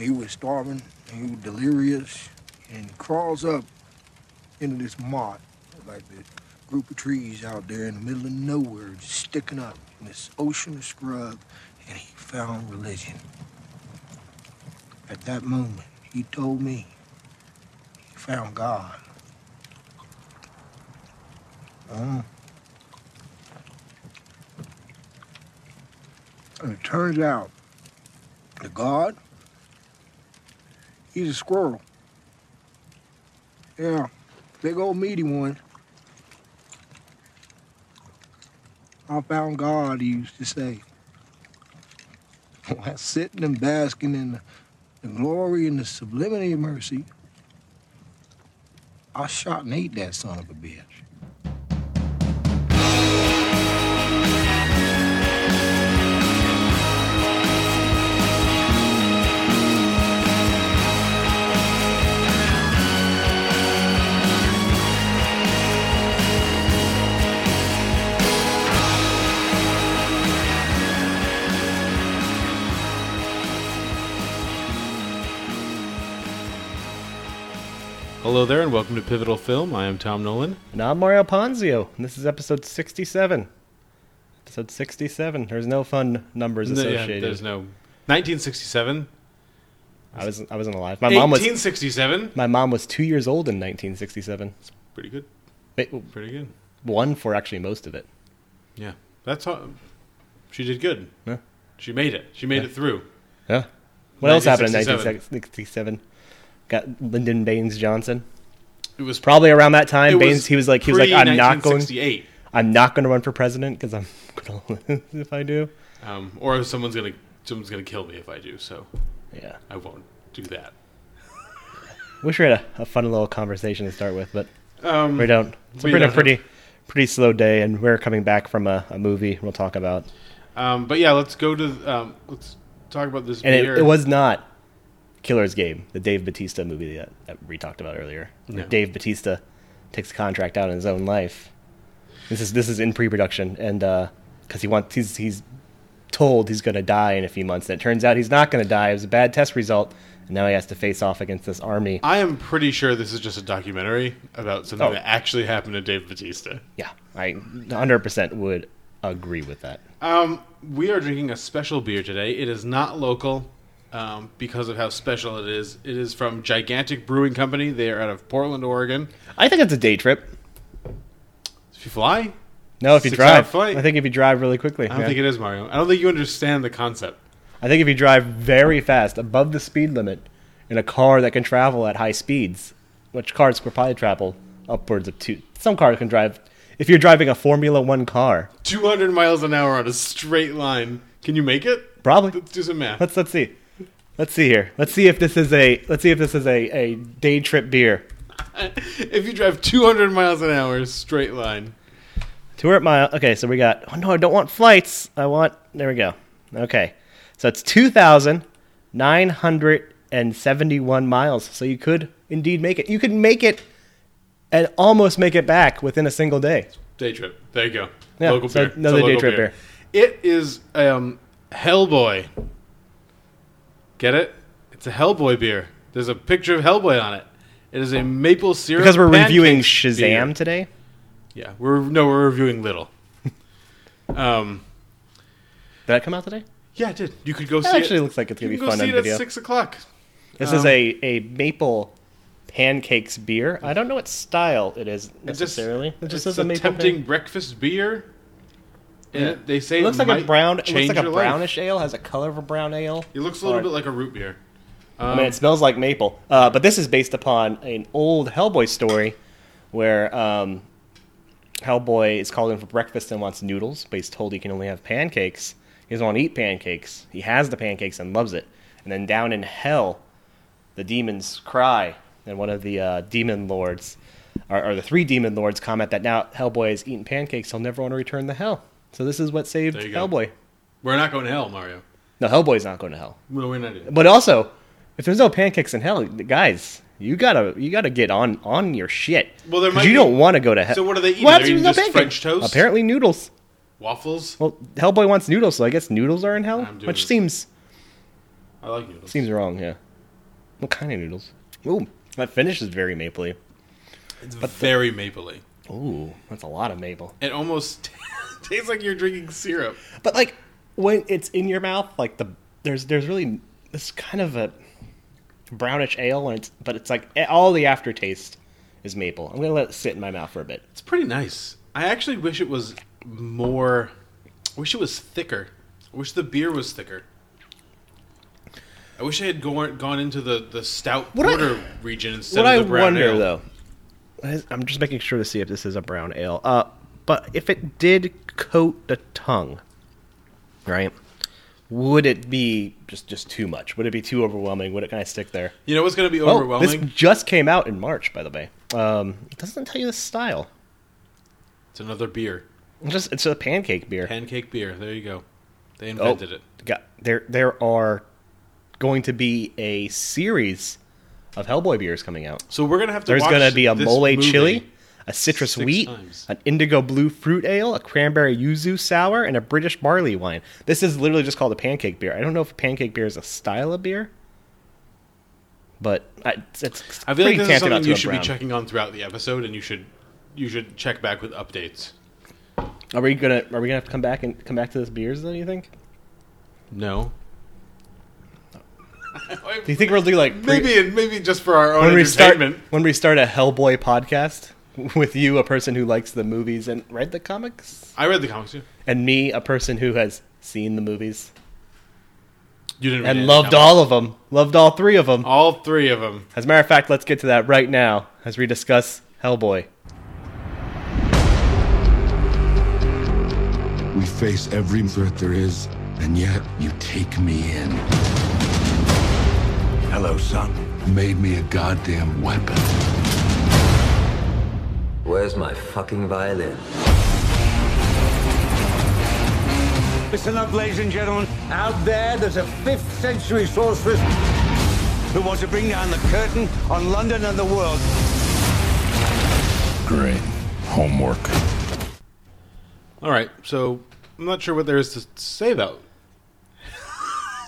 He was starving, and he was delirious, and crawls up into this motte, like the group of trees out there in the middle of nowhere, just sticking up in this ocean of scrub, and he found religion. At that moment, he told me he found God. Uh, and it turns out the God, he's a squirrel. Yeah, big old meaty one. I found God, he used to say. While sitting and basking in the, the glory and the sublimity of mercy, I shot and ate that son of a bitch. Hello there, and welcome to Pivotal Film. I am Tom Nolan. And I'm Mario Ponzio, and this is episode 67. Episode 67. There's no fun numbers No, yeah, associated. there's no 1967, I was I wasn't alive. My mom was 1867. my mom was two years old in 1967. Pretty good. Pretty good. One for actually most of it. Yeah, that's how she did good. Yeah. She made it. She made Yeah. it through. Yeah. What else happened in 1967? 1967? Got Lyndon Baines Johnson. It was Probably around that time, Baines he was like he was like I'm not going I'm not going to run for president because I'm going to lose if I do. Um, or someone's gonna someone's gonna kill me if I do. So Yeah. I won't do that. Wish we had a, a fun little conversation to start with, but Um, we don't. It's we been a pretty pretty slow day, and we're coming back from a, a movie we'll talk about. Um, but yeah, let's go to um, let's talk about this And it, it was not Killer's Game, the Dave Bautista movie that, that we talked about earlier. Dave Bautista takes a contract out in his own life. This is this is in pre-production, and because he wants he's he's told he's going to die in a few months, and it turns out he's not going to die. It was a bad test result, and now he has to face off against this army. I am pretty sure this is just a documentary about something Oh. that actually happened to Dave Bautista. Yeah, I 100% would agree with that. Um, we are drinking a special beer today. It is not local um, because of how special it is. It is from Gigantic Brewing Company. They are out of Portland, Oregon. I think it's a day trip. If you fly, No, if you drive. I think if you drive really quickly. I don't yeah. think it is Mario. I don't think you understand the concept. I think if you drive very fast, above the speed limit, in a car that can travel at high speeds, which cars could probably travel upwards of two. Some cars can drive. If you're driving a Formula One car, 200 miles an hour on a straight line. Can you make it? probably. Let's do some math. Let's let's see. Let's see here. Let's see if this is a let's see if this is a, a day trip beer. if you drive 200 miles an hour straight line, Two hundred mile. Okay, so we got. Oh no, I don't want flights. I want. There we go. Okay, so it's two thousand nine hundred and seventy-one miles. So you could indeed make it. You could make it and almost make it back within a single day. day trip. There you go. Yeah, local so beer. Another day trip beer. It is um, Hellboy. Get it? It's a Hellboy beer. There's a picture of Hellboy on it. It is a maple syrup Because we're reviewing Shazam beer. today. Yeah, we're no, we're reviewing Little. um, Did that come out today? yeah, it did. You could go That see actually it. looks like it's gonna be go fun see on it at video. six o'clock. This is Um, a a maple pancakes beer. I don't know what style it is It just- necessarily. It just it's says a a maple tempting breakfast beer. And Yeah. it- they say It looks like a brown. It looks like a your life. brownish ale. Has a color of a brown ale. It looks a little Or- bit like a root beer. I mean, it smells like maple. Uh, but this is based upon an old Hellboy story where um, Hellboy is called in for breakfast and wants noodles, but he's told he can only have pancakes. He doesn't want to eat pancakes. He has the pancakes and loves it. And then down in hell, the demons cry, and one of the uh, demon lords, or, or the three demon lords, comment that now Hellboy has eaten pancakes, he'll never want to return to hell. So this is what saved There you go. Hellboy. We're not going to hell, Mario. No, Hellboy's not going to hell. No, we're not. But also, if there's no pancakes in hell, guys, you gotta you gotta get on on your shit. Well, there 'Cause might you be- don't want to go to hell. So what are they eating? What They're eating just? French toast? Apparently, noodles. Waffles? Well, Hellboy wants noodles, so I guess noodles are in hell, I'm doing which it. seems I like noodles. seems wrong. Yeah, What kind of noodles? Ooh, that finish is very mapley. It's very mapley. Ooh, that's a lot of maple. It almost tastes like you're drinking syrup. But like when it's in your mouth, like the there's there's really this kind of a brownish ale, and it's but it's like all the aftertaste is maple. I'm gonna let it sit in my mouth for a bit. It's pretty nice. I actually wish it was more. I wish it was thicker. I wish the beer was thicker. I wish I had gone gone into the, the stout What I- region instead What of I the brown wonder ale. though, I'm just making sure to see if this is a brown ale. Uh, but if it did coat the tongue, right? Would it be just just too much? Would it be too overwhelming? Would it kind of stick there? You know what's going to be Oh, overwhelming? this just came out in March, by the way. Um, it doesn't tell you the style. It's another beer, It's just it's a pancake beer. pancake beer. There you go. They Oh, invented it. Got, there there are going to be a series of Hellboy beers coming out. So we're gonna have to. There's watch going to be a this mole movie. chili, a citrus six wheat, times. an indigo blue fruit ale, a cranberry yuzu sour, and a British barley wine. This is literally just called a pancake beer. I don't know if a pancake beer is a style of beer, but I, it's, it's I feel pretty like this is tantamount something to you a should brown. be checking on throughout the episode, and you should you should check back with updates. Are we gonna Are we gonna have to come back and come back to this beers? Then you think? No. Do you think we'll do like pre- maybe maybe just for our own when we start when we start a Hellboy podcast with you, a person who likes the movies and read the comics, I read the comics too. and me, a person who has seen the movies You didn't read and loved comics. all of them, loved all three of them. all three of them. As a matter of fact, let's get to that right now as we discuss Hellboy. We face every threat there is, and yet you take me in. Hello, son. Made me a goddamn weapon. Where's my fucking violin? Listen up, ladies and gentlemen. Out there, there's a 5th century sorceress who wants to bring down the curtain on London and the world. Great. Homework. All right, so I'm not sure what there is to say about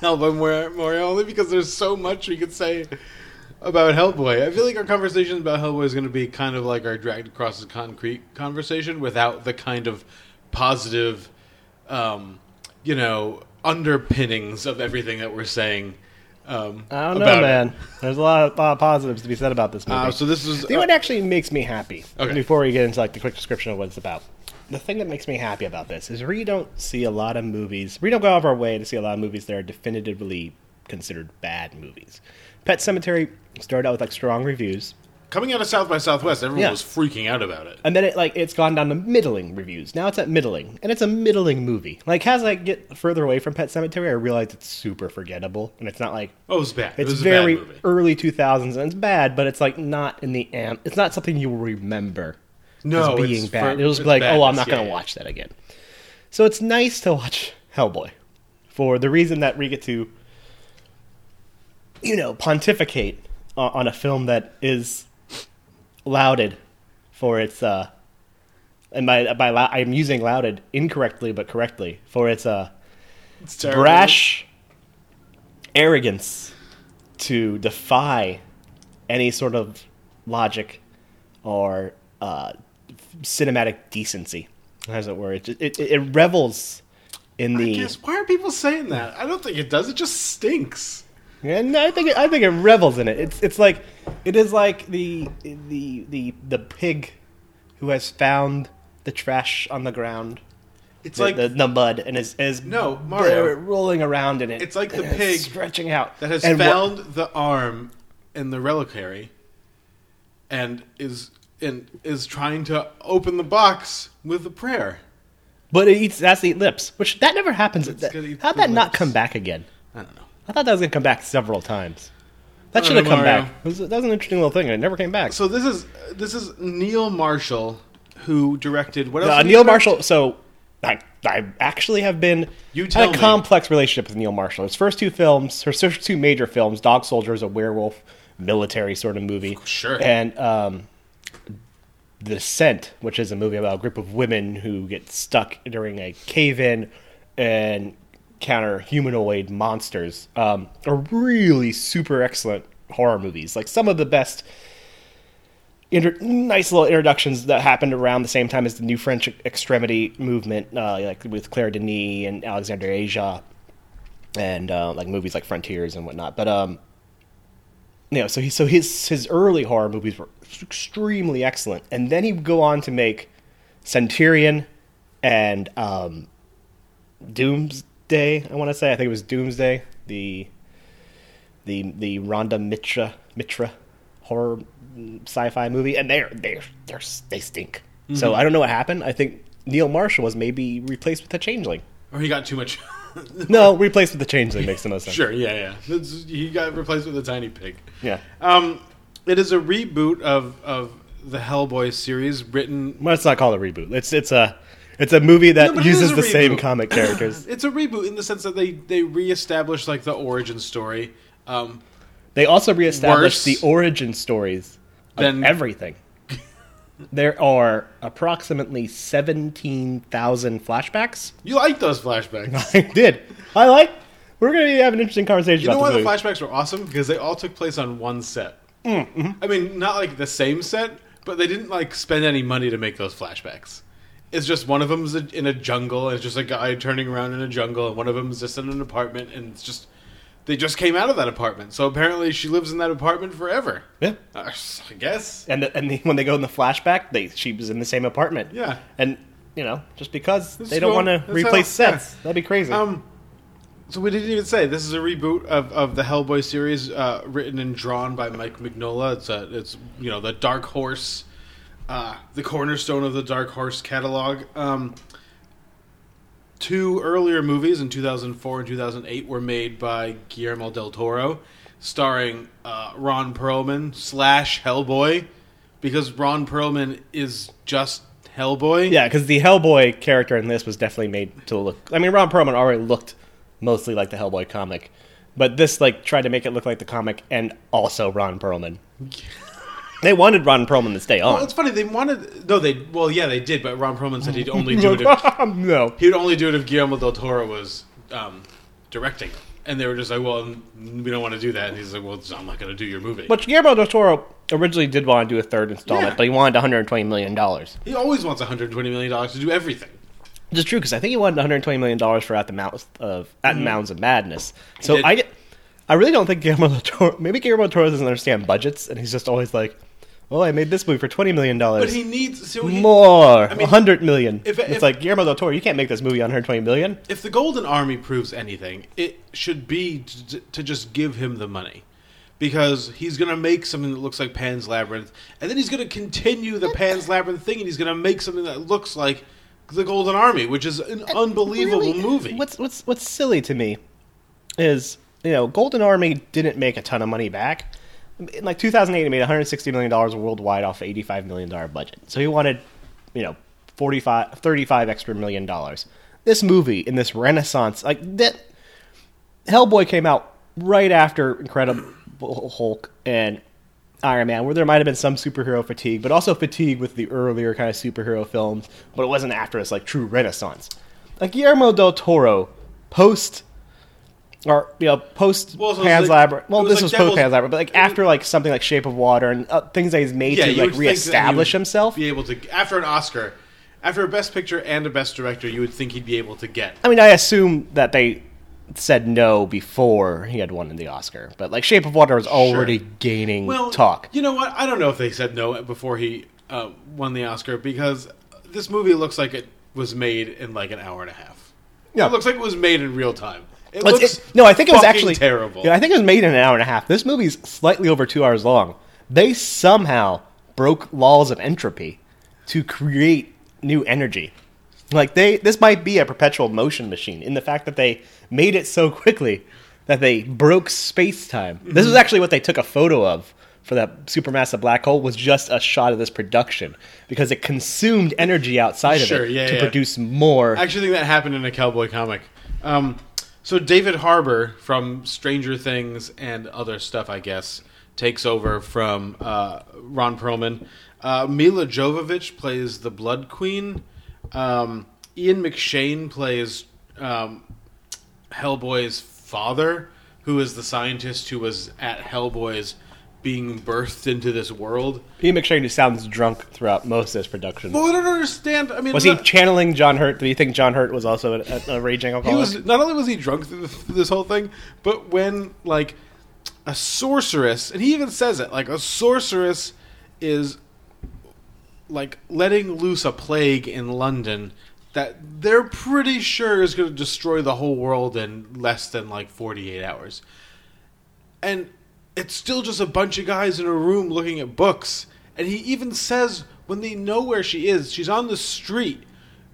Hellboy more, more only because there's so much we could say about Hellboy. I feel like our conversation about Hellboy is going to be kind of like our dragged across the concrete conversation without the kind of positive, um, you know, underpinnings of everything that we're saying. Um, I don't know, it. man. There's a lot of, lot of positives to be said about this movie. Uh, so this is know what actually makes me happy? Okay. Before we get into like the quick description of what it's about, the thing that makes me happy about this is we don't see a lot of movies. We don't go out of our way to see a lot of movies that are definitively considered bad movies. Pet Sematary started out with like strong reviews, coming out of South by Southwest. Everyone Yeah. was freaking out about it. and then it like it's gone down to middling reviews. Now it's at middling, and it's a middling movie. Like as I get further away from Pet Sematary, I realize it's super forgettable, and it's not like Oh, it's was bad. it it's a very early 2000s and it's bad but it's like not in the am it's not something you will remember No, being it's bad. for- it was just it's be like oh i'm not yeah, going to yeah. watch that again. so it's nice to watch hellboy for the reason that we get to you know pontificate on a film that is lauded for its uh and by by i'm using lauded incorrectly but correctly for its uh It's brash arrogance to defy any sort of logic or uh, cinematic decency, as it were. It, it, it revels in I the. guess, why are people saying that? I don't think it does. It just stinks. And I think it, I think it revels in it. It's it's like it is like the the the the pig who has found the trash on the ground. It's the, like the, the mud and is is No, Mario. rolling around in it. It's like the pig stretching out that has found the arm in the reliquary and is and is trying to open the box with a prayer. But it eats that's eat lips, which that never happens. It's That- gonna eat How'd that the not come back again? I don't know. I thought that was gonna come back several times. That should have come Mario. back. Was, that was an interesting little thing. It never came back. So this is this is Neil Marshall who directed what else? Uh, Neil? Marshall. So I, I actually have been You had a me. complex relationship with Neil Marshall. His first two films, her first two major films, Dog Soldier is a werewolf military sort of movie. Sure. And um, The Descent, which is a movie about a group of women who get stuck during a cave in and counter humanoid monsters. Um, are really super excellent horror movies. Like some of the best, inter- nice little introductions that happened around the same time as the new French extremity movement, uh, like with Claire Denis and Alexander Aja, and uh, like movies like Frontiers and whatnot. But um, you know, so he so his his early horror movies were extremely excellent, and then he would go on to make Centurion and um, Doomsday. I want to say I think it was Doomsday, the the the Rhonda Mitra Mitra horror mm, sci-fi movie, and they're they're they're they stink. So I don't know what happened. I think Neil Marshall was maybe replaced with a changeling. Or he got too much. No, replaced with the changeling makes the most sense. sure, yeah, yeah. That's, he got replaced with a tiny pig. Yeah. Um, it is a reboot of of the Hellboy series, written. Well, it's not called a reboot. It's it's a it's a movie that No, uses the same comic characters. It's a reboot in the sense that they they reestablish like the origin story. Um, They also reestablish the origin stories of than- everything. there are approximately seventeen thousand flashbacks. you like those flashbacks? I did. I like. We're going to have an interesting conversation You know why the movie. flashbacks were awesome? Because they all took place on one set. I mean, not like the same set, but they didn't like spend any money to make those flashbacks. It's just one of them's in a jungle, and it's just a guy turning around in a jungle, and one of them's just in an apartment, and it's just they just came out of that apartment. So apparently, she lives in that apartment forever. Yeah. Uh, I guess. And the, and the, when they go in the flashback, they she was in the same apartment. Yeah. And you know, just because they don't want to replace sets, that'd be crazy. Um, so we didn't even say this is a reboot of, of the Hellboy series, uh, written and drawn by Mike Mignola. It's a, it's you know the Dark Horse, uh, the cornerstone of the Dark Horse catalog. Um, two earlier movies in 2004 and 2008 were made by Guillermo del Toro, starring uh, Ron Perlman slash Hellboy, because Ron Perlman is just Hellboy. Yeah, because the Hellboy character in this was definitely made to look. I mean, Ron Perlman already looked mostly like the Hellboy comic, but this like tried to make it look like the comic and also Ron Perlman. they wanted Ron Perlman to stay on. Well, it's funny. They wanted no. They well, yeah, they did. But Ron Perlman said he'd only do it. If, no, he'd only do it if Guillermo del Toro was um, directing. And they were just like, "Well, we don't want to do that." And he's like, "Well, I'm not going to do your movie." but Guillermo del Toro originally did want to do a third installment, Yeah. but he wanted 120 million dollars. he always wants 120 million dollars to do everything. Which is true because I think he wanted 120 million dollars for At the Mountains of At mm-hmm. Mountains of Madness. So. I, I really don't think Guillermo del Toro. Maybe Guillermo del Toro doesn't understand budgets, and he's just always like, "Well, I made this movie for 20 million dollars." But he needs so he, more, I mean, a hundred million. if- it's like Guillermo del Toro. You can't make this movie on 120 million. If the Golden Army proves anything, it should be to, to just give him the money. Because he's going to make something that looks like Pan's Labyrinth, and then he's going to continue the Pan's Labyrinth thing, and he's going to make something that looks like the Golden Army, which is an unbelievable Really, movie. What's what's what's silly to me is you know Golden Army didn't make a ton of money back. In like 2008, it made 160 million dollars worldwide off an 85 million dollar budget. So he wanted you know 45, 35 extra million dollars. This movie in this renaissance, like that, Hellboy came out right after Incredible Hulk and Iron Man, where there might have been some superhero fatigue, but also fatigue with the earlier kind of superhero films. But it wasn't after this like true renaissance. Like Guillermo del Toro, post or you know post Well, so was Pan's like- Labyrinth. Well, was this like was post Pan's Labyrinth, but like after like something like Shape of Water and uh, things that he's made to like would think that he reestablish himself. Be able to after an Oscar, after a Best Picture and a Best Director, you would think he'd be able to get. I mean, I assume that they said no before he had won the Oscar, but like Shape of Water was already gaining Well, talk. You know what? I don't know if they said no before he uh, won the Oscar because this movie looks like it was made in like an hour and a half. Yeah. it looks like it was made in real time. It looks it- no, I think it was actually terrible. Yeah, I think it was made in an hour and a half. This movie's slightly over two hours long. They somehow broke laws of entropy to create new energy. Like they, this might be a perpetual motion machine in the fact that they made it so quickly that they broke space time. This Mm-hmm. is actually what they took a photo of for that supermassive black hole was just a shot of this production because it consumed energy outside of it yeah, to yeah. produce more. I actually think that happened in a cowboy comic. Um, so David Harbour from Stranger Things and other stuff, I guess, takes over from uh, Ron Perlman. Uh, Milla Jovovich plays the Blood Queen. Um, Ian McShane plays um, Hellboy's father, who is the scientist who was at Hellboy's being birthed into this world. Ian McShane sounds drunk throughout most of this production. Well, I don't understand. I mean, Was he channeling John Hurt? Do you think John Hurt was also a, a, a raging he alcoholic? was not only was he drunk through this whole thing, but when like a sorceress, and he even says it, like a sorceress is like letting loose a plague in London that they're pretty sure is going to destroy the whole world in less than like 48 hours. And it's still just a bunch of guys in a room looking at books. And he even says when they know where she is, she's on the street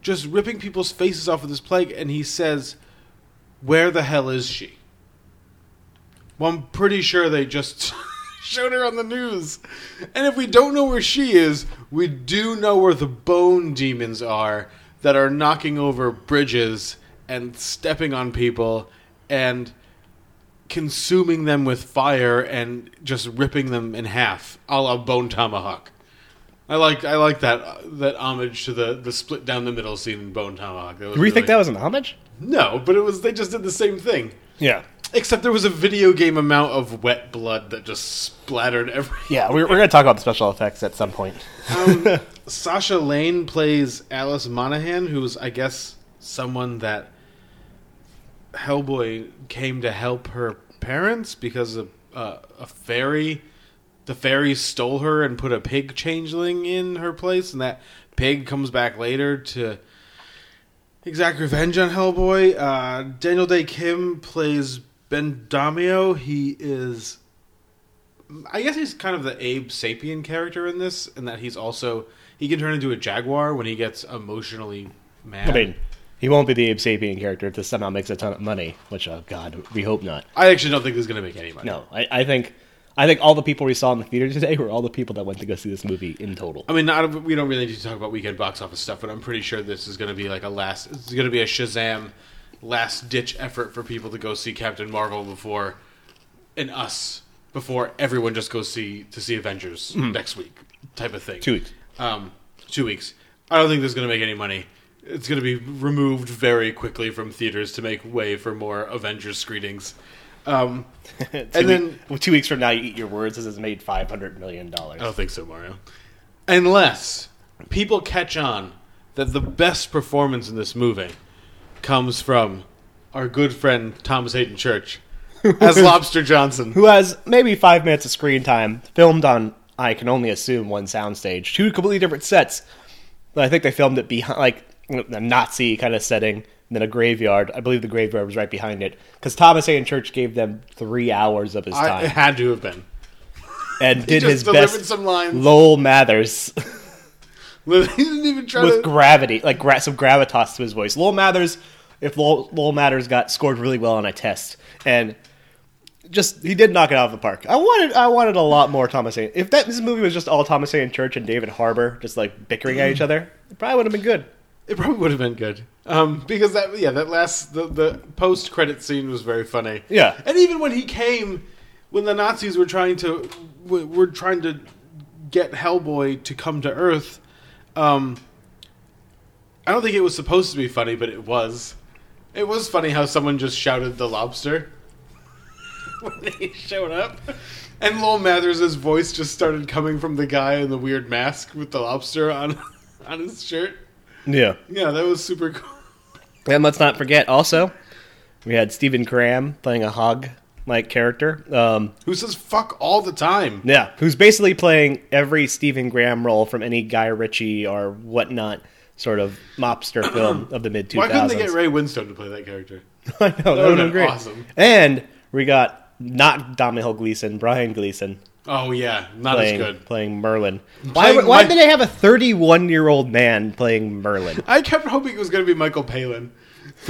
just ripping people's faces off with this plague. And he says, Where the hell is she? Well, I'm pretty sure they just showed her on the news. And if we don't know where she is, we do know where the bone demons are that are knocking over bridges and stepping on people and consuming them with fire and just ripping them in half, a la Bone Tomahawk. I like I like that that homage to the, the split down the middle scene in Bone Tomahawk. Do we think that was an homage? no, but it was they just did the same thing. Yeah. Except there was a video game amount of wet blood that just splattered every. Yeah, we're, we're going to talk about the special effects at some point. Um, Sasha Lane plays Alice Monaghan, who's I guess someone that Hellboy came to help her parents because of uh, a fairy. The fairy stole her and put a pig changeling in her place, and that pig comes back later to exact revenge on Hellboy. Uh, Daniel Dae Kim plays Ben Daimio. He is I guess he's kind of the Abe Sapien character in this, in that he's also he can turn into a jaguar when he gets emotionally mad. I mean, he won't be the Abe Sapien character if this somehow makes a ton of money, which, oh God, we hope not. I actually don't think this is going to make any money. No, I, I think I think all the people we saw in the theater today were all the people that went to go see this movie in total. I mean, not we don't really need to talk about weekend box office stuff, but I'm pretty sure this is going to be like a last. It's going to be a Shazam last ditch effort for people to go see Captain Marvel before, and us before everyone just goes see to see Avengers next week type of thing. Two weeks. Um, two weeks. I don't think this is going to make any money. It's going to be removed very quickly from theaters to make way for more Avengers screenings. Um, and then week- well, two weeks from now, you eat your words. This has made five hundred million dollars. I don't think so, Mario. Unless people catch on that the best performance in this movie comes from our good friend Thomas Haden Church as Lobster Johnson. Who has maybe five minutes of screen time, filmed on I can only assume one soundstage, two completely different sets. But I think they filmed it behind like a Nazi kind of setting, and then a graveyard. I believe the graveyard was right behind it because Thomas Haden Church gave them three hours of his I, it had to have been. and did his best. some lines. Lowell Mathers he didn't even try with to. gravity, like gra- some gravitas to his voice. Lowell Mathers, if Lowell, Lowell Mathers got scored really well on a test, and just he did knock it out of the park. I wanted, I wanted a lot more Thomas Haden. If that this movie was just all Thomas Haden Church and David Harbour just like bickering at each other, it probably would have been good. It probably would have been good. Um, because that yeah that last the, the post credit scene was very funny. Yeah. and even when he came, when the Nazis were trying to were trying to get Hellboy to come to Earth, um, I don't think it was supposed to be funny, but it was. It was funny how someone just shouted the lobster when he showed up. And Lowell Mathers' voice just started coming from the guy in the weird mask with the lobster on on his shirt. Yeah, Yeah, that was super cool. and let's not forget also we had Stephen Graham playing a hog like character. Um, Who says fuck all the time? Yeah, who's basically playing every Stephen Graham role from any Guy Ritchie or whatnot sort of mobster film of the mid 2000s. Why couldn't they get Ray Winstone to play that character? I know, that would have been great. awesome. And we got not Domhnall Gleeson, Brian Gleeson Oh yeah, not playing, as good. playing Merlin. Why, Playing why Mike- did they have a 31 year old man playing Merlin? I kept hoping it was going to be Michael Palin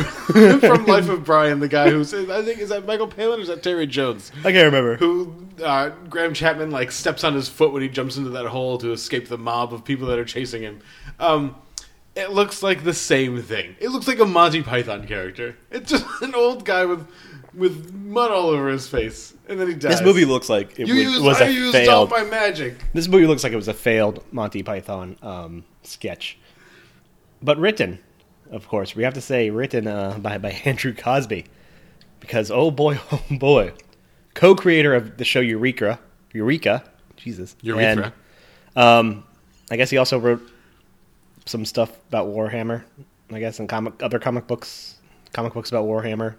from Life of Brian, the guy who's I think is that Michael Palin or is that Terry Jones? I can't remember. Who uh, Graham Chapman like steps on his foot when he jumps into that hole to escape the mob of people that are chasing him. Um, it looks like the same thing. It looks like a Monty Python character. It's just an old guy with with mud all over his face, and then he dies. This movie looks like it You would- used, was I a used all failed. my magic. This movie looks like it was a failed Monty Python um, sketch, but written, of course. We have to say written uh, by by Andrew Cosby. because oh boy, oh boy, co-creator of the show Eureka, Eureka, Jesus, Urethra. and, um, I guess he also wrote some stuff about Warhammer. I guess and comic other comic books, comic books about Warhammer.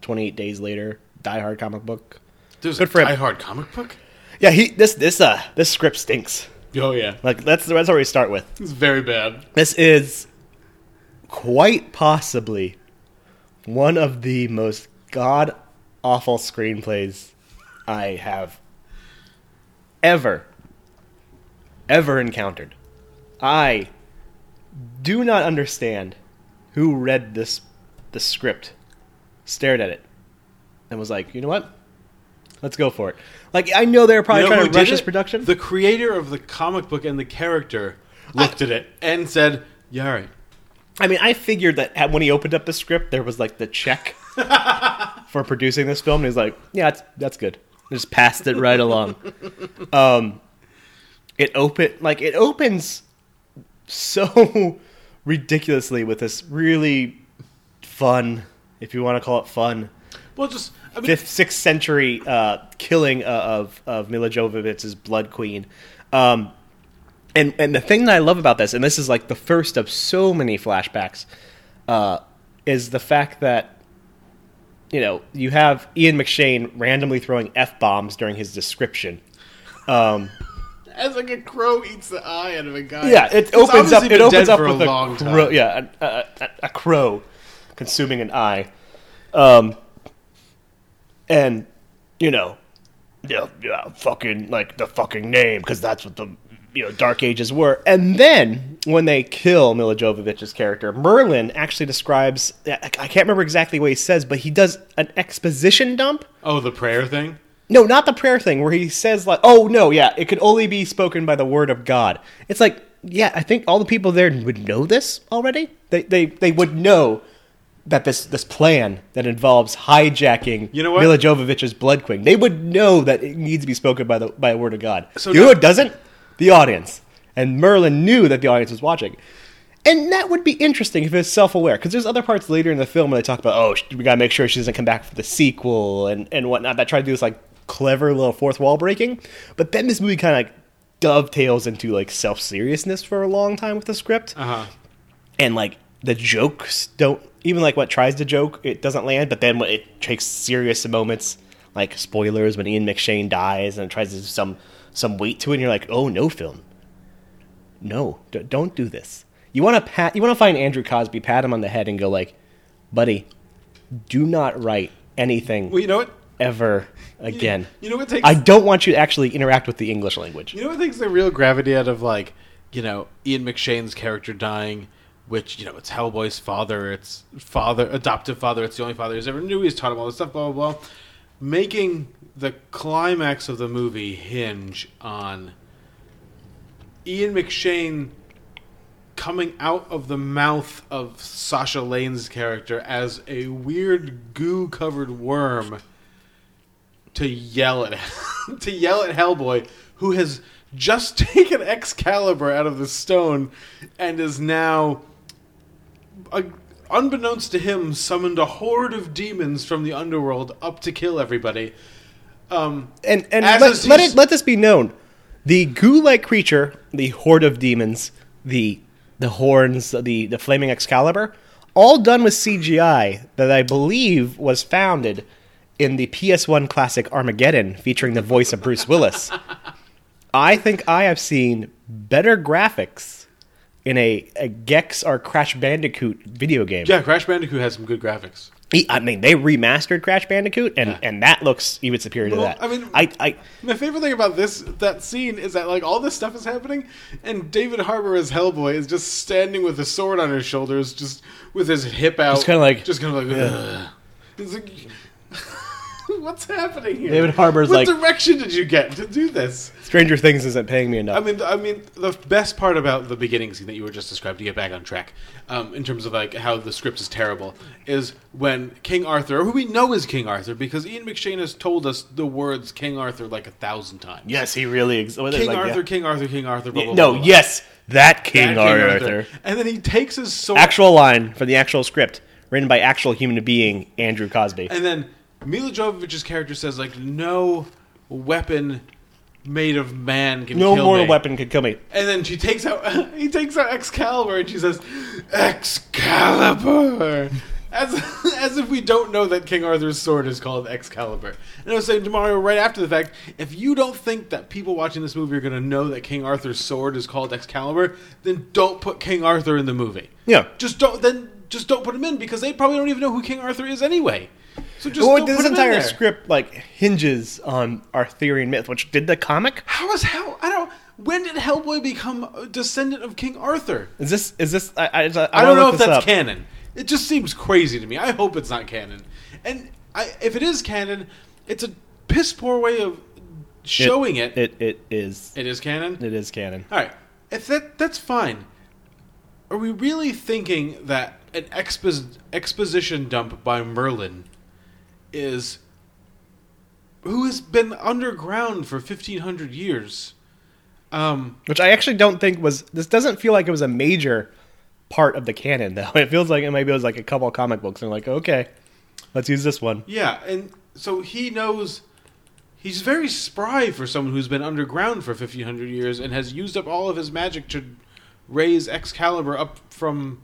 Twenty Eight Days Later, Die Hard comic book. There's Good a for him. Die Hard comic book. Yeah, he this this uh this script stinks. Oh yeah, Like that's that's where we start with. it's very bad. This is quite possibly one of the most god awful screenplays I have ever ever encountered. I do not understand who read this the script, stared at it, and was like, you know what? Let's go for it. Like I know they're probably You know trying to rush this production. The creator of the comic book and the character looked at it and said, "Yeah, all right." I mean, I figured that when he opened up the script, there was like the check for producing this film. And he's like, "Yeah, that's that's good." Just passed it right along. Um, it open like it opens so ridiculously with this really fun, if you want to call it fun, Well, just I mean, fifth, sixth century uh, killing uh, of of Milla Jovovich's Blood Queen. Um, and and the thing that I love about this, and this is like the first of so many flashbacks, uh, is the fact that you know you have Ian McShane randomly throwing f bombs during his description. as like a crow eats the eye out of a guy. Yeah, it opens up. It opens up with a a, long crow. time. Yeah, a, a, a, a crow consuming an eye, um, and you know, yeah, yeah, fucking like the fucking name because that's what the you know Dark Ages were. And then when they kill Milla Jovovich's character, Merlin actually describes. I can't remember exactly what he says, but he does an exposition dump. Oh, the prayer thing. No, not the prayer thing where he says like, "Oh no, yeah, it could only be spoken by the word of God." It's like, yeah, I think all the people there would know this already. They they they would know that this this plan that involves hijacking You know what? Milla Jovovich's blood queen. They would know that it needs to be spoken by the by a word of God. So you know now- who doesn't? The audience. And Merlin knew that the audience was watching. And that would be interesting if it's self-aware, because there's other parts later in the film where they talk about, oh, we gotta make sure she doesn't come back for the sequel and, and whatnot. That try to do this like clever little fourth wall breaking, but then this movie kind of like dovetails into like self-seriousness for a long time with the script, Uh huh. and like the jokes don't even like what tries to joke, it doesn't land. But then when it takes serious moments, like spoilers when Ian McShane dies and it tries to do some some weight to it, and you're like, oh no, film, no, d- don't do this. You want to pat, you want to find Andrew Cosby, pat him on the head, and go like, buddy, do not write anything Well, you know what? ever again. You know what takes I don't want you to actually interact with the English language. You know what takes the real gravity out of like, you know, Ian McShane's character dying, which you know it's Hellboy's father, it's father, adoptive father, it's the only father he's ever knew. He's taught him all this stuff, blah blah blah. Making the climax of the movie hinge on Ian McShane coming out of the mouth of Sasha Lane's character as a weird goo-covered worm to yell at to yell at Hellboy, who has just taken Excalibur out of the stone and is now, uh, unbeknownst to him, summoned a horde of demons from the underworld up to kill everybody. Um, and and let, let it let this be known: the goo-like creature, the horde of demons, the the horns, the the flaming Excalibur, all done with CGI that I believe was founded in the PS1 classic Armageddon, featuring the voice of Bruce Willis. I think I have seen better graphics in a, a Gex or Crash Bandicoot video game. yeah, Crash Bandicoot has some good graphics. I mean, they remastered Crash Bandicoot, and, and that looks even superior to that. I mean- I, I My favorite thing about this that scene is that like all this stuff is happening, and David Harbour as Hellboy is just standing with a sword on his shoulders, just with his hip out, Just kinda like- just kind of like. Like, what's happening here? David Harbour's what like- direction did you get to do this? Stranger Things isn't paying me enough. I mean, I mean, the best part about the beginning scene that you were just described to get back on track, um, in terms of like how the script is terrible, is when King Arthur, who we know is King Arthur, because Ian McShane has told us the words King Arthur like a thousand times. yes, he really. Ex- what is it, King like, Arthur, yeah. King Arthur, King Arthur. Blah, blah, no, blah, yes, that King, That Arthur. And then he takes his sword, Actual line from the actual script, written by actual human being Andrew Cosby. and then Milla Jovovich's character says like no weapon made of man can No kill mortal me. weapon could kill me. And then she takes out he takes out Excalibur and she says Excalibur. As, as if we don't know that King Arthur's sword is called Excalibur. And I was saying to Mario right after the fact, if you don't think that people watching this movie are going to know that King Arthur's sword is called Excalibur, then don't put King Arthur in the movie. Yeah. Just don't then just don't put him in because they probably don't even know who King Arthur is anyway. So just Well, this put him in entire script like hinges on Arthurian myth, which did the comic. How is hell? I don't. When did Hellboy become a descendant of King Arthur? Is this is this? I, I, I, I, don't know if that's up. canon. It just seems crazy to me. I hope it's not canon. And I, if it is canon, it's a piss poor way of showing it. It it is it is canon. it is canon. All right, if that that's fine. Are we really thinking that an expo- exposition dump by Merlin is who has been underground for fifteen hundred years? Um, Which I actually don't think was. This doesn't feel like it was a major part of the canon, though. It feels like it maybe it was like a couple of comic books, and like, okay, let's use this one. Yeah, and so he knows he's very spry for someone who's been underground for 1500 years and has used up all of his magic to raise Excalibur up from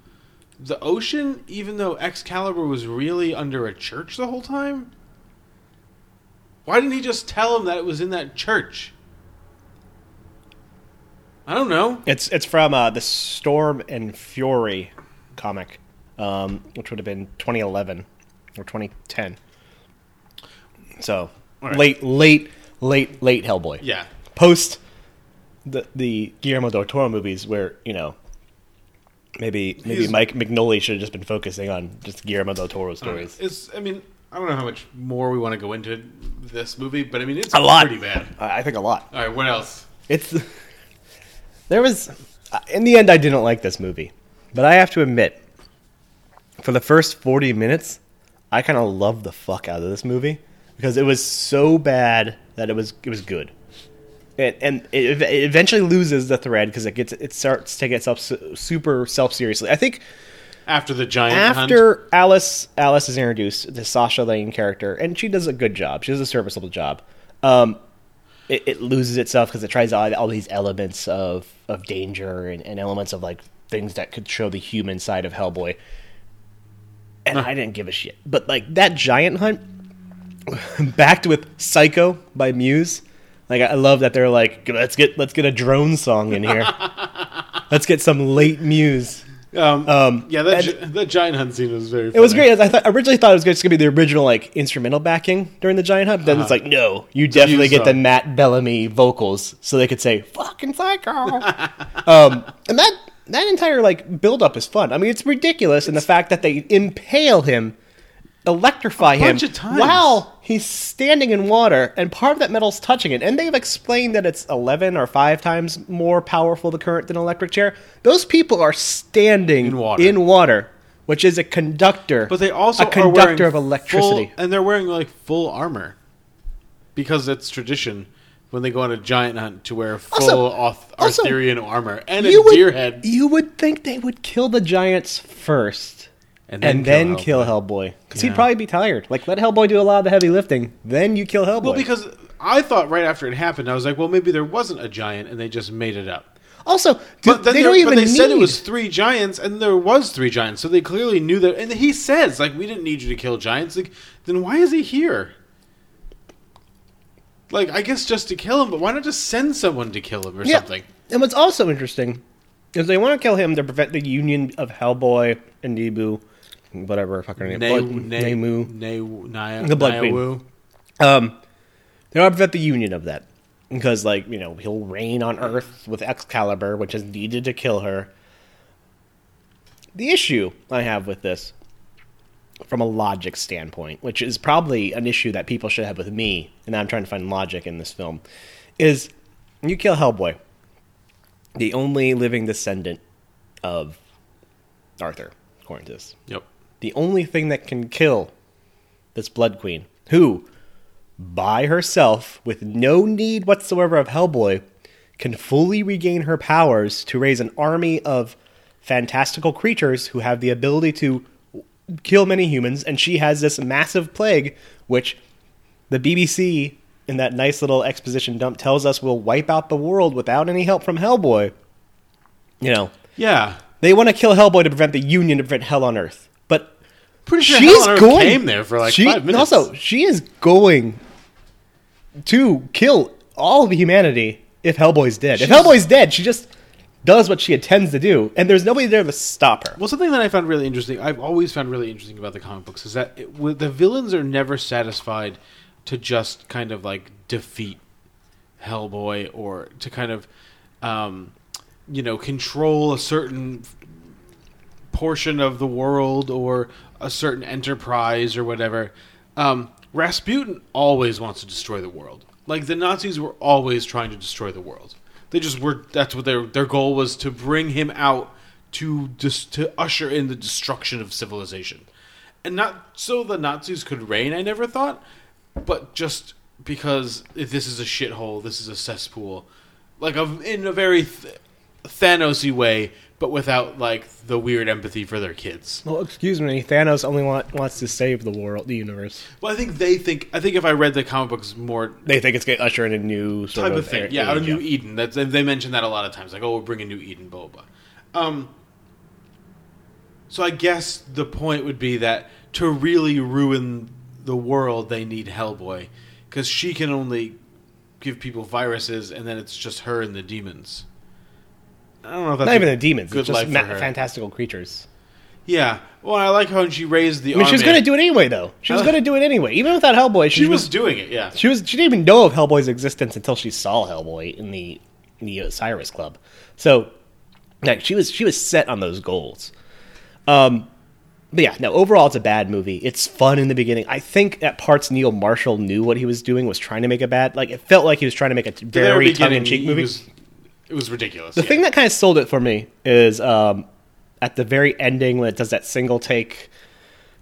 the ocean even though Excalibur was really under a church the whole time? Why didn't he just tell him that it was in that church? I don't know. It's it's from uh, the Storm and Fury comic, um, which would have been 2011 or 2010. So right. late, late, late, late Hellboy. Yeah. Post the the Guillermo del Toro movies, where you know maybe maybe He's- Mike Mignola should have just been focusing on just Guillermo del Toro uh, stories. It's I mean, I don't know how much more we want to go into this movie, but I mean it's A lot. pretty bad. I I think a lot. All right, what else? It's there was uh, in the end I didn't like this movie, but I have to admit, for the first forty minutes, I kind of loved the fuck out of this movie because it was so bad that it was it was good, and, and it, it eventually loses the thread because it gets it starts to take itself super self seriously. I think After the giant hunt? after Alice Alice is introduced, the Sasha Lane character, and she does a good job. She does a serviceable job. Um, it, it loses itself because it tries all, all these elements of of danger and, and elements of like things that could show the human side of Hellboy. And I didn't give a shit. But like that giant hunt, backed with Psycho by Muse. Like I love that they're like, let's get let's get a drone song in here. let's get some late Muse. Um, Um, yeah, that, gi- that giant hunt scene was very. It was great. I thought, originally thought it was just going to be the original like instrumental backing during the giant hunt. But then it's like, no, you definitely use get the. Matt Bellamy vocals, so they could say "fucking psycho." um, and that that entire like build up is fun. I mean, it's ridiculous and the fact that they impale him, electrify A him bunch of times. while he's standing in water, and part of that metal's touching it. And they've explained that it's eleven or five times more powerful the current than an electric chair. Those people are standing In water. in water, which is a conductor. But they also a conductor of electricity. full- and they're wearing like full armor because it's tradition when they go on a giant hunt to wear full Also- Arth- also, Arthurian armor and a would, deer head. You would think they would kill the giants first, And and then then, kill kill Hellboy. Hellboy, because Yeah. he'd probably be tired. Like let Hellboy do a lot of the heavy lifting, then you kill Hellboy. Well, because I thought right after it happened, I was like, well, maybe there wasn't a giant and they just made it up. also, But dude, then they don't even but they need. said it was three giants, and there was three giants, so they clearly knew that. And he says, like, we didn't need you to kill giants. Like, then why is he here? Like, I guess just to kill him, but why not just send someone to kill him or Yeah. something? And what's also interesting is they want to kill him to prevent the union of Hellboy and Nebu, whatever fucking name, Ne- what- ne- Nemu. ne- Nia- The Blood. Niawu. Um, they want to prevent the union of that because, like, you know, he'll reign on Earth with Excalibur, which is needed to kill her. The issue I have with this, from a logic standpoint, which is probably an issue that people should have with me, and I'm trying to find logic in this film, is you kill Hellboy, the only living descendant of Arthur, according to this Yep. The only thing that can kill this Blood Queen, who, by herself, with no need whatsoever of Hellboy, can fully regain her powers to raise an army of fantastical creatures who have the ability to kill many humans, and she has this massive plague, which the BBC in that nice little exposition dump tells us will wipe out the world without any help from Hellboy. You know, Yeah. they want to kill Hellboy to prevent the Union to prevent hell on Earth, Pretty sure she's Hell on Earth going. came there for like she, five minutes. Also, she is going to kill all of humanity if Hellboy's dead. if Hellboy's dead, she just does what she intends to do, and there's nobody there to stop her. Well, something that I found really interesting, I've always found really interesting about the comic books, is that it, the villains are never satisfied to just kind of like defeat Hellboy or to kind of, um, you know, control a certain portion of the world or a certain enterprise or whatever. Um, Rasputin always wants to destroy the world. Like the Nazis were always trying to destroy the world. They just were. That's what their their goal was to bring him out to just to usher in the destruction of civilization, and not so the Nazis could reign. I never thought, but just because this is a shithole, this is a cesspool, like a, in a very th- Thanosy way, but without like the weird empathy for their kids. Well, excuse me, Thanos only want, wants to save the world, the universe. Well, I think they think. I think if I read the comic books more They think it's going to usher in a new sort type of thing, age, yeah, a new Eden. That's they mention that a lot of times. Like, oh, we're bringing new Eden, blah blah. blah. Um. So I guess the point would be that to really ruin the world, they need Hellboy because she can only give people viruses, and then it's just her and the demons. I don't know if that's Not even the demons, Good it's just life ma- fantastical creatures. Yeah. Well, I like how she raised the. I mean, she was going to do it anyway, though. She was Uh, going to do it anyway, even without Hellboy. She, She was was doing it. Yeah. She was. She didn't even know of Hellboy's existence until she saw Hellboy in the in the Osiris Club. So, like, she was she was set on those goals. Um, but yeah, no. Overall, it's a bad movie. It's fun in the beginning. I think at parts Neil Marshall knew what he was doing, was trying to make a bad. Like, it felt like he was trying to make a very tongue in cheek he movie. was- it was ridiculous. The yeah. thing that kind of sold it for me is um, at the very ending when it does that single take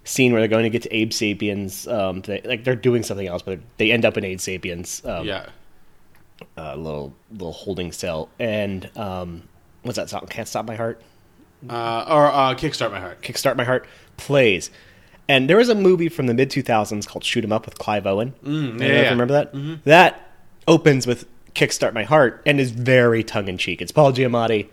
scene where they're going to get to Abe Sapiens. Um, they, like they're doing something else, but they end up in Abe Sapiens. Um, yeah. a little little holding cell. And um, what's that song? Can't stop my heart. Uh, or uh, kickstart my heart. Kickstart my heart plays. And there was a movie from the mid 2000s called Shoot 'Em Up with Clive Owen. Mm, yeah, you yeah. Mm-hmm. remember that? That opens with Kickstart My Heart and is very tongue in cheek. It's Paul Giamatti,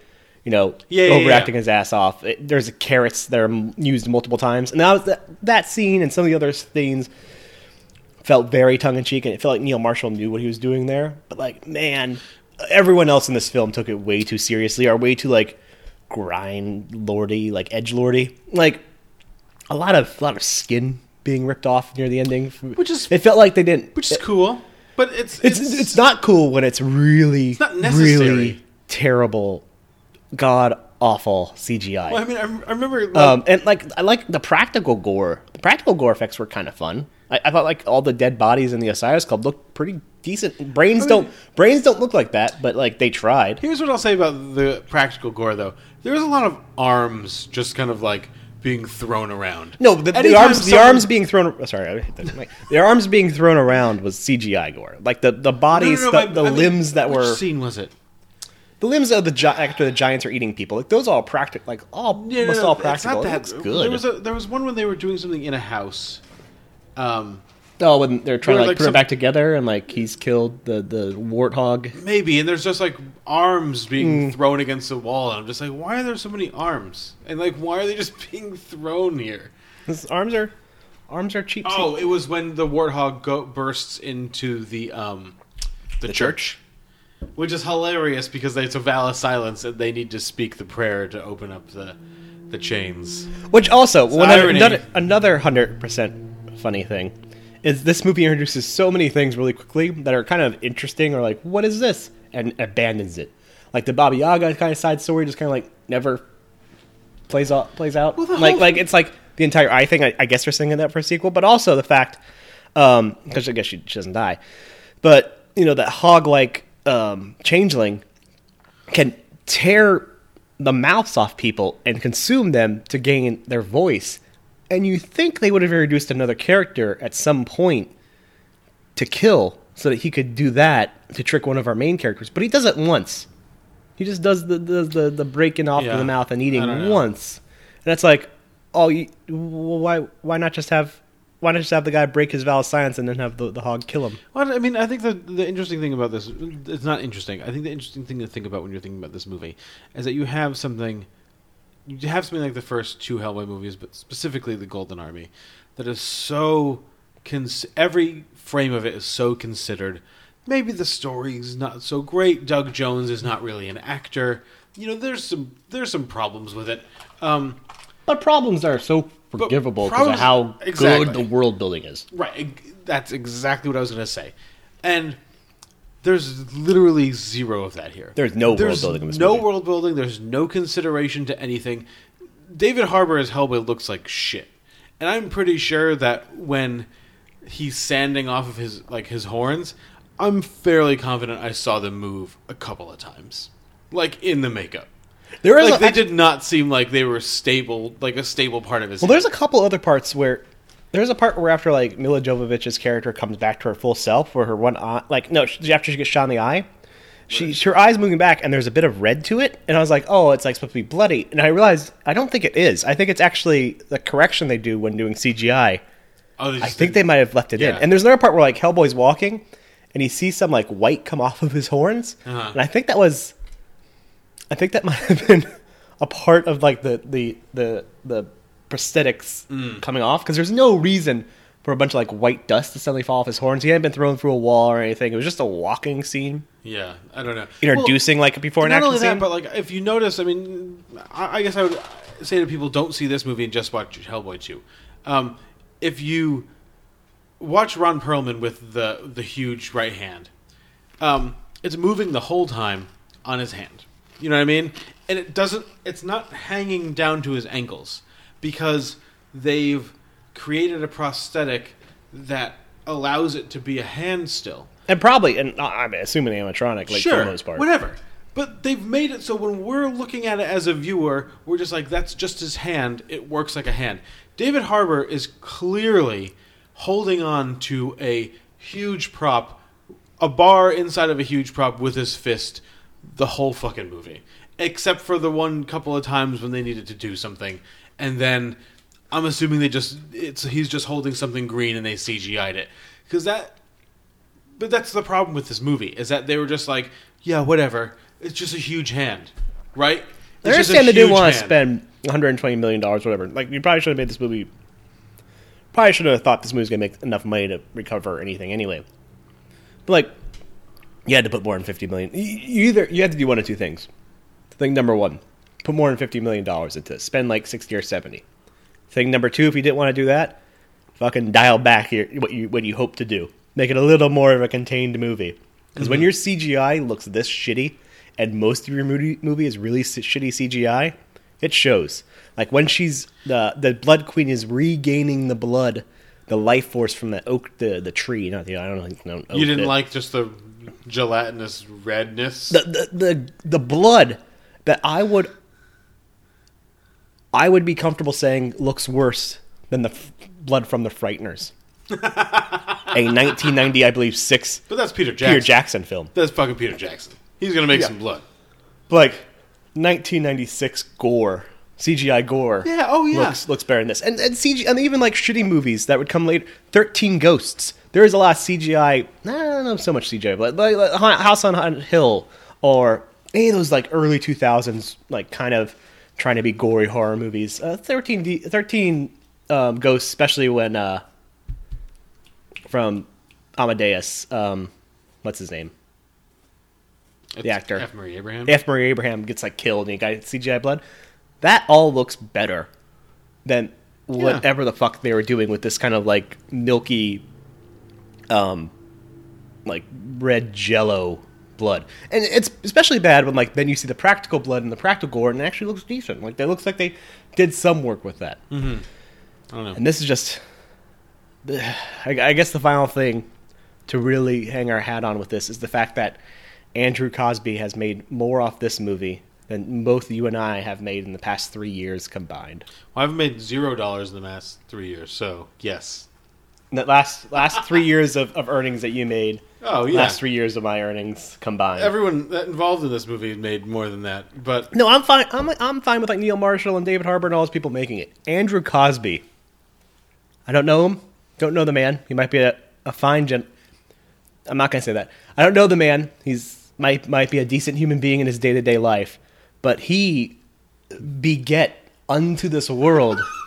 you know, Yeah, yeah, overacting yeah. his ass off. It, there's carrots that are used multiple times, and that was that, that scene and some of the other scenes felt very tongue in cheek, and it felt like Neil Marshall knew what he was doing there. But like, man, everyone else in this film took it way too seriously, or way too like grind lordy, like edge lordy, like a lot of a lot of skin being ripped off near the ending. Which is- it felt like they didn't. Which is cool, but it's It's it's, not cool when it's really not necessary. really terrible, god awful CGI. Well, I mean, I, I remember. Like, Um, and like I like the practical gore. The practical gore effects were kind of fun. I, I thought like all the dead bodies in the Osiris Club looked pretty decent. Brains don't brains don't look like that, but like they tried. here's what I'll say about the practical gore, though. There was a lot of arms just kind of like being thrown around. No, the, the Anytime arms the arms being thrown. oh, Sorry, I hit the mic. the arms being thrown around was CGI gore. Like the the No, no, bodies, no, the, my- the I mean, limbs that which were scene was it? the limbs of the gi- after the giants are eating people. Like those are all practical. Like all Yeah, almost no, all it's practical. not It that looks good. There was a there was one when they were doing something in a house. Um, oh, when they're trying to like, like, put some- it back together, and like he's killed the the warthog. maybe, and there's just like arms being Hmm. thrown against the wall, and I'm just like, why are there so many arms? And like, why are they just being thrown here? His arms are arms are cheap. Oh, it was when the warthog go- bursts into the um the, church. which is hilarious because it's a vow of silence and they need to speak the prayer to open up the the chains. Which also one other, irony. another another hundred percent funny thing is this movie introduces so many things really quickly that are kind of interesting or like what is this and abandons it. Like the Baba Yaga kind of side story just kind of like never plays out plays out. the like like it's like the entire I thing. I, I guess they're singing that for a sequel, but also the fact because I guess she, she doesn't die, but you know that hog like um, changeling can tear the mouths off people and consume them to gain their voice. And you think they would have introduced another character at some point to kill so that he could do that to trick one of our main characters, but he does it once. He just does the the the, the breaking off Yeah. of the mouth and eating once, and it's like, oh, you, why why not just have why not just have the guy break his vow of silence and then have the, the hog kill him? Well, I mean, I think the the interesting thing about this it's not interesting. I think the interesting thing to think about when you're thinking about this movie is that you have something you have something like the first two Hellboy movies, but specifically the Golden Army, that is so cons- every frame of it is so considered. Maybe the story's not so great. Doug Jones is not really an actor. You know, there's some there's some problems with it. Um, But problems are so forgivable because of how exactly. good the world building is. Right. That's exactly what I was going to say. And there's literally zero of that here. There's no world building in this no movie. world building. There's no consideration to anything. David Harbour as Hellboy looks like shit. And I'm pretty sure that when he's sanding off of his like his horns, I'm fairly confident I saw them move a couple of times. Like in the makeup. There is Like a, they did not seem like they were stable, like a stable part of his. Well, there's a couple other parts where there's a part where after like Milla Jovovich's character comes back to her full self, where her one eye, like no, she- after she gets shot in the eye, she her eyes moving back, and there's a bit of red to it, and I was like, oh, it's like supposed to be bloody, and I realized I don't think it is. I think it's actually the correction they do when doing CGI. Oh, they I think they didn't- might have left it in. And there's another part where like Hellboy's walking, and he sees some like white come off of his horns, Uh-huh. and I think that was, I think that might have been a part of like the the the the prosthetics Mm. coming off because there's no reason for a bunch of like white dust to suddenly fall off his horns. He hadn't been thrown through a wall or anything. It was just a walking scene Yeah, I don't know. introducing like a before and not action only scene. that, but like if you notice, I mean, I, I guess I would say to people, don't see this movie and just watch Hellboy two. Um, if you watch Ron Perlman with the the huge right hand, um, it's moving the whole time on his hand. You know what I mean? And it doesn't. It's not hanging down to his ankles because they've created a prosthetic that allows it to be a hand still and probably, and uh, I'm assuming animatronic, like for the most part. Whatever. But they've made it so when we're looking at it as a viewer, we're just like, that's just his hand. It works like a hand. David Harbour is clearly holding on to a huge prop, a bar inside of a huge prop with his fist the whole fucking movie. Except for the one couple of times when they needed to do something. And then I'm assuming they just, it's he's just holding something green and they CGI'd it. Because that but that's the problem with this movie is that they were just like, yeah, whatever. It's just a huge hand, right? I It's a understand they didn't want to spend 120 million dollars, whatever. Like you probably should have made this movie. Probably should have thought this movie was gonna make enough money to recover anything anyway. But like, you had to put more than 50 million. You you either you had to do one of two things. Thing number one, put more than 50 million dollars into it. spend like 60 or 70. Thing number two, if you didn't want to do that, fucking dial back your, what you what you hope to do. Make it a little more of a contained movie. Because when mm-hmm. your CGI looks this shitty, and most of your movie, movie is really shitty CGI, it shows. Like when she's the the Blood Queen is regaining the blood, the life force from the oak, the the tree. Not the I don't think no. You didn't like just the gelatinous redness. the, the the the blood that I would I would be comfortable saying looks worse than the f- blood from the Frighteners. a 1990, I believe, six but that's Peter Jackson. Peter Jackson film. That's fucking Peter Jackson. He's gonna make some blood. like 1996 gore CGI gore. Yeah, oh, yeah. Looks looks better than this. And and CG and even like shitty movies that would come later. 13 Ghosts. There is a lot of CGI. Nah, I don't know so much CGI, but like, like House on Haunted Hill or any of those like early 2000s like kind of trying to be gory horror movies. Uh, 13 D, 13 um, Ghosts, especially when uh, from Amadeus. Um, what's his name? It's actor. F. Murray Abraham. F. Murray Abraham gets like killed and he got CGI blood, that all looks better than whatever the fuck they were doing with this kind of like milky, um, like red Jello blood. And it's especially bad when like then you see the practical blood and the practical gore and it actually looks decent. Like that looks like they did some work with that. Mm-hmm. I don't know. And this is just, I, I guess the final thing to really hang our hat on with this is the fact that Andrew Cosby has made more off this movie than both you and I have made in the past three years combined. Well, I've made zero dollars in the last three years, so yes. In the last last three years of, of earnings that you made, Oh yeah. last three years of my earnings combined. Everyone that involved in this movie made more than that, but no, I'm fine. I'm I'm fine with like Neil Marshall and David Harbour and all those people making it. Andrew Cosby. I don't know him. Don't know the man. He might be a, a fine gent. I'm not gonna say that. I don't know the man. He's might might be a decent human being in his day to day life, but he beget unto this world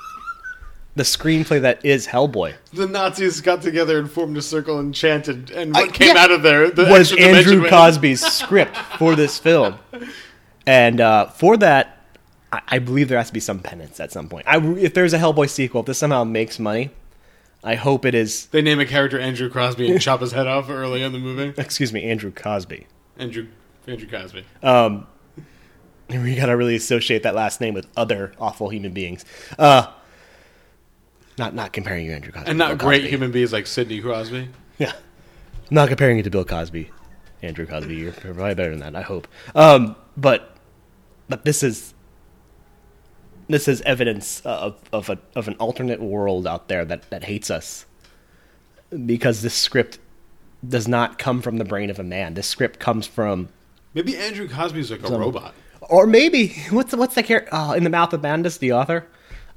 the screenplay that is Hellboy. the Nazis got together and formed a circle and chanted, and I- what came yeah. out of there the was Andrew. Cosby's script for this film, and uh, for that, I, I believe there has to be some penance at some point. I, if there's a Hellboy sequel, if this somehow makes money, I hope it is. They name a character Andrew Crosby and chop his head off early in the movie. Excuse me, Andrew Cosby. Andrew Andrew Cosby. We gotta really associate that last name with other awful human beings. Uh, not not comparing you, to Andrew Cosby, and not great Cosby. human beings like Sidney Crosby. Yeah. I'm not comparing you to Bill Cosby, Andrew Cosby. You're probably better than that, I hope. Um, but but this is this is evidence of of a, of an alternate world out there that that hates us because this script does not come from the brain of a man. This script comes from Maybe Andrew Cosby's like a robot. or maybe what's what's that character uh, in the mouth of madness the author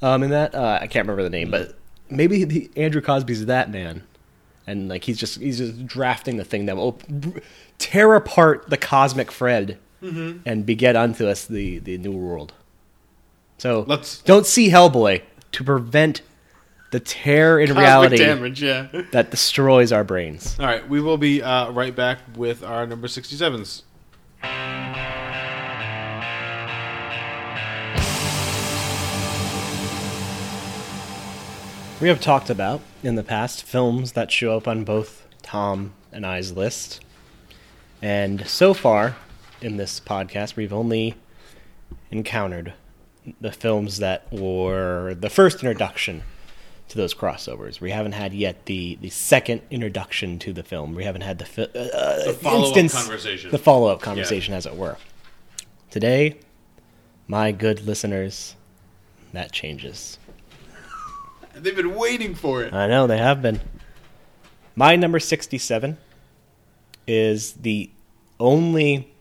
um in that uh, i can't remember the name but maybe the, andrew cosby's that man and like he's just he's just drafting the thing that will tear apart the cosmic fred and beget unto us the the new world so Let's- don't see hellboy to prevent the tear in Cosmic reality damage, yeah. that destroys our brains All right, we will be uh, right back with our number 67s. We have talked about in the past films that show up on both Tom and I's list. And so far in this podcast, we've only encountered the films that were the first introduction to those crossovers. We haven't had yet the, the second introduction to the film. We haven't had the, fi- uh, The follow-up conversation. The follow up conversation, as it were. Today, my good listeners, that changes. They've been waiting for it. I know they have been. My number 67 is the only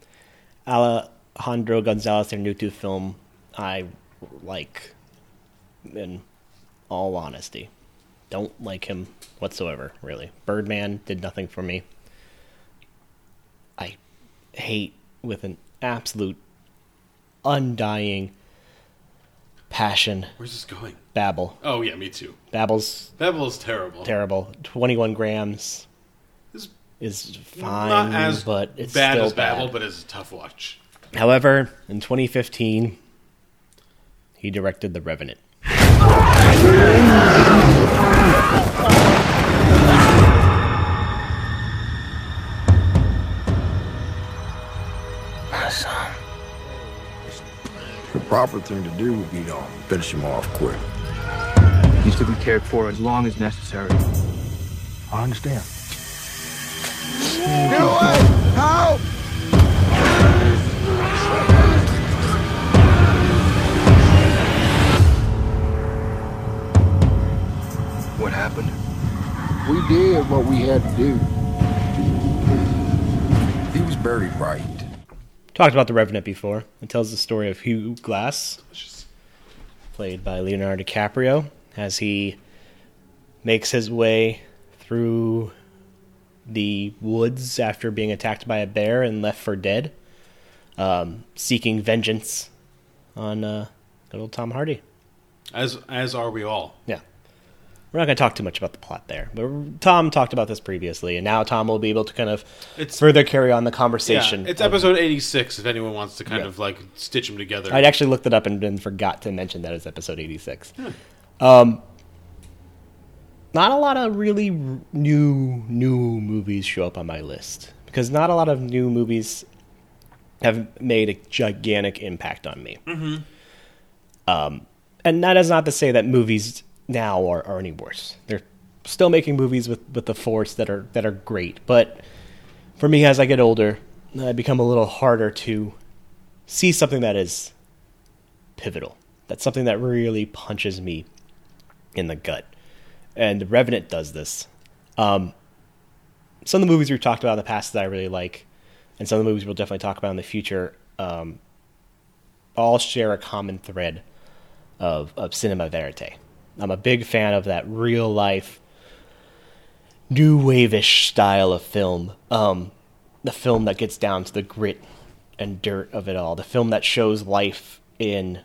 Alejandro Gonzalez Iñárritu film I like in all honesty. Don't like him whatsoever, really. Birdman did nothing for me. I hate with an absolute undying passion Where's this going? Babel. Oh yeah, me too. Babel's Babel's terrible. terrible. 21 grams It's is fine, not as but it's bad still as Babel, bad. but it's a tough watch. However, in 2015, he directed The Revenant. proper thing to do would be to finish him off quick. He's to be cared for as long as necessary. I understand. Get away! What happened? We did what we had to do. He was buried right. Talked about The Revenant before. It tells the story of Hugh Glass, played by Leonardo DiCaprio, as he makes his way through the woods after being attacked by a bear and left for dead, um, seeking vengeance on uh, good old Tom Hardy. As as are we all. Yeah. We're not going to talk too much about the plot there, but Tom talked about this previously, and now Tom will be able to kind of It's- further carry on the Yeah, conversation. it's of- episode eighty six. If anyone wants to kind Yeah. of like stitch them together. I'd actually looked it up and then forgot to mention that it's episode 86. Hmm. Um, not a lot of really new new movies show up on my list because not a lot of new movies have made a gigantic impact on me. Mm-hmm. Um, and that is not to say that movies now are, are any worse. They're still making movies with, with the force that are that are great, but for me, as I get older, I become a little harder to see something that is pivotal. That's something that really punches me in the gut. And Revenant does this. Um, some of the movies we've talked about in the past that I really like, and some of the movies we'll definitely talk about in the future, um, all share a common thread of of cinema verite. I'm a big fan of that real life, new wave-ish style of film. Um, the film that gets down to the grit and dirt of it all. The film that shows life in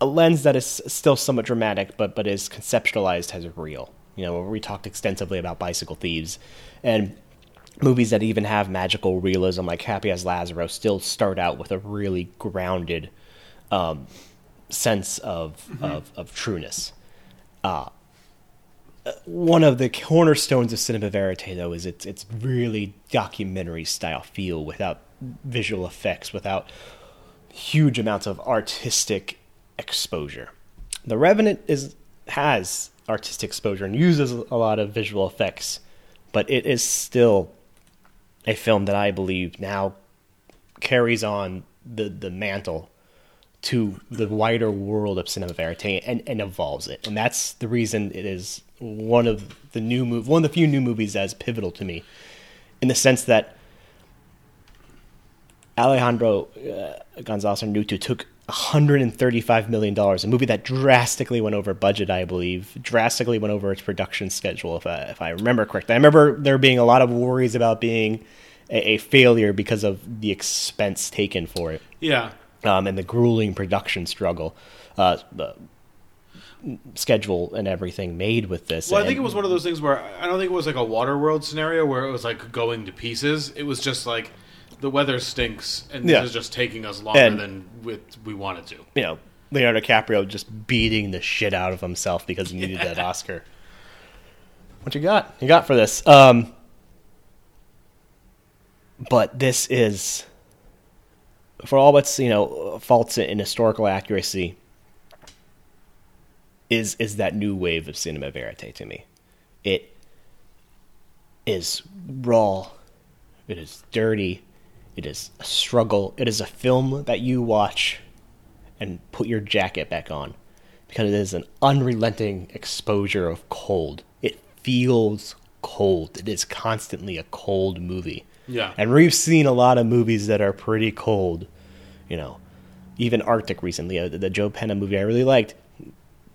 a lens that is still somewhat dramatic, but but is conceptualized as real. You know, we talked extensively about Bicycle Thieves, and movies that even have magical realism, like Happy as Lazzaro, still start out with a really grounded um, sense of, of of trueness. Uh, one of the cornerstones of cinema verite, though, is it's it's really documentary style feel without visual effects, without huge amounts of artistic exposure. The Revenant is has artistic exposure and uses a lot of visual effects, but it is still a film that I believe now carries on the the mantle to the wider world of cinema verite and, and evolves it. And that's the reason it is one of the new move one of the few new movies that is pivotal to me in the sense that Alejandro uh, Gonzalez Iñárritu took 135 million dollars, a movie that drastically went over budget, I believe, drastically went over its production schedule, if I, if I remember correctly. I remember there being a lot of worries about being a, a failure because of the expense taken for it Yeah. Um, and the grueling production struggle, uh, schedule and everything made with this. Well, I think it was one of those things where I don't think it was like a Waterworld scenario where it was like going to pieces. It was just like the weather stinks and Yeah. this is just taking us longer And- than we, we wanted to. you know Leonardo DiCaprio just beating the shit out of himself because he needed that Oscar. What you got? You got for this? Um, but this is, for all its you know faults in historical accuracy, is is that new wave of cinema verite to me. It is raw. It is dirty. It is a struggle. It is a film that you watch and put your jacket back on because it is an unrelenting exposure of cold. It feels cold. It is constantly a cold movie. Yeah. And we've seen a lot of movies that are pretty cold. You know, even Arctic recently, uh, the Joe Penna movie I really liked,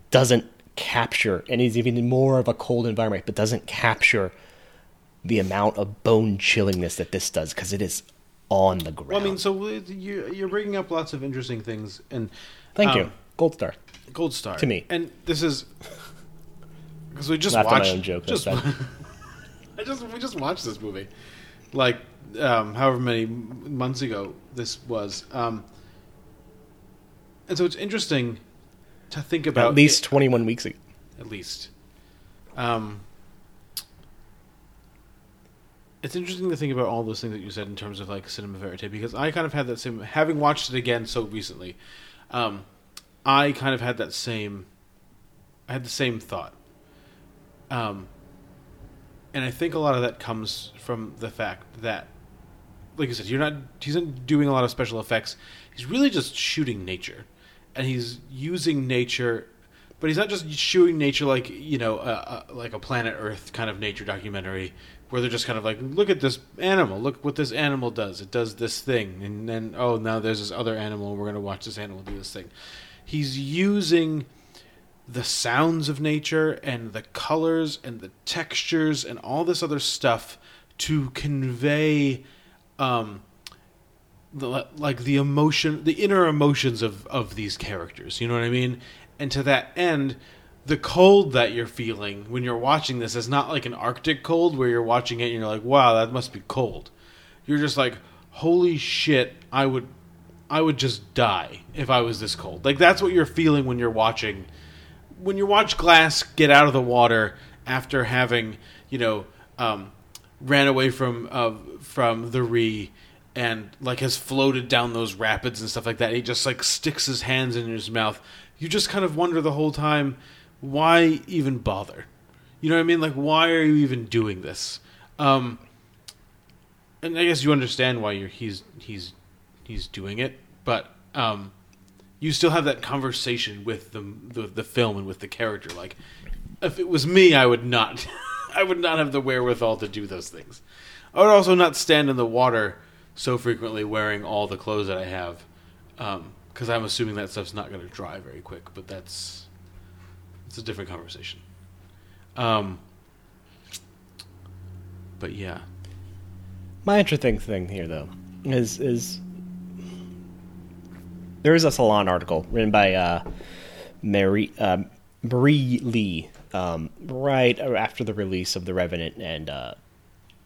doesn't capture, and is even more of a cold environment, but doesn't capture the amount of bone chillingness that this does because it is on the ground. Well, I mean, so you, you're bringing up lots of interesting things, and Thank um, you. Gold star. Gold Star To me. and this is because we just Laughed at my watched. own joke, Just. I just we just watched this movie, like um, however many months ago this was, um, and so it's interesting to think about At least it- 21 weeks ago. at least. Um, it's interesting to think about all those things that you said in terms of like cinema verite because I kind of had that same having watched it again so recently. Um, I kind of had that same. I had the same thought. Um, and I think a lot of that comes from the fact that, like I said, you're not. He's not doing a lot of special effects. He's really just shooting nature, and he's using nature, but he's not just shooting nature like you know, uh, uh, like a Planet Earth kind of nature documentary where they're just kind of like, look at this animal, look what this animal does. It does this thing, and then oh, now there's this other animal. We're gonna watch this animal do this thing. He's using the sounds of nature and the colors and the textures and all this other stuff to convey um the, like the emotion the inner emotions of of these characters you know what i mean? And to that end the cold that you're feeling when you're watching this is not like an arctic cold where you're watching it and you're like wow that must be cold. You're just like holy shit i would i would just die if i was this cold. Like that's what you're feeling when you're watching when you watch Glass get out of the water after having, you know, um, ran away from uh, from the Ree and like has floated down those rapids and stuff like that, he just like sticks his hands in his mouth. You just kind of wonder the whole time, why even bother? You know what I mean? Like, why are you even doing this? Um, and I guess you understand why you're, he's he's he's doing it, but um, you still have that conversation with the, the the film and with the character. Like, if it was me, I would not, I would not have the wherewithal to do those things. I would also not stand in the water so frequently wearing all the clothes that I have, because I'm assuming that stuff's not going to dry very quick. But that's it's a different conversation. Um, but yeah, My interesting thing here, though, is is there is a Salon article written by uh, Mary uh, Marie Lee um, right after the release of The Revenant and uh,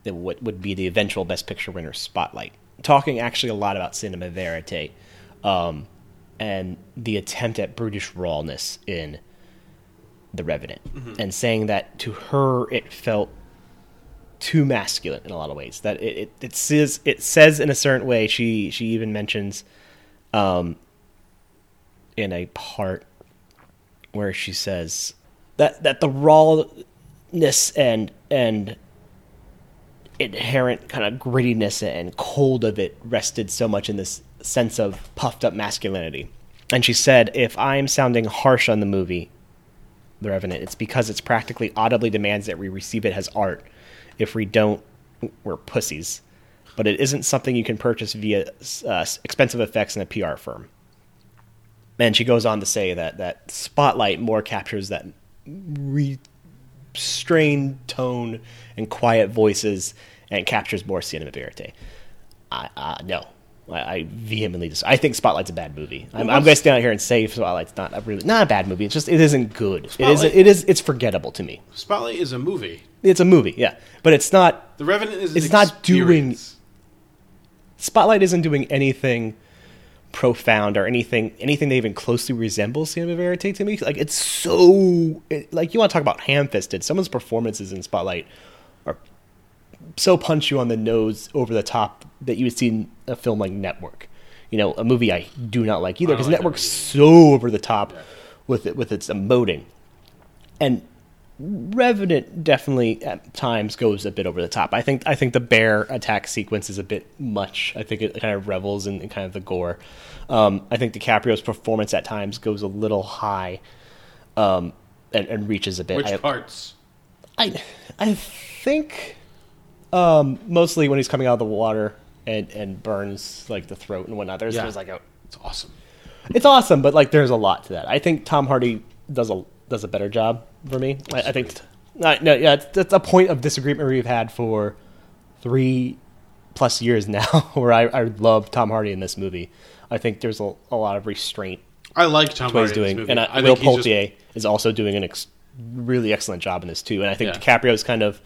the, what would be the eventual Best Picture winner Spotlight, talking actually a lot about cinema verite um, and the attempt at brutish rawness in The Revenant, and saying that to her it felt too masculine in a lot of ways. That it, it, it says it says in a certain way. She she even mentions, um, in a part where she says that that the rawness and and inherent kind of grittiness and cold of it rested so much in this sense of puffed up masculinity. And she said, if I'm sounding harsh on the movie, The Revenant, it's because it's practically audibly demands that we receive it as art. If we don't, we're pussies. But it isn't something you can purchase via uh, expensive effects in a PR firm. And she goes on to say that that Spotlight more captures that restrained tone and quiet voices and captures more cinema verite. I, uh, no, I, I vehemently dis- I think Spotlight's a bad movie. I'm, I'm going to stand out here and say Spotlight's not a really not a bad movie. It's just it isn't good. It is Spotlight- it is it's forgettable to me. Spotlight is a movie. It's a movie, yeah, but it's not. The Revenant is. It's not doing- Spotlight isn't doing anything profound or anything anything that even closely resembles cinema verite to me. Like it's so it, like you want to talk about ham-fisted. Someone's performances in Spotlight are so punch you on the nose over the top that you would see in a film like Network. You know, a movie I do not like either because like Network's so over the top with it with its emoting. And Revenant definitely at times goes a bit over the top. I think I think the bear attack sequence is a bit much. I think it kind of revels in, in kind of the gore. Um, I think DiCaprio's performance at times goes a little high um, and, and reaches a bit. Which I, parts? I I think um, mostly when he's coming out of the water and, and burns like the throat and whatnot. There's, Yeah. there's like a It's awesome. it's awesome, but like there's a lot to that. I think Tom Hardy does a does a better job for me. I, I think no, no, yeah, it's, that's a point of disagreement we've had for three plus years now, where I, I love Tom Hardy in this movie. I think there's a, a lot of restraint I like Tom Hardy doing, and I, I Will think he's just- is also doing an ex- really excellent job in this too. And I think Yeah. DiCaprio's kind of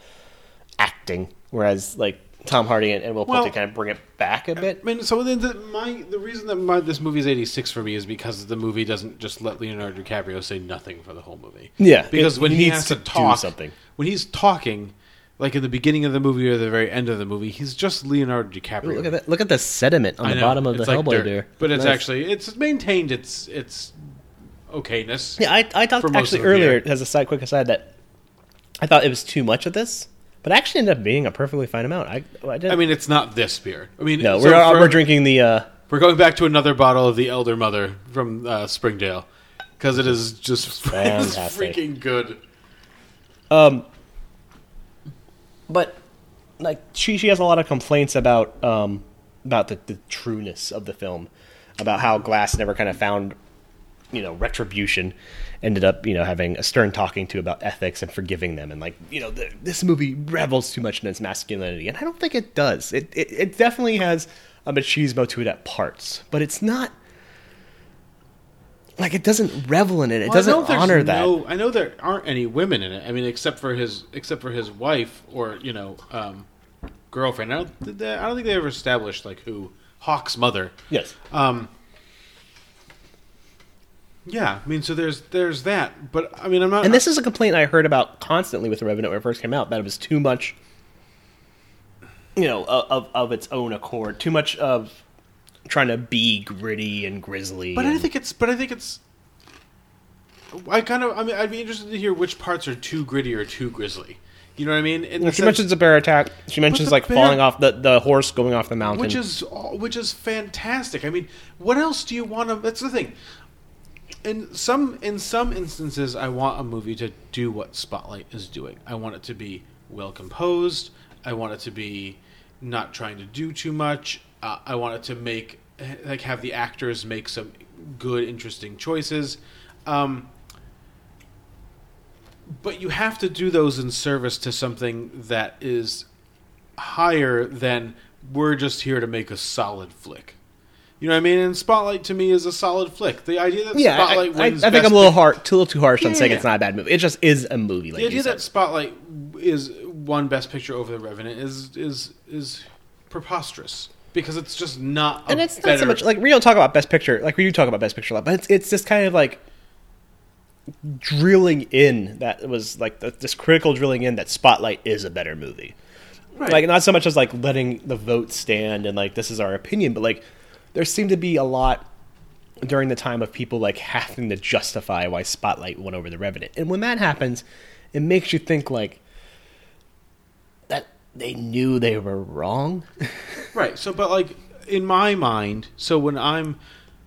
acting, whereas like Tom Hardy and, and Will Well- kind of bring it back a bit. I mean, so the, the, my the reason that my, this movie is eighty six for me is because the movie doesn't just let Leonardo DiCaprio say nothing for the whole movie. Yeah, because it- when he he, has to to talk, something. when he's talking, like in the beginning of the movie or the very end of the movie, he's just Leonardo DiCaprio. Look at that! Look at the sediment on the bottom of the like Hellboy there. but it's Nice. actually it's maintained its its okayness. Yeah, I, I talked actually earlier as a side quick aside that I thought it was too much of this, but it actually ended up being a perfectly fine amount. I, I didn't. I mean, it's not this beer. I mean, no, so we're for- we're drinking the. Uh, We're going back to another bottle of the Elder Mother from uh, Springdale because it is just fantastic. freaking good. Um, but like she she has a lot of complaints about um about the, the trueness of the film, about how Glass never kind of found you know retribution. Ended up you know having a stern talking to about ethics and forgiving them, and like you know the, this movie revels too much in its masculinity, and I don't think it does. It it, it definitely has a machismo to it at parts, but it's not. Like it doesn't revel in it. It Well, doesn't honor that. no- I know there aren't any women in it. I mean, except for his except for his wife or you know um, girlfriend. I don't. I don't think they ever established like who Hawk's mother. Yes. Um, yeah, I mean, so there's there's that, but I mean, I'm not. And this is a complaint I heard about constantly with the Revenant when it first came out that it was too much, you know, of, of, its own accord, too much of trying to be gritty and grisly. But I think it's. But I think it's. I kind of. I mean, I'd be interested to hear which parts are too gritty or too grisly. You know what I mean? Well, she sense- mentions a bear attack. She mentions like bear- falling off the, the horse going off the mountain. which is which is fantastic. I mean, what else do you want to? That's the thing. In some in some instances, I want a movie to do what Spotlight is doing. I want it to be well composed. I want it to be not trying to do too much. Uh, I want it to make like have the actors make some good, interesting choices. Um, but you have to do those in service to something that is higher than we're just here to make a solid flick. You know what I mean? And Spotlight to me is a solid flick. The idea that Yeah, I, Spotlight I, I wins think I'm a little hard, too, little too harsh on saying yeah. it's not a bad movie. It just is a movie. Like the you idea that Spotlight is one Best Picture over The Revenant is is is preposterous because it's just not. A and it's not so much like we don't talk about best picture like we do talk about best picture a lot but it's it's just kind of like drilling in that was like the, this critical drilling in that spotlight is a better movie Right. like not so much as like letting the vote stand and like this is our opinion but like there seemed to be a lot during the time of people like having to justify why spotlight went over the revenant and when that happens it makes you think like that they knew they were wrong Right. So, but like in my mind, so when I'm,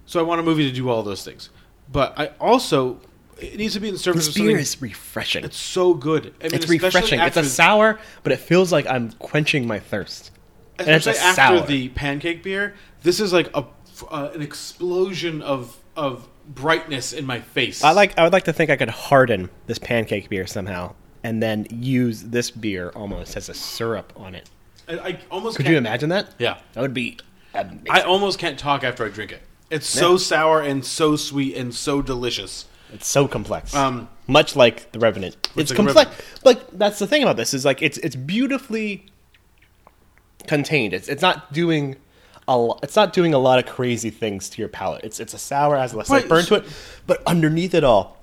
so I want a movie to do all those things, but I also it needs to be in the service this beer is refreshing It's so good. I mean, it's refreshing. It's a sour, but it feels like I'm quenching my thirst. And it's especially after sour. the pancake beer. This is like a uh, an explosion of of brightness in my face. I like. I would like to think I could harden this pancake beer somehow, and then use this beer almost as a syrup on it. I, I almost Could can't- you imagine that? Yeah. that would be amazing. I almost can't talk after I drink it. It's so sour and so sweet and so delicious. it's so complex. Um, much like the Revenant. It's like complex. Revenant. Like that's the thing about this is like it's it's beautifully contained. It's it's not doing. A lo- it's not doing a lot of crazy things to your palate. It's it's a sour, has less Right, like burn to it, but underneath it all,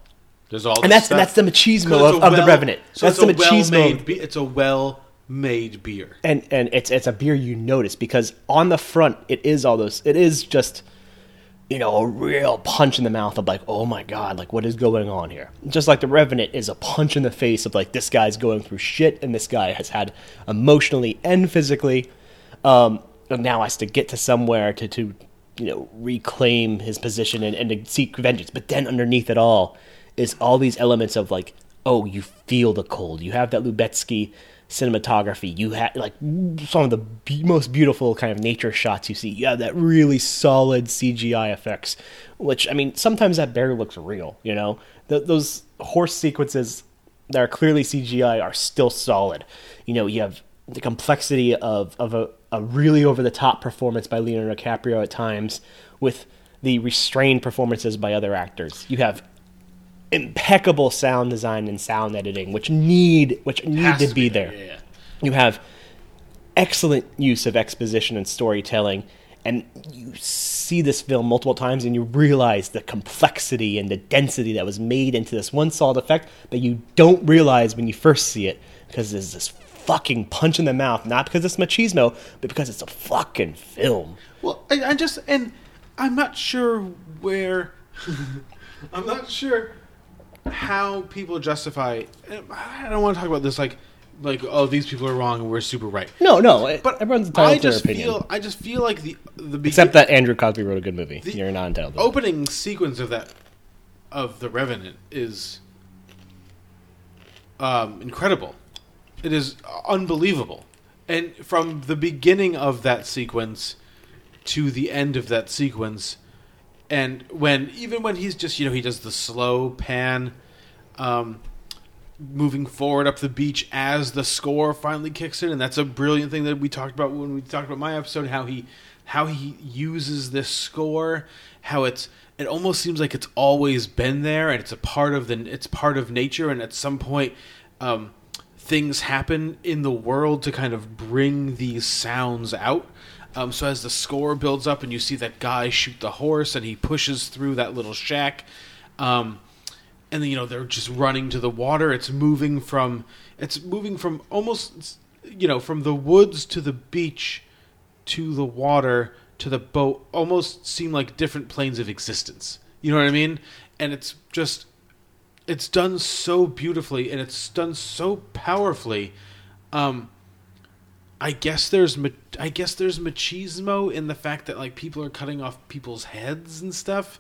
There's all And that's- stuff. that's the machismo 'Cause it's of- a of The Revenant. So That's it's the a machismo. well-made. Be- it's a well-made beer. and and it's it's a beer you notice because on the front it is all those it is just you know a real punch in the mouth of like oh my god like what is going on here just like the revenant is a punch in the face of like this guy's going through shit and this guy has had emotionally and physically um and now has to get to somewhere to to you know reclaim his position and, and to seek vengeance. But then underneath it all is all these elements of like oh you feel the cold. You have that lubezki cinematography. You have like some of the most beautiful kind of nature shots you see. You have that really solid cgi effects which i mean sometimes that barely looks real you know? Th- those horse sequences that are clearly cgi are still solid. You know you have the complexity of, of a, a really over the top performance by leonardo dicaprio at times with the restrained performances by other actors you have impeccable sound design and sound editing, which need which need Has to, to be, be there. there, yeah, yeah. You have excellent use of exposition and storytelling, and you see this film multiple times, and you realize the complexity and the density that was made into this one solid effect that you don't realize when you first see it, because there's this fucking punch in the mouth, not because it's machismo, but because it's a fucking film. Well, I, I just and I'm not sure where. I'm not sure how people justify. I don't want to talk about this like like oh these people are wrong and we're super right. No, no, it- But everyone's entitled I to their just opinion. feel I just feel like the the begin- Except that Andrew Cosby wrote a good movie. The You're not entitled. To opening sequence of that of the Revenant is um, incredible. It is unbelievable, and from the beginning of that sequence to the end of that sequence, and when even when he's just you know he does the slow pan, um, moving forward up the beach as the score finally kicks in, and that's a brilliant thing that we talked about when we talked about my episode. How he how he uses this score, how it's it almost seems like it's always been there, and it's a part of the it's part of nature, and at some point. Um, things happen in the world to kind of bring these sounds out. Um, so as the score builds up and you see that guy shoot the horse and he pushes through that little shack, um, and then you know they're just running to the water. It's moving from it's moving from almost you know from the woods to the beach to the water to the boat. Almost seem like different planes of existence. You know what I mean? And it's just it's done so beautifully and it's done so powerfully. Um, I guess there's ma- I guess there's machismo in the fact that like people are cutting off people's heads and stuff.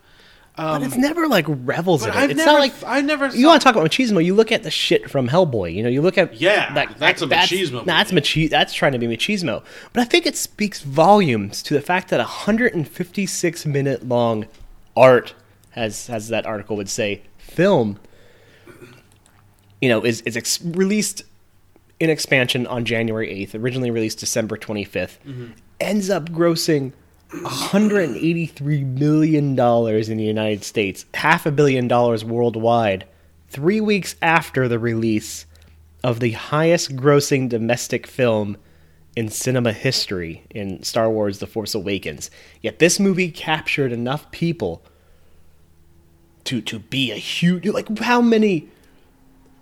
but it's never like revels in it. I've it's never, not like I never. you want to talk about machismo? You look at the shit from Hellboy. You know, you look at Yeah, that's a that's, machismo nah, That's machi- That's trying to be machismo. But I think it speaks volumes to the fact that a 156 minute long art, as as that article would say, film. You know, is is ex- released in expansion on January 8th. Originally released December 25th. Mm-hmm. Ends up grossing 183 million dollars in the United States, half a billion dollars worldwide, 3 weeks after the release of the highest grossing domestic film in cinema history in Star Wars The Force Awakens. Yet this movie captured enough people to to be a huge like how many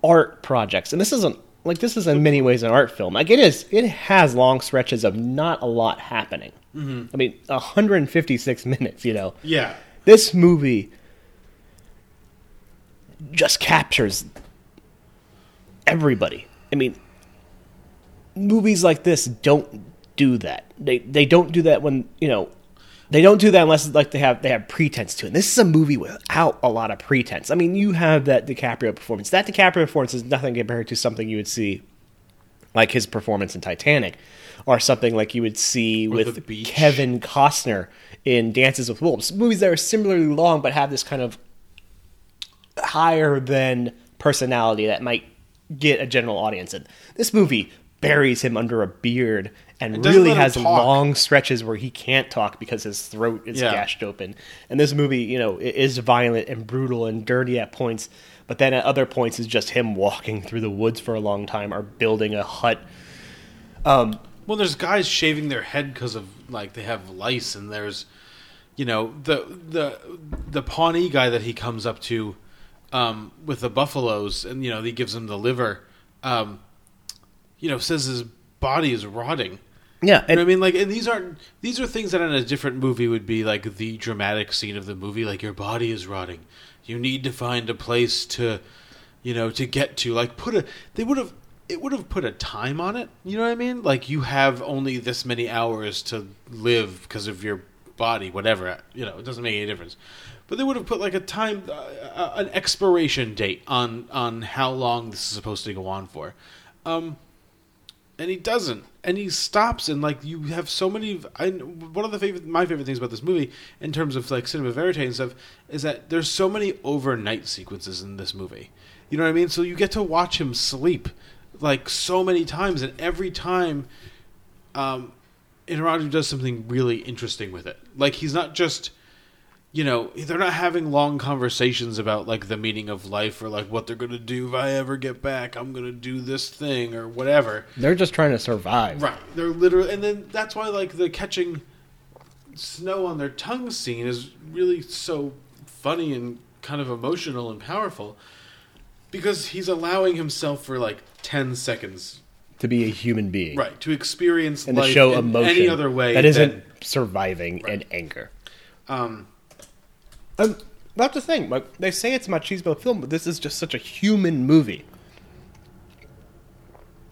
art projects and this isn't like this is in many ways an art film like it is it has long stretches of not a lot happening mm-hmm. i mean 156 minutes you know Yeah. this movie just captures everybody. I mean, movies like this don't do that. They they don't do that when you know they don't do that unless like they have they have pretense to it. And this is a movie without a lot of pretense. I mean, you have that DiCaprio performance. That DiCaprio performance is nothing compared to something you would see like his performance in Titanic, or something like you would see with Kevin Costner in Dances with Wolves. Movies that are similarly long but have this kind of higher than personality that might get a general audience. And this movie buries him under a beard and really has long stretches where he can't talk because his throat is Yeah. gashed open. And this movie, you know, is violent and brutal and dirty at points, but then at other points is just him walking through the woods for a long time or building a hut. Well, there's guys shaving their head because of like they have lice, and there's, you know, the the the Pawnee guy that he comes up to, um, with the buffaloes, and you know he gives him the liver, um, you know, says his body is rotting. Yeah, You know and I mean? Like, and these aren't these are things that in a different movie would be like the dramatic scene of the movie. Like, your body is rotting. You need to find a place to, you know, to get to. Like, put a they would have it would have put a time on it. You know what I mean? Like, you have only this many hours to live because of your body, whatever. You know, it doesn't make any difference. But they would have put like a time, uh, uh, an expiration date on on how long this is supposed to go on for. Um, and he doesn't. And he stops and like you have so many I, one of the favorite my favorite things about this movie in terms of like cinema verite and stuff is that there's so many overnight sequences in this movie. You know what i mean? So you get to watch him sleep like so many times and every time um Iñárritu does something really interesting with it. Like he's not just you know they're not having long conversations about like the meaning of life or like what they're gonna do if i ever get back i'm gonna do this thing or whatever they're just trying to survive. Right. They're literally, and then that's why like the catching snow on their tongue scene is really so funny and kind of emotional and powerful because he's allowing himself for like 10 seconds To be a human being. right to experience And to life show in emotion. any other way That isn't than- surviving and anger. um Um, that's the thing. Like they say it's a machismo film, but this is just such a human movie.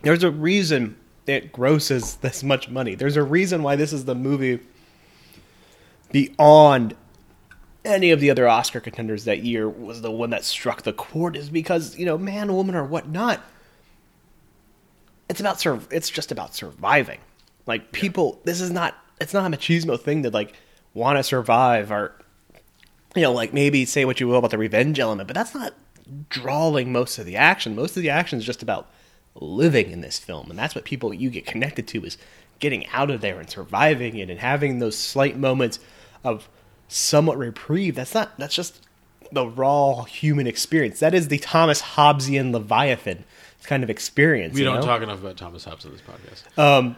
There's a reason it grosses this much money. There's a reason why this is the movie beyond any of the other Oscar contenders that year was the one that struck the chord is because, you know, man, woman or whatnot. It's about sur- it's just about surviving. Like people this is not it's not a machismo thing to like want to survive or you know, like maybe say what you will about the revenge element, but that's not drawing most of the action. Most of the action is just about living in this film, and that's what people you get connected to is getting out of there and surviving it and having those slight moments of somewhat reprieve. That's not that's just the raw human experience. That is the Thomas Hobbesian Leviathan kind of experience. we you don't know? talk enough about thomas hobbes on this podcast Um,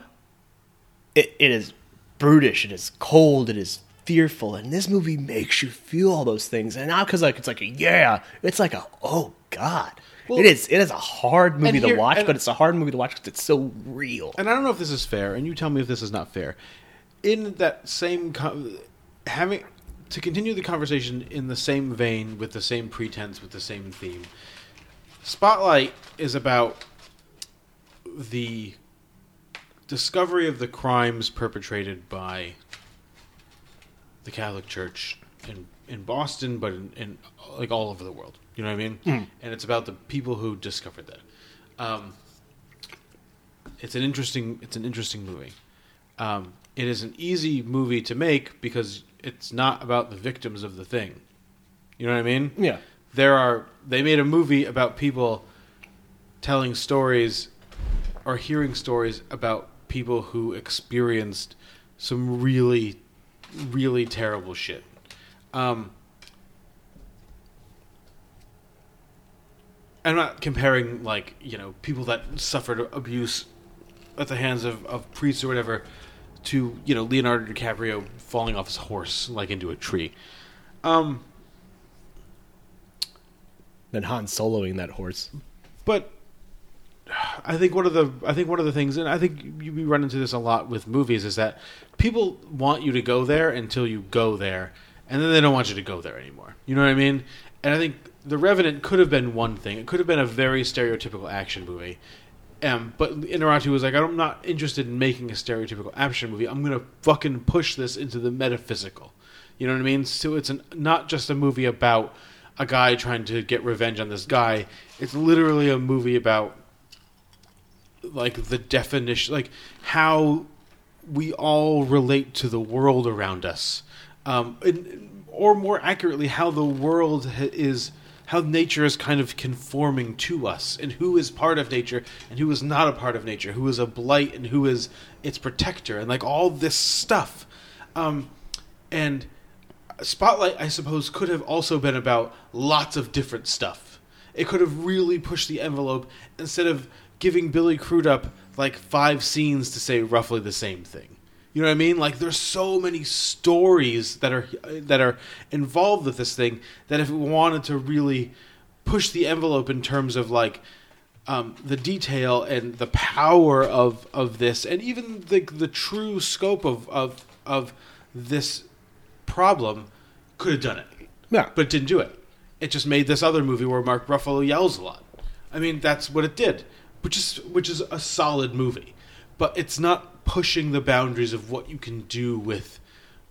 it, it is brutish, it is cold, it is fearful, and this movie makes you feel all those things. And not because like it's like a yeah, it's like a oh god. Well- it is it is a hard movie And to watch, and- but it's a hard movie to watch because it's so real. and I don't know if this is fair, and you tell me if this is not fair. In that same having to continue the conversation in the same vein with the same pretense with the same theme. Spotlight is about the discovery of the crimes perpetrated by the Catholic Church in in Boston, but in, in like all over the world. You know what I mean? And it's about the people who discovered that. Um, it's an interesting it's an interesting movie. Um, it is an easy movie to make because it's not about the victims of the thing. You know what I mean? Yeah. There are they made a movie about people telling stories or hearing stories about people who experienced some really really terrible shit. Um, I'm not comparing like you know people that suffered abuse at the hands of, of priests or whatever to you know Leonardo DiCaprio falling off his horse like into a tree. Um, Then Han soloing that horse. but I think one of the I think one of the things, and I think you run into this a lot with movies, is that people want you to go there until you go there, and then they don't want you to go there anymore. You know what I mean? And I think The Revenant could have been one thing. It could have been a very stereotypical action movie. Um, but Iñárritu was like, I'm not interested in making a stereotypical action movie. I'm gonna fucking push this into the metaphysical. You know what I mean? So it's an, not just a movie about a guy trying to get revenge on this guy. It's literally a movie about like the definition, like how we all relate to the world around us, um, and, or more accurately, how the world ha- is, how nature is kind of conforming to us, and who is part of nature and who is not a part of nature, who is a blight and who is its protector, and like all this stuff, um, and Spotlight, I suppose, could have also been about lots of different stuff. It could have really pushed the envelope instead of giving Billy Crudup like five scenes to say roughly the same thing. You know what I mean? Like there's so many stories that are that are involved with this thing that if we wanted to really push the envelope in terms of like um, the detail and the power of of this, and even the the true scope of of of this problem, could have done it. Yeah. but it didn't do it. It just made this other movie where Mark Ruffalo yells a lot. I mean, that's what it did, which is which is a solid movie, but it's not pushing the boundaries of what you can do with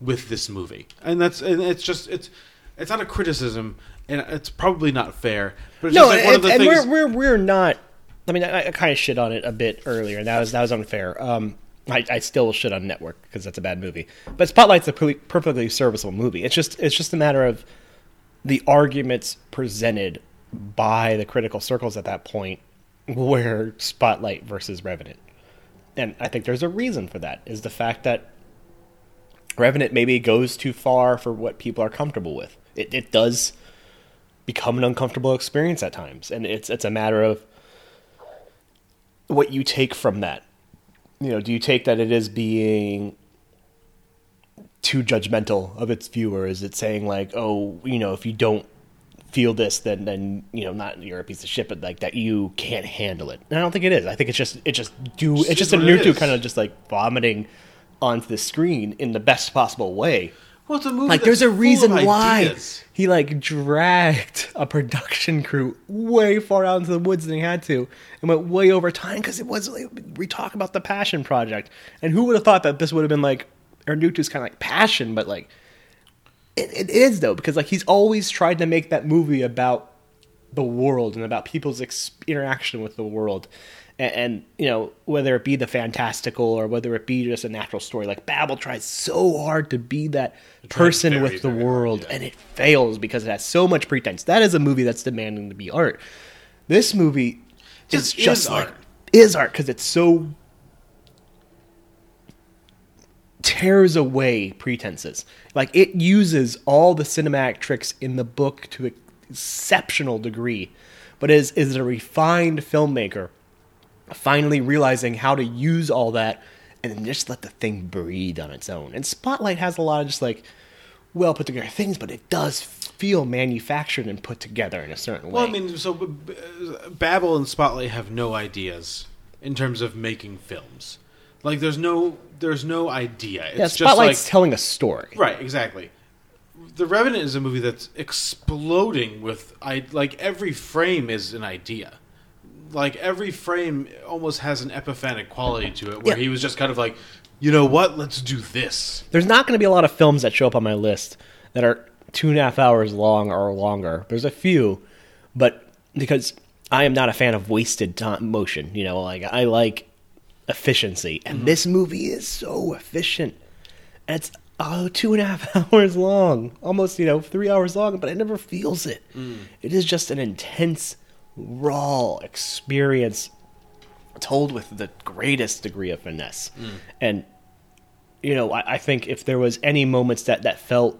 with this movie, and that's and it's just it's it's not a criticism, and it's probably not fair. But it's No, like one of and, and we're, we're we're not. I mean, I, I kind of shit on it a bit earlier, and that was that was unfair. Um, I, I still shit on Network because that's a bad movie. But Spotlight's a per- perfectly serviceable movie. It's just it's just a matter of the arguments presented by the critical circles at that point were Spotlight versus Revenant. And I think there's a reason for that is the fact that Revenant maybe goes too far for what people are comfortable with. It, it does become an uncomfortable experience at times, and it's it's a matter of what you take from that. You know, do you take that it is being too judgmental of its viewer? Is it saying like, oh, you know, if you don't feel this, then then you know, not you're a piece of shit, but like that you can't handle it. And I don't think it is. I think it's just it just do It's it's just just a what Iñárritu kind of just like vomiting onto the screen in the best possible way. well, it's a movie Like there's a reason why ideas. he like dragged a production crew way far out into the woods than he had to, and went way over time because it was like, we talk about the passion project, and who would have thought that this would have been like Iñárritu's kind of like passion, but like it, it is though because like he's always tried to make that movie about the world and about people's ex- interaction with the world and, and you know whether it be the fantastical or whether it be just a natural story like babel tries so hard to be that person with the very hard, world yeah. and it fails because it has so much pretense that is a movie that's demanding to be art this movie is Just is like art. is art because it's so tears away pretenses. Like it uses all the cinematic tricks in the book to an exceptional degree, but is is a refined filmmaker finally realizing how to use all that and just let the thing breathe on its own. And Spotlight has a lot of just like well put together things, but it does feel manufactured and put together in a certain way. Well, I mean, so B- uh, Babel and Spotlight have no ideas in terms of making films. Like, there's no, there's no idea. It's yeah, just Spotlight's like, telling a story. right, exactly. The Revenant is a movie that's exploding with, I like every frame is an idea. Like every frame almost has an epiphanic quality to it, where Yeah. he was just kind of like, you know what, let's do this. there's not going to be a lot of films that show up on my list that are two and a half hours long or longer. There's a few, but because I am not a fan of wasted time, motion, you know, like I like efficiency, and mm-hmm. this movie is so efficient. And it's oh, two and a half hours long, almost you know three hours long, but it never feels it. Mm. It is just an intense, raw experience told with the greatest degree of finesse. Mm. And you know, I, I think if there was any moments that that felt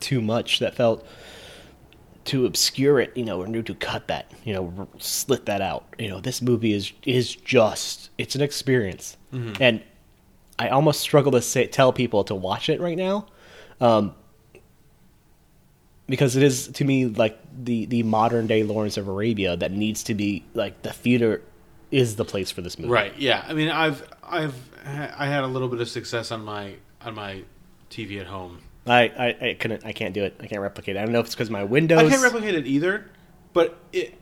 too much, that felt to obscure it, you know, or new to cut that, you know, r- slit that out. You know, this movie is is just it's an experience, and I almost struggle to say tell people to watch it right now, um, because it is to me like the the modern day Lawrence of Arabia that needs to be like the theater is the place for this movie. Right. Yeah. I mean, I've I've I had a little bit of success on my on my TV at home. I, I, I couldn't I can't do it. I can't replicate it. I don't know if it's because my windows. I can't replicate it either, but it.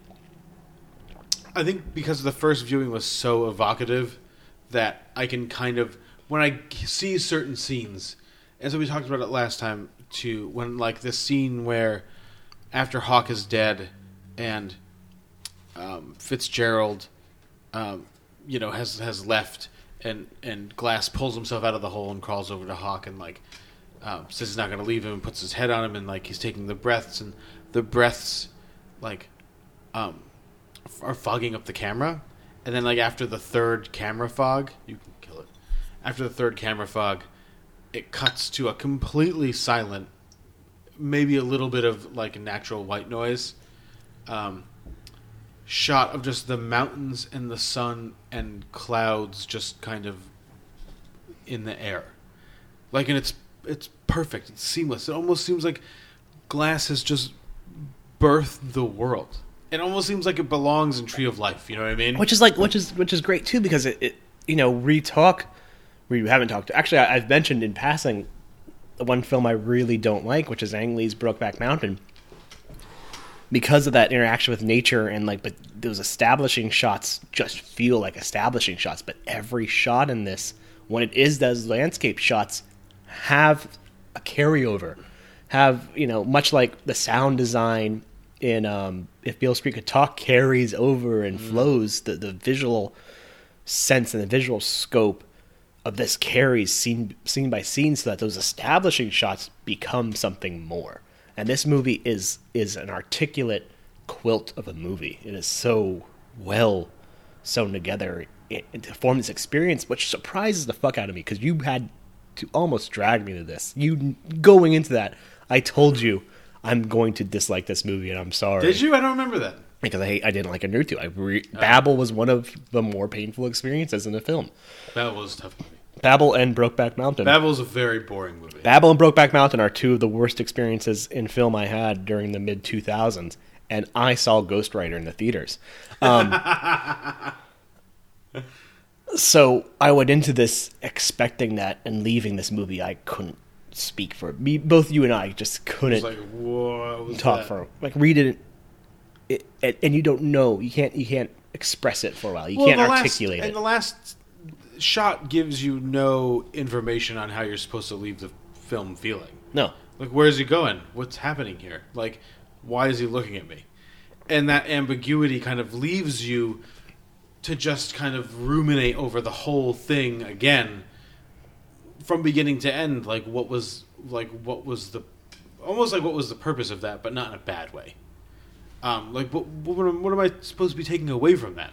I think because the first viewing was so evocative that I can kind of when I see certain scenes, and so we talked about it last time too. When like this scene where after Hawk is dead and um, Fitzgerald, um, you know, has has left, and and Glass pulls himself out of the hole and crawls over to Hawk and like um, says he's not going to leave him and puts his head on him and like he's taking the breaths and the breaths like um, are fogging up the camera. And then like after the third camera fog you can kill it. After the third camera fog it cuts to a completely silent maybe a little bit of like natural white noise um, shot of just the mountains and the sun and clouds just kind of in the air. Like and it's it's perfect. It's seamless. It almost seems like glass has just birthed the world. It almost seems like it belongs in tree of life you know what i mean? Which is like which is which is great too because it, it you know we talk we haven't talked actually I, I've mentioned in passing the one film I really don't like which is Ang Lee's Brokeback Mountain. Because of that interaction with nature and like but those establishing shots just feel like establishing shots but every shot in this when it is those landscape shots have a carryover have you know much like the sound design in um, if Beale Street could talk carries over and flows the the visual sense and the visual scope of this carries scene scene by scene so that those establishing shots become something more. And this movie is is an articulate quilt of a movie. It is so well sewn together i- to form this experience which surprises the fuck out of me because you had to almost drag me to this you going into that i told you i'm going to dislike this movie and i'm sorry did you i don't remember that because I, I didn't like Iñárritu. I re- Babel was one of the more painful experiences in the film. babel was a tough movie Babel and Brokeback Mountain. babel's a very boring movie Babel and Brokeback Mountain are two of the worst experiences in film I had during the mid 2000s, and I saw Ghost Rider in the theaters. Um, so I went into this expecting that, and leaving this movie, I couldn't speak for it. Me, both you and I just couldn't like talk that? for like read it, it, and- and you don't know you can't you can't express it for a while. You Well, can't the last- articulate and it. the last shot gives you no information on how you're supposed to leave the film feeling no, Like, where's he going? What's happening here? Like, why is he looking at me? And that ambiguity kind of leaves you to just kind of ruminate over the whole thing again from beginning to end. Like, what was like what was the almost like what was the purpose of that, but not in a bad way. Um, like, what, what, am- what am I supposed to be taking away from that?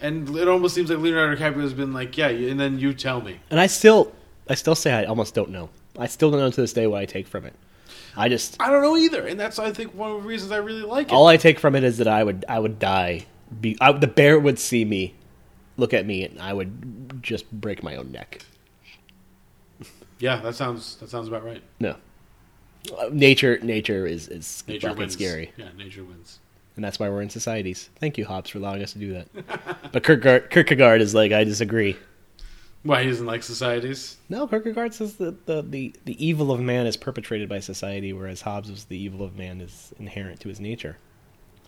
And it almost seems like Leonardo DiCaprio has been like, yeah, and then you tell me. and I still I still say I almost don't know. I still don't know to this day what I take from it. I just I don't know either, and that's I think one of the reasons I really like it. all I take from it is that I would I would die. Be I, the bear would see me, look at me, and I would just break my own neck. Yeah, that sounds that sounds about right. No, Uh, nature nature is is Nature fucking wins. scary, Yeah, nature wins. and that's why we're in societies. Thank you, Hobbes, for allowing us to do that. but Kierkegaard, Kierkegaard is like I disagree. Why he doesn't like societies? No, Kierkegaard says that the, the, the evil of man is perpetrated by society, whereas Hobbes was the evil of man is inherent to his nature.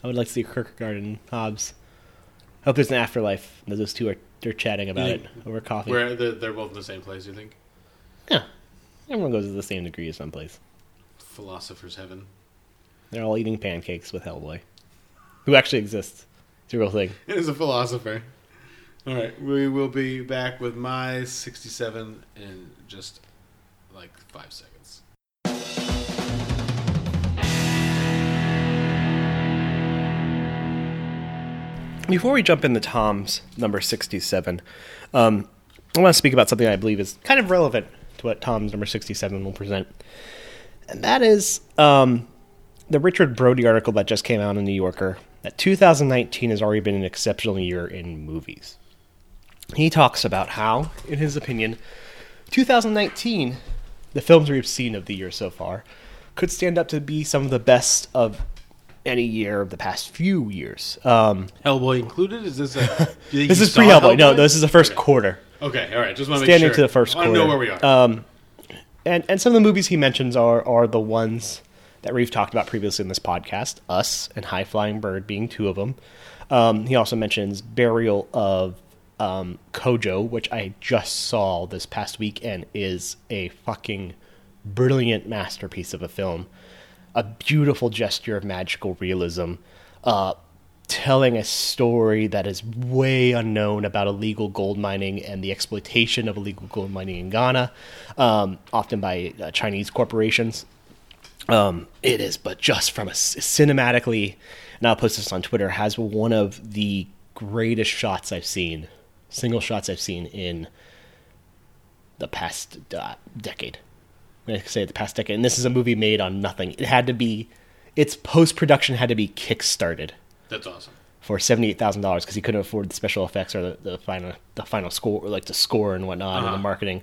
I would like to see Kierkegaard and Hobbes. Hope there's an afterlife. that Those two are they're chatting about it over coffee. Where they're, they're both in the same place. You think? Yeah, Everyone goes to the same degree someplace. Philosopher's heaven. They're all eating pancakes with Hellboy, who actually exists. It's a real thing. It is a philosopher. All right, we will be back with my 67 in just like five seconds. Before we jump into Tom's number 67, um, I want to speak about something I believe is kind of relevant to what Tom's number 67 will present. And that is um, the Richard Brody article that just came out in the New Yorker that 2019 has already been an exceptional year in movies. He talks about how, in his opinion, 2019, the films we've seen of the year so far, could stand up to be some of the best of any year of the past few years. Um, Hellboy included? Is this a? do you think this is pre Hellboy. No, this is the first Okay. quarter. Okay, all right. Just want to make Standing sure. to the first I quarter. to know where we are. Um, and and some of the movies he mentions are are the ones that we've talked about previously in this podcast. Us and High Flying Bird being two of them. Um, he also mentions Burial of um, Kojo, which I just saw this past week and is a fucking brilliant masterpiece of a film. A beautiful gesture of magical realism. Uh, telling a story that is way unknown about illegal gold mining and the exploitation of illegal gold mining in Ghana, um, often by uh, Chinese corporations. Um, it is, but just from a cinematically, and I'll post this on Twitter, has one of the greatest shots I've seen, single shots I've seen in the past uh, decade. I say the past decade, and this is a movie made on nothing. It had to be, its post production had to be kickstarted That's awesome. for seventy eight thousand dollars because he couldn't afford the special effects or the, the final the final score or like the score and whatnot and Uh-huh. the marketing.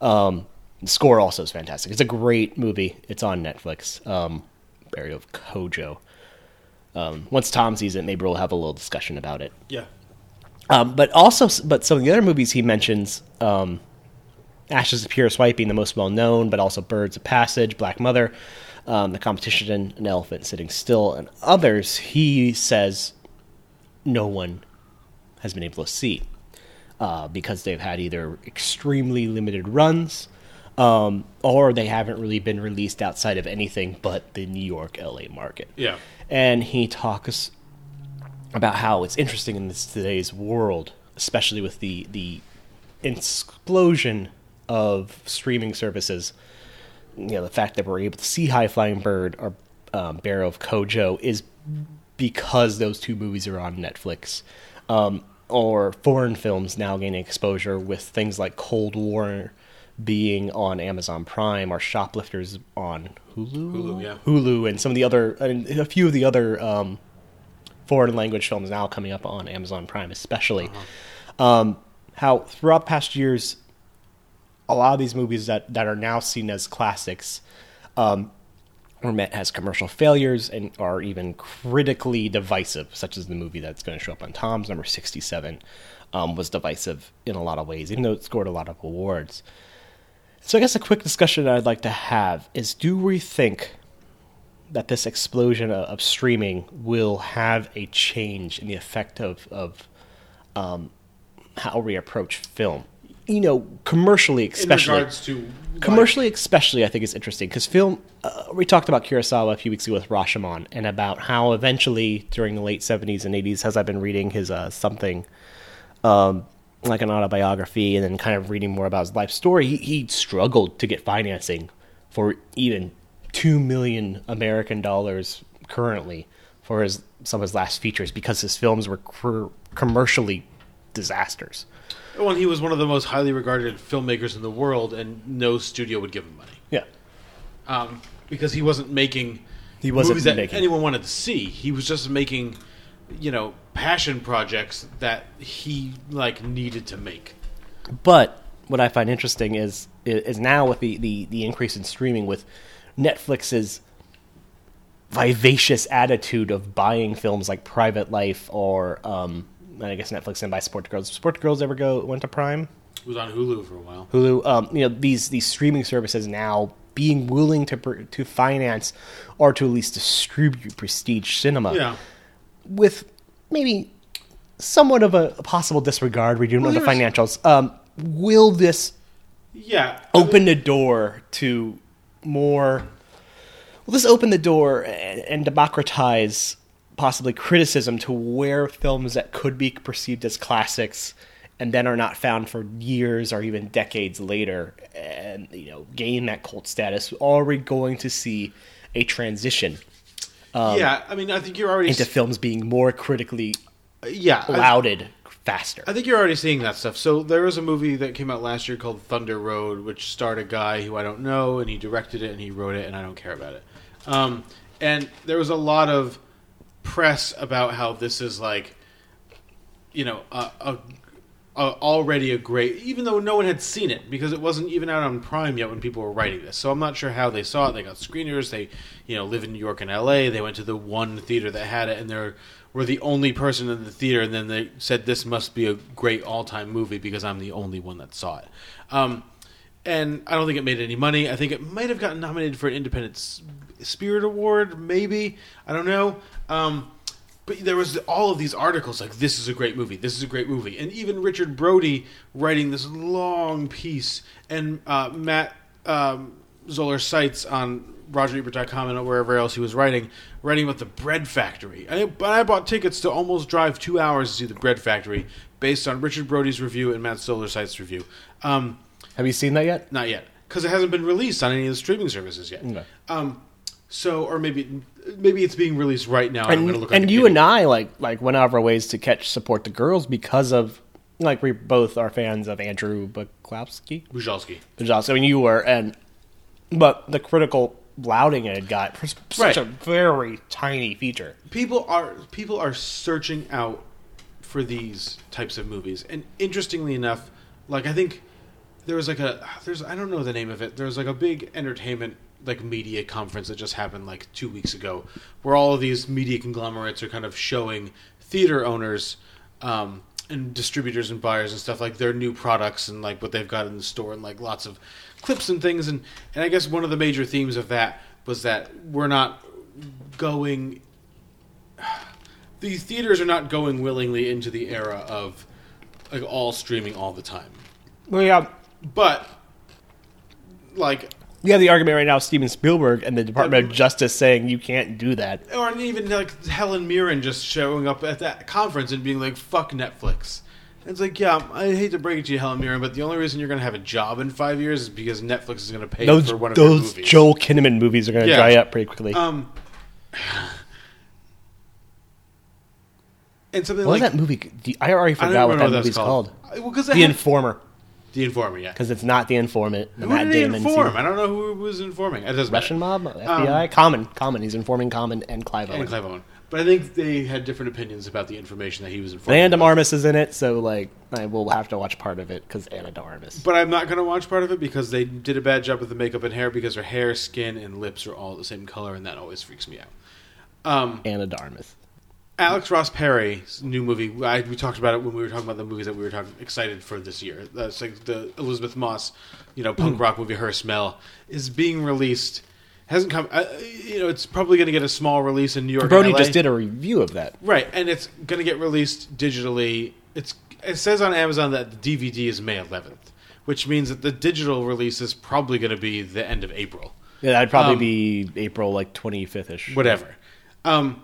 Um, the score also is fantastic. It's a great movie. It's on Netflix. Um, Burial of Kojo. Um, once Tom sees it, maybe we'll have a little discussion about it. Yeah. Um, but also, but some of the other movies he mentions, um, Ashes of Pure White being the most well known, but also Birds of Passage, Black Mother, um, The Competition, An Elephant Sitting Still, and others, he says no one has been able to see uh, because they've had either extremely limited runs um, or they haven't really been released outside of anything but the New York LA market. Yeah. And he talks about how it's interesting in this today's world, especially with the the explosion of streaming services. You know, the fact that we're able to see High Flying Bird or um, Burial of Kojo is because those two movies are on Netflix. Um, or foreign films now gaining exposure with things like Cold War being on Amazon Prime or Shoplifters on Hulu. Hulu, yeah. Hulu, and some of the other, and a few of the other um, foreign language films now coming up on Amazon Prime, especially. Um, how throughout past years, a lot of these movies that, that are now seen as classics um, were met as commercial failures and are even critically divisive, such as the movie that's going to show up on Tom's number 67 um, was divisive in a lot of ways, even though it scored a lot of awards. So I guess a quick discussion I'd like to have is do we think that this explosion of, of streaming will have a change in the effect of, of um, how we approach film? You know, commercially, especially. In regards to commercially especially i think is interesting because film uh, we talked about kurosawa a few weeks ago with rashomon and about how eventually during the late 70s and 80s as i've been reading his uh, something um, like an autobiography and then kind of reading more about his life story he, he struggled to get financing for even 2 million american dollars currently for his some of his last features because his films were cr- commercially disasters Well, he was one of the most highly regarded filmmakers in the world, and no studio would give him money yeah um, because he wasn't making He wasn't movies that making- anyone wanted to see. He was just making, you know, passion projects that he like needed to make. But what I find interesting is is now with the, the, the increase in streaming with Netflix's vivacious attitude of buying films like Private Life or um, I guess Netflix and by Sport Girls. Sport Girls ever go went to Prime? It was on Hulu for a while. Hulu. Um, you know these these streaming services now being willing to to finance or to at least distribute prestige cinema Yeah, with maybe somewhat of a, possible disregard. We do know the financials. Um, will this Yeah. open the door to more. Well, this open the door and, and democratize possibly criticism to where films that could be perceived as classics and then are not found for years or even decades later and you know gain that cult status are we going to see a transition yeah. I mean, I think you're already. into films being more critically yeah. I- lauded faster I think you're already seeing that stuff. So there was a movie that came out last year called Thunder Road, which starred a guy who I don't know, and he directed it and he wrote it, and I don't care about it. Um, and there was a lot of press about how this is like, you know, a, a, a already a great, even though no one had seen it because it wasn't even out on Prime yet when people were writing this. So I'm not sure how they saw it. They got screeners. They, you know, live in New York and L.A. They went to the one theater that had it, and they're were the only person in the theater, and then they said this must be a great all-time movie because I'm the only one that saw it. Um, and I don't think it made any money. I think it might have gotten nominated for an Independent Spirit Award, maybe. I don't know. Um, but there was all of these articles like this is a great movie, this is a great movie, and even Richard Brody writing this long piece, and uh, Matt um, Zoller Seitz on RogerEbert.com and wherever else he was writing, writing about the Bread Factory. I, but I bought tickets to almost drive two hours to see the Bread Factory based on Richard Brody's review and Matt Zoller Seitz's review. Um, have you seen that yet not yet, because it hasn't been released on any of the streaming services yet. Um, so, or maybe maybe it's being released right now. I'm and, gonna look on and you and I like like went out of our ways to catch support the girls because of like we both are fans of Andrew Buklowski. Bujalski. Bujalski. I mean, you were, and but the critical lauding it got for such Right. a very tiny feature. People are people are searching out for these types of movies, and interestingly enough, like I think there was like a there's I don't know the name of it. There was like a big entertainment like media conference that just happened like two weeks ago, where all of these media conglomerates are kind of showing theater owners um, and distributors and buyers and stuff like their new products and like what they've got in the store and like lots of clips and things and and I guess one of the major themes of that was that we're not going these theaters are not going willingly into the era of like all streaming all the time. Well, yeah, But like we have the argument right now: Steven Spielberg and the Department of Justice saying you can't do that. or even like Helen Mirren just showing up at that conference and being like fuck Netflix. It's like, yeah, I hate to break it to you, Helen Mirren, but the only reason you're going to have a job in five years is because Netflix is going to pay Those for one of those movies. Joel Kinnaman movies are going to Yeah. dry up pretty quickly. um, and something what was like that movie? The- I already I forgot what that movie's that's called. Well, because The Informer, the informant, yeah. because it's not the Informant. the Who Matt did Damon inform? I don't know who was informing. It doesn't Russian matter. mob, FBI, Common, Common. He's informing Common and Clive Owen. and Clive Owen. But I think they had different opinions about the information that he was informing. Anna. Armas is in it, so like I will have to watch part of it because Anna Armas. But I'm not going to watch part of it because they did a bad job with the makeup and hair because her hair, skin, and lips are all the same color, and that always freaks me out. Um, Anna de Armas. Alex Ross Perry's new movie. I, we talked about it when we were talking about the movies that we were talking excited for this year. That's like the Elisabeth Moss, you know, Mm. punk rock movie Her Smell is being released. Hasn't come. Uh, you know, it's probably going to get a small release in New York. Brody and LA. just did a review of that. right, and it's going to get released digitally. It's it says on Amazon that the DVD is May 11th, which means that the digital release is probably going to be the end of April Yeah, that'd probably Um, be April like twenty fifth ish. whatever. Um,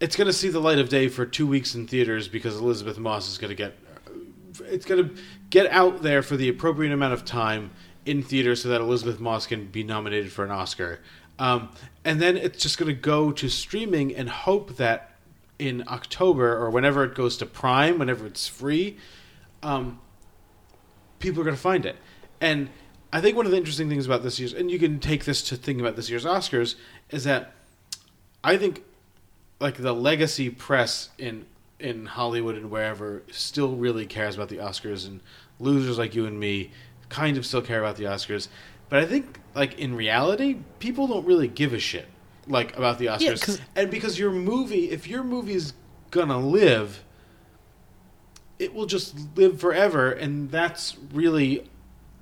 it's going to see the light of day for two weeks in theaters because Elisabeth Moss is going to get it's going to get out there for the appropriate amount of time in theaters so that Elisabeth Moss can be nominated for an Oscar. Um, and then it's just going to go to streaming and hope that in October or whenever it goes to Prime, whenever it's free, um, people are going to find it. And I think one of the interesting things about this year's, and you can take this to think about this year's Oscars, is that I think like the legacy press in in Hollywood and wherever still really cares about the Oscars, and losers like you and me kind of still care about the Oscars. But I think like in reality, people don't really give a shit like about the Oscars, 'cause- and because your movie, if your movie's gonna live, it will just live forever, and that's really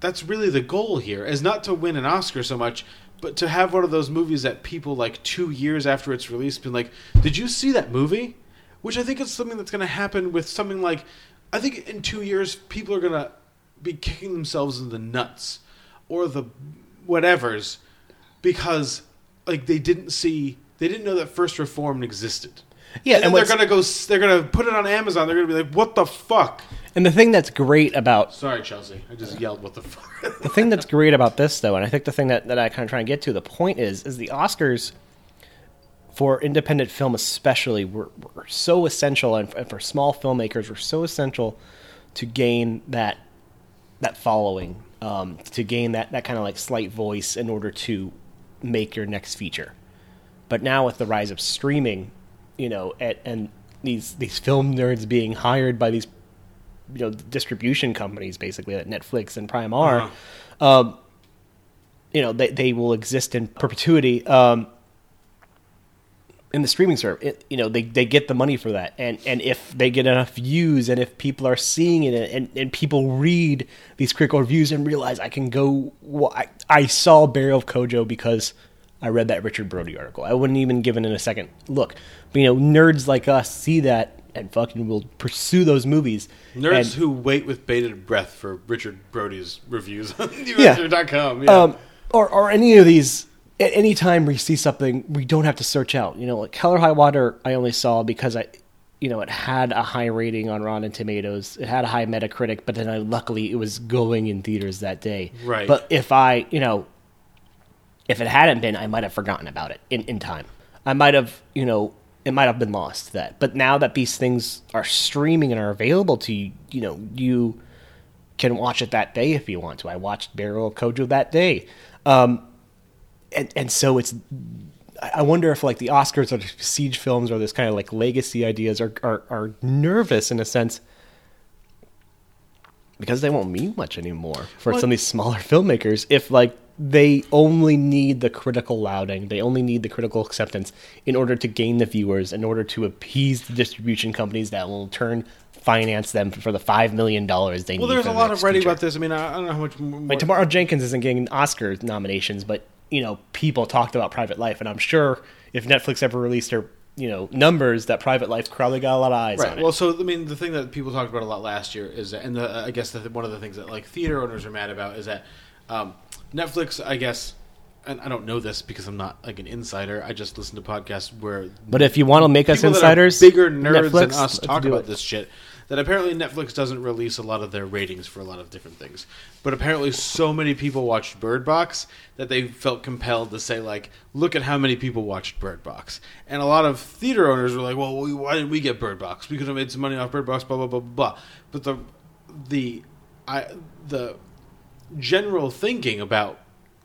that's really the goal here is not to win an Oscar so much, but to have one of those movies that people like two years after its release been like, "Did you see that movie?" Which I think is something that's going to happen with something like, I think in two years people are going to be kicking themselves in the nuts or the whatevers because like they didn't see they didn't know that first reformed existed. Yeah, and, and they're gonna go. They're gonna put it on Amazon. They're gonna be like, "What the fuck?" And the thing that's great about Sorry, Chelsea. I just yelled, "What the fuck?" the thing that's great about this though, and I think the thing that, that I kind of try and get to, the point is, is the Oscars for independent film especially were, were so essential, and for, and for small filmmakers were so essential to gain that that following, um, to gain that that kind of like slight voice in order to make your next feature. But now with the rise of streaming, you know, and, and these these film nerds being hired by these you know distribution companies basically that Netflix and Prime are, um, you know they they will exist in perpetuity. Um, in the streaming service, it, you know they, they get the money for that, and and if they get enough views, and if people are seeing it, and, and people read these critical reviews and realize I can go, well, I, I saw Burial of Kojo because I read that Richard Brody article. I wouldn't even give it in a second look. But you know, nerds like us see that and fucking will pursue those movies. Nerds And- who wait with bated breath for Richard Brody's reviews on Yeah. Yeah. um, or or any of these. At any time we see something, we don't have to search out. You know, like Hell or High Water, I only saw because I, you know, it had a high rating on Rotten Tomatoes. It had a high Metacritic, but then I, luckily it was going in theaters that day. Right. But if I, you know, if it hadn't been, I might have forgotten about it in, in time. I might have, you know, it might have been lost to that. But now that these things are streaming and are available to you, you know, you can watch it that day if you want to. I watched Burial of Kojo that day. Um, and, and so it's, I wonder if like the Oscars or the siege films or this kind of like legacy ideas are, are, are nervous in a sense because they won't mean much anymore for Well- some of these smaller filmmakers if like they only need the critical lauding they only need the critical acceptance in order to gain the viewers in order to appease the distribution companies that will in turn finance them for the five million dollars they need well, need there's for a lot of writing about this. I mean, I, don't know how much. More, Like Tamara Jenkins isn't getting Oscar nominations, but you know people talked about Private Life, and I'm sure if Netflix ever released their you know numbers, that Private Life probably got a lot of eyes on Right. it. Well, so I mean, the thing that people talked about a lot last year is, that, and the, I guess that one of the things that like theater owners are mad about is that um, Netflix, I guess, and I don't know this because I'm not like an insider. I just listen to podcasts where But if you want to make us people that are insiders, bigger nerds Netflix, than us, talk about it. this shit. That apparently Netflix doesn't release a lot of their ratings for a lot of different things, but apparently so many people watched Bird Box that they felt compelled to say like, "Look at how many people watched Bird Box." And a lot of theater owners were like, "Well, we, why didn't we get Bird Box? We could have made some money off Bird Box." Blah blah blah blah. blah. But the the I the general thinking about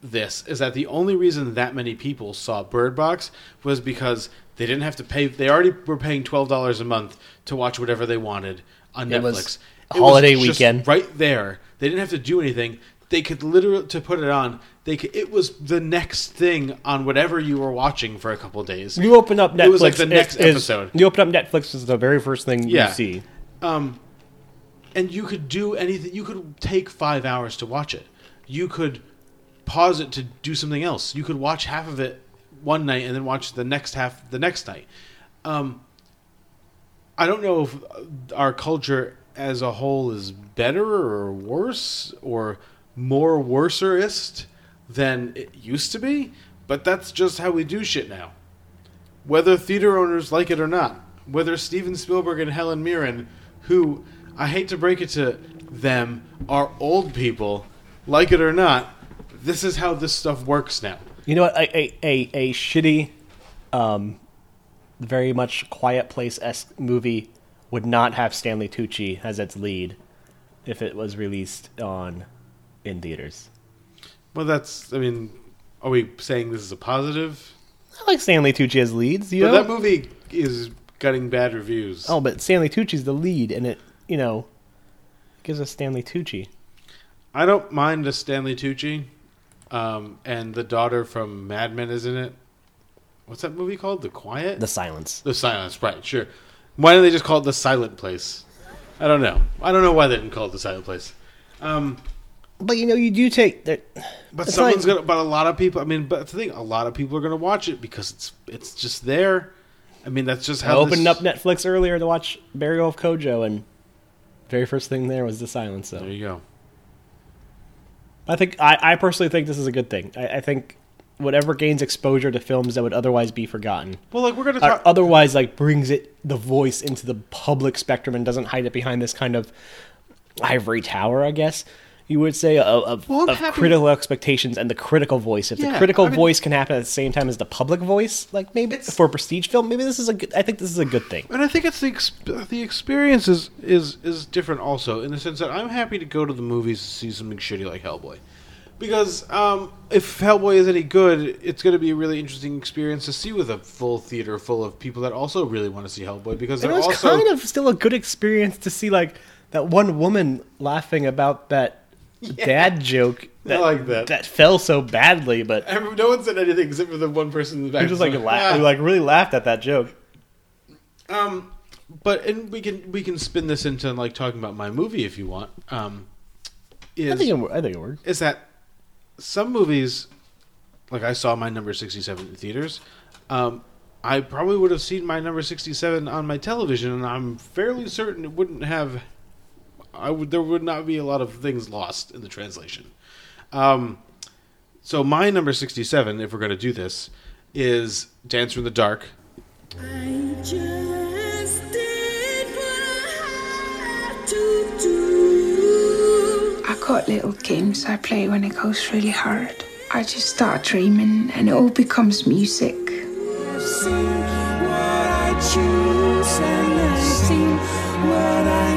this is that the only reason that many people saw Bird Box was because they didn't have to pay. They already were paying twelve dollars a month to watch whatever they wanted on It Netflix. holiday weekend. right there. They didn't have to do anything. They could literally to put it on. They could, it was the next thing on whatever you were watching for a couple of days. you open up Netflix, It was like the next is- episode. You open up Netflix is the very first thing Yeah. you see. Um, and you could do anything. You could take five hours to watch it. You could pause it to do something else. You could watch half of it one night and then watch the next half the next night. Um, I don't know if our culture as a whole is better or worse or more worserist than it used to be, but that's just how we do shit now. Whether theater owners like it or not, whether Steven Spielberg and Helen Mirren, who I hate to break it to them, are old people, like it or not, this is how this stuff works now. You know what? A a, a, a shitty, um, very much Quiet Place esque movie would not have Stanley Tucci as its lead if it was released on in theaters. Well, that's. I mean, are we saying this is a positive? I like Stanley Tucci as leads. You But know? that movie is getting bad reviews. Oh, but Stanley Tucci's the lead, and it you know gives us Stanley Tucci. I don't mind a Stanley Tucci, um, and the daughter from Mad Men is in it. What's that movie called? The Quiet. The silence. The Silence. Right. Sure. Why don't they just call it the Silent Place? I don't know. I don't know why they didn't call it the Silent Place. Um, But you know, you do take that. but someone's like- gonna. But a lot of people. I mean, but the thing, a lot of people are gonna watch it because it's it's just there. I mean, that's just how I opened this- up Netflix earlier to watch Burial of Kojo, and very first thing there was the silence. So There you go. I think I, I personally think this is a good thing. I, I think whatever gains exposure to films that would otherwise be forgotten, Well, like we're gonna talk. otherwise like brings it the voice into the public spectrum and doesn't hide it behind this kind of ivory tower. I guess you would say of, of, Well, of critical expectations and the critical voice. If Yeah, the critical I mean- voice can happen at the same time as the public voice, like maybe for a prestige film, maybe this is a good. I think this is a good thing. And I think it's the exp- the experience is, is is different also in the sense that I'm happy to go to the movies to see something shitty like Hellboy, because um, if Hellboy is any good, it's going to be a really interesting experience to see with a full theater full of people that also really want to see Hellboy because It was also kind of still a good experience to see like that one woman laughing about that dad joke that, like that. that fell so badly, but no one said anything except for the one person in the back. we just like So, la- "Ah." like really laughed at that joke. Um, but and we can we can spin this into like talking about my movie if you want. Um, is I think it, I think it worked. is that some movies, like I saw my number sixty-seven in theaters. Um, I probably would have seen my number sixty-seven on my television, and I'm fairly certain it wouldn't have. I would there would not be a lot of things lost in the translation. Um, so my number sixty-seven, if we're going to do this, is Dancer in the Dark. I just did what I had to do. I got little games I play when it goes really hard. I just start dreaming and it all becomes music. I've seen what I choose and I've seen what I need, and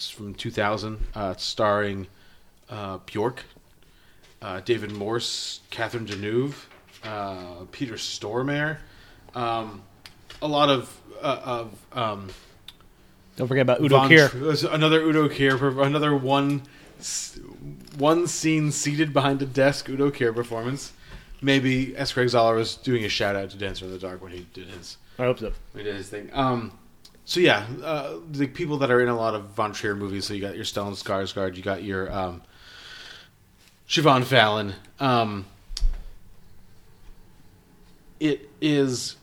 It's from 2000, uh, starring uh, Bjork, uh, David Morse, Catherine Deneuve, uh, Peter Stormare, um, a lot of uh, of um, Don't forget about Udo von Kier. Another Udo Kier, another one one scene seated behind a desk Udo Kier performance. Maybe S. Craig Zahler was doing a shout out to Dancer in the Dark when he did his I hope so. He did his thing. Um, so yeah, uh, the people that are in a lot of Von Trier movies. So you got your Stellan Skarsgård, you got your um, Siobhan Fallon. Um, it is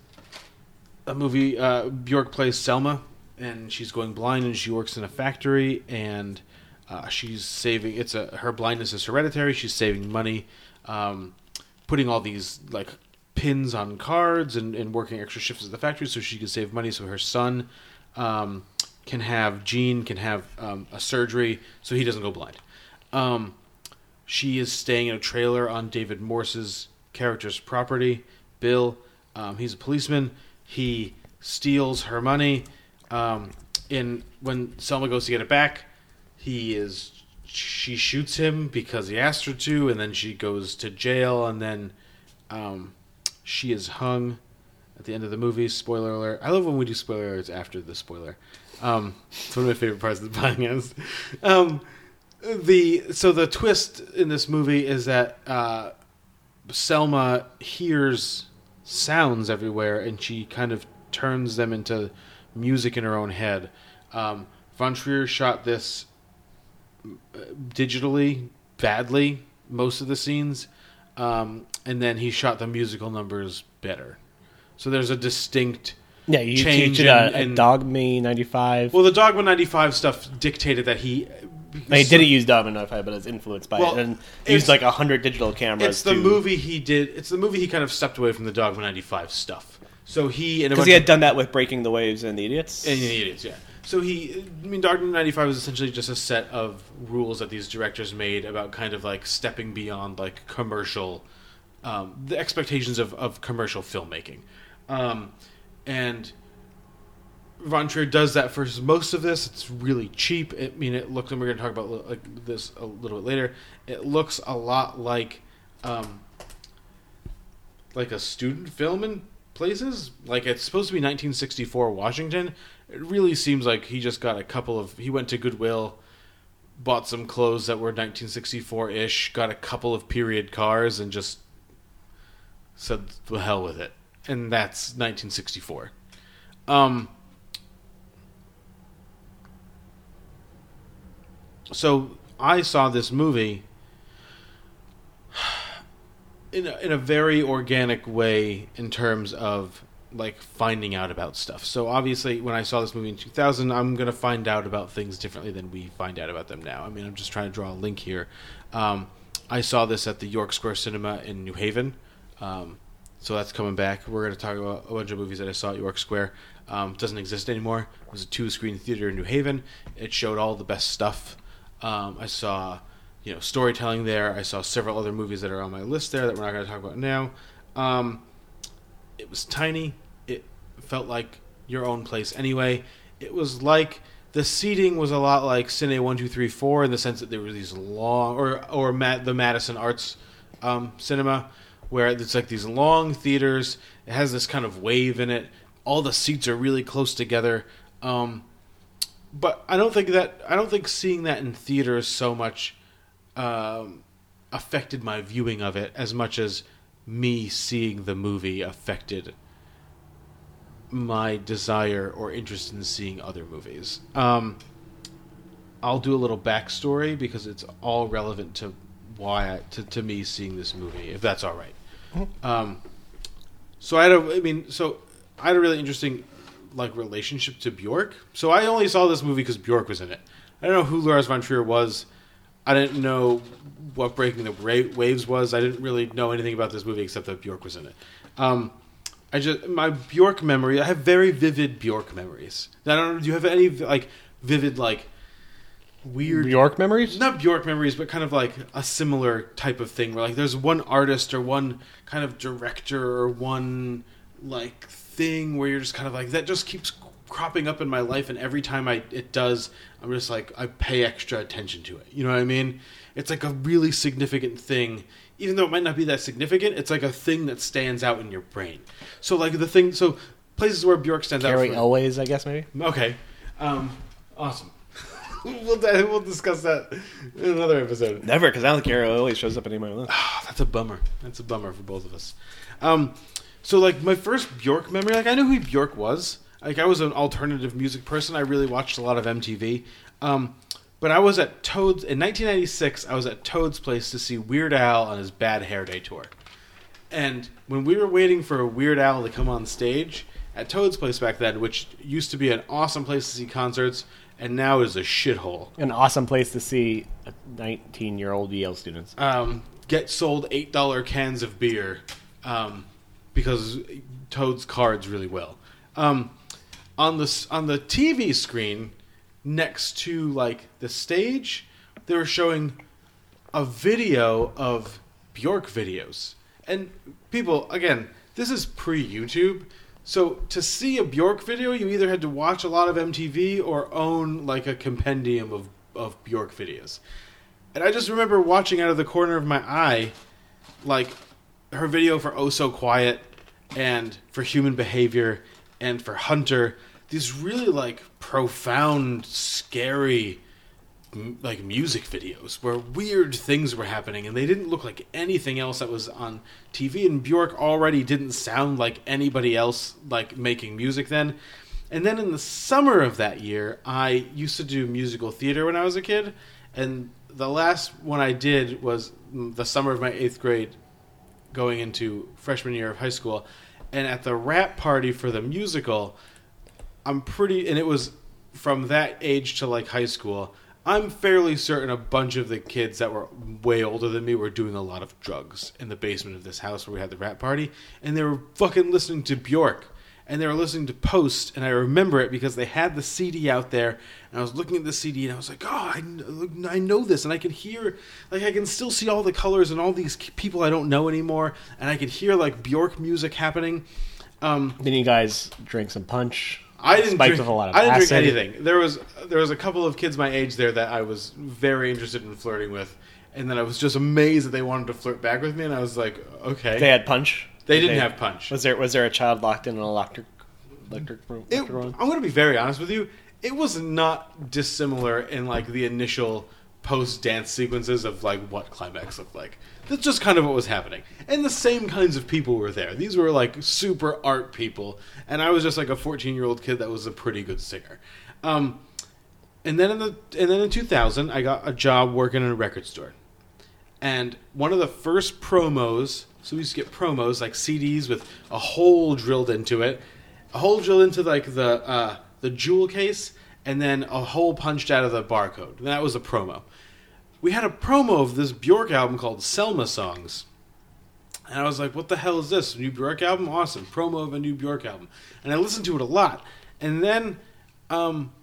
a movie. Uh, Bjork plays Selma, and she's going blind, and she works in a factory, and uh, she's saving. It's a her blindness is hereditary. She's saving money, um, putting all these like pins on cards, and, and working extra shifts at the factory so she can save money. So her son um, can have Gene can have um, a surgery so he doesn't go blind. Um, she is staying in a trailer on David Morse's character's property. Bill, um, he's a policeman. He steals her money. Um, in when Selma goes to get it back, he is she shoots him because he asked her to, and then she goes to jail, and then um, she is hung at the end of the movie. Spoiler alert! I love when we do spoiler alerts after the spoiler. Um, it's one of my favorite parts of the podcast. Um, the so the twist in this movie is that uh, Selma hears sounds everywhere, and she kind of turns them into music in her own head. Um, Von Trier shot this uh, digitally badly most of the scenes, um, and then he shot the musical numbers better. So there's a distinct Yeah, you change in- at, in- at Dogme ninety five. Well, the Dogma '95 stuff dictated that he. I didn't use Dogme ninety five, but it's influenced by Well, it, and used like hundred digital cameras. It's the to- movie he did. It's the movie he kind of stepped away from the Dogma '95 stuff. So he and because he had of- done that with Breaking the Waves and the Idiots. And the idiots, yeah. So he, I mean, Dogma '95 was essentially just a set of rules that these directors made about kind of like stepping beyond like commercial, um, the expectations of, of commercial filmmaking, um, and Von Trier does that for most of this. It's really cheap. I mean, it looks, and we're going to talk about like this a little bit later. It looks a lot like, um, like a student film in places. Like it's supposed to be 1964 Washington. It really seems like he just got a couple of. He went to Goodwill, bought some clothes that were 1964 ish, got a couple of period cars, and just said the hell with it. And that's 1964. Um, so I saw this movie in a, in a very organic way in terms of like finding out about stuff. So obviously, when I saw this movie in 2000, I'm gonna find out about things differently than we find out about them now. I mean, I'm just trying to draw a link here. Um, I saw this at the York Square Cinema in New Haven. Um, so that's coming back. We're going to talk about a bunch of movies that I saw at York Square. Um, doesn't exist anymore. It was a two-screen theater in New Haven. It showed all the best stuff. Um, I saw, you know, storytelling there. I saw several other movies that are on my list there that we're not going to talk about now. Um, it was tiny. It felt like your own place anyway. It was like the seating was a lot like Cine One Two Three Four in the sense that there were these long, or or Matt, the Madison Arts um, Cinema, where it's like these long theaters. It has this kind of wave in it. All the seats are really close together. Um, but I don't think that I don't think seeing that in theaters so much um, affected my viewing of it as much as me seeing the movie affected my desire or interest in seeing other movies. Um, I'll do a little backstory because it's all relevant to why I, to to me seeing this movie, if that's all right. Um, so I had a, I mean, so I had a really interesting like relationship to Bjork. So I only saw this movie because Bjork was in it. I don't know who Lars von Trier was. I didn't know what Breaking the Waves was. I didn't really know anything about this movie except that Bjork was in it. Um, I just my Bjork memory. I have very vivid Bjork memories. I don't. Do you have any like vivid like weird Bjork memories? Not Bjork memories, but kind of like a similar type of thing where like there's one artist or one kind of director or one like thing where you're just kind of like that just keeps cropping up in my life and every time I it does I'm just like I pay extra attention to it. You know what I mean? It's like a really significant thing even though it might not be that significant, it's like a thing that stands out in your brain. So like the thing so places where Bjork stands Carrie out for, Elways, I guess maybe. Okay. Um, awesome. We'll, we'll discuss that in another episode. Never, because I don't think Elways shows up in any of my lists. Ah, that's a bummer. That's a bummer for both of us. Um, so like my first Bjork memory, like I knew who Bjork was. Like I was an alternative music person. I really watched a lot of MTV. Um, but I was at Toad's in 1996. I was at Toad's place to see Weird Al on his Bad Hair Day tour. And when we were waiting for Weird Al to come on stage at Toad's place back then, which used to be an awesome place to see concerts, and now is a shithole. An awesome place to see 19 year old Yale students. Um, get sold eight dollar cans of beer um, because Toad's cards really well. Um, on the on the TV screen next to like the stage, they were showing a video of Bjork videos. And people, again, this is pre YouTube. So to see a Bjork video, you either had to watch a lot of MTV or own like a compendium of, of Bjork videos. And I just remember watching out of the corner of my eye, like her video for Oh So Quiet and for Human Behavior and for Hunter. These really like profound, scary like music videos where weird things were happening and they didn't look like anything else that was on TV and Bjork already didn't sound like anybody else like making music then. And then in the summer of that year, I used to do musical theater when I was a kid and the last one I did was mm, the summer of my 8th grade going into freshman year of high school and at the wrap party for the musical I'm pretty, and it was from that age to like high school. I'm fairly certain a bunch of the kids that were way older than me were doing a lot of drugs in the basement of this house where we had the rat party, and they were fucking listening to Bjork, and they were listening to Post, and I remember it because they had the CD out there, and I was looking at the CD, and I was like, oh, I, I know this, and I can hear, like, I can still see all the colors and all these people I don't know anymore, and I could hear like Bjork music happening. Um, Then you guys drink some punch. I didn't drink. with a lot of I didn't acid. drink anything. There was there was a couple of kids my age there that I was very interested in flirting with, and then I was just amazed that they wanted to flirt back with me, and I was like, okay. They had punch. They didn't have punch. Was there was there a child locked in an electric electric room? It, I'm going to be very honest with you. It was not dissimilar in like the initial post dance sequences of like what climax looked like. That's just kind of what was happening. And the same kinds of people were there. These were like super art people, and I was just like a 14 year old kid that was a pretty good singer. Um, and then in the and then in 2000, I got a job working in a record store. And one of the first promos, so we used to get promos like CDs with a hole drilled into it, a hole drilled into like the uh, the jewel case, and then a hole punched out of the barcode. That was a promo. We had a promo of this Bjork album called Selma Songs. And I was like, what the hell is this? A new Bjork album? Awesome. Promo of a new Bjork album. And I listened to it a lot. And then um,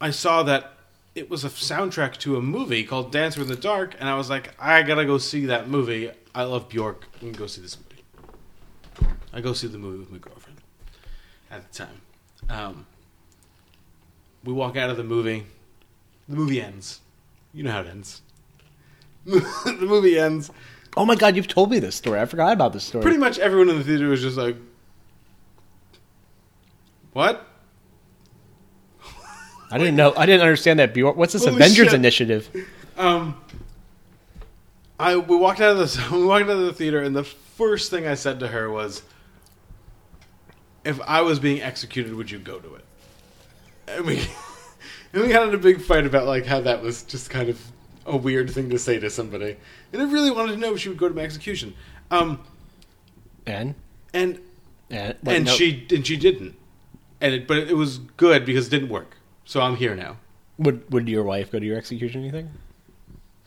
I saw that it was a soundtrack to a movie called Dancer in the Dark. And I was like, I gotta go see that movie. I love Bjork. I'm gonna go see this movie. I go see the movie with my girlfriend at the time. Um, we walk out of the movie. The movie ends. You know how it ends. the movie ends. Oh my god, you've told me this story. I forgot about this story. Pretty much everyone in the theater was just like, "What?" I didn't know. I didn't understand that. Bjork. What's this Holy Avengers shit. initiative? Um, I we walked out of the we walked out of the theater, and the first thing I said to her was, "If I was being executed, would you go to it?" And we and we in a big fight about like how that was just kind of a weird thing to say to somebody, and I really wanted to know if she would go to my execution. Um, And and and, and no. she and she didn't, and it, but it was good because it didn't work. So I'm here now. would would your wife go to your execution? You think?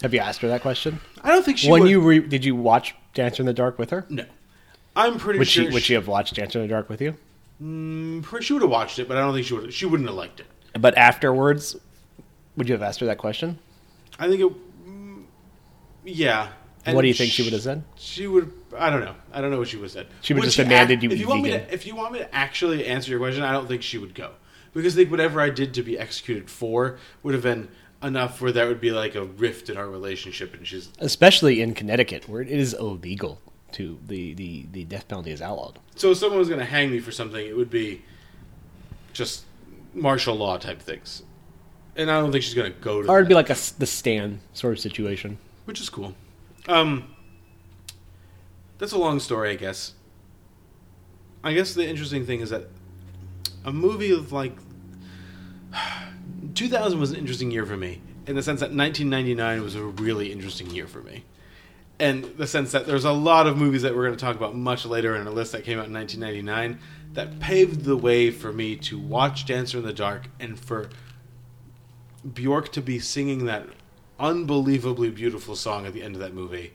Have you asked her that question? I don't think she when would. you re- did you watch Dancer in the Dark with her? no, I'm pretty Would sure she would she have watched Dancer in the Dark with you? I'm she would have watched it, but I don't think she would. She wouldn't have liked it. But afterwards, would you have asked her that question? I think it. Yeah. What do you think she would have said? She would. I don't know. I don't know what she would have said. She would just demanded you If be you want me to, if you want me to actually answer your question, I don't think she would go because I think whatever I did to be executed for would have been enough where that would be like a rift in our relationship, and she's Especially in Connecticut, where it is illegal to the the, the death penalty is outlawed. so if someone was going to hang me for something, it would be just martial law type things, and I don't think she's going to go to. Or it'd that. be like a the stand sort of situation. which is cool. Um, that's a long story, I guess. I guess the interesting thing is that a movie of like 2000 was an interesting year for me in the sense that 1999 was a really interesting year for me. And the sense that there's a lot of movies that we're going to talk about much later in a list that came out in 1999 that paved the way for me to watch Dancer in the Dark and for Bjork to be singing that unbelievably beautiful song at the end of that movie,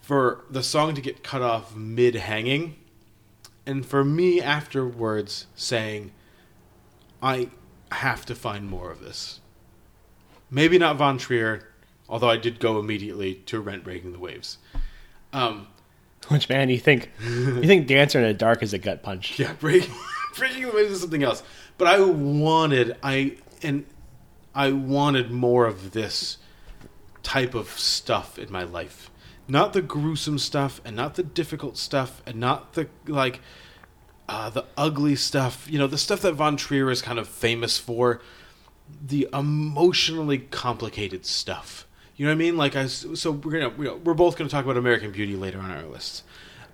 for the song to get cut off mid hanging, and for me afterwards saying, I have to find more of this. Maybe not Von Trier, although I did go immediately to Rent Breaking the Waves. Um, Which man, you think you think Dancer in the Dark is a gut punch? Yeah, breaking breaking the waves is something else. But I wanted I and I wanted more of this type of stuff in my life. Not the gruesome stuff and not the difficult stuff and not the like uh, the ugly stuff. You know, the stuff that Von Trier is kind of famous for. The emotionally complicated stuff. You know what I mean? Like I so we're gonna you know, we're both gonna talk about American Beauty later on our lists.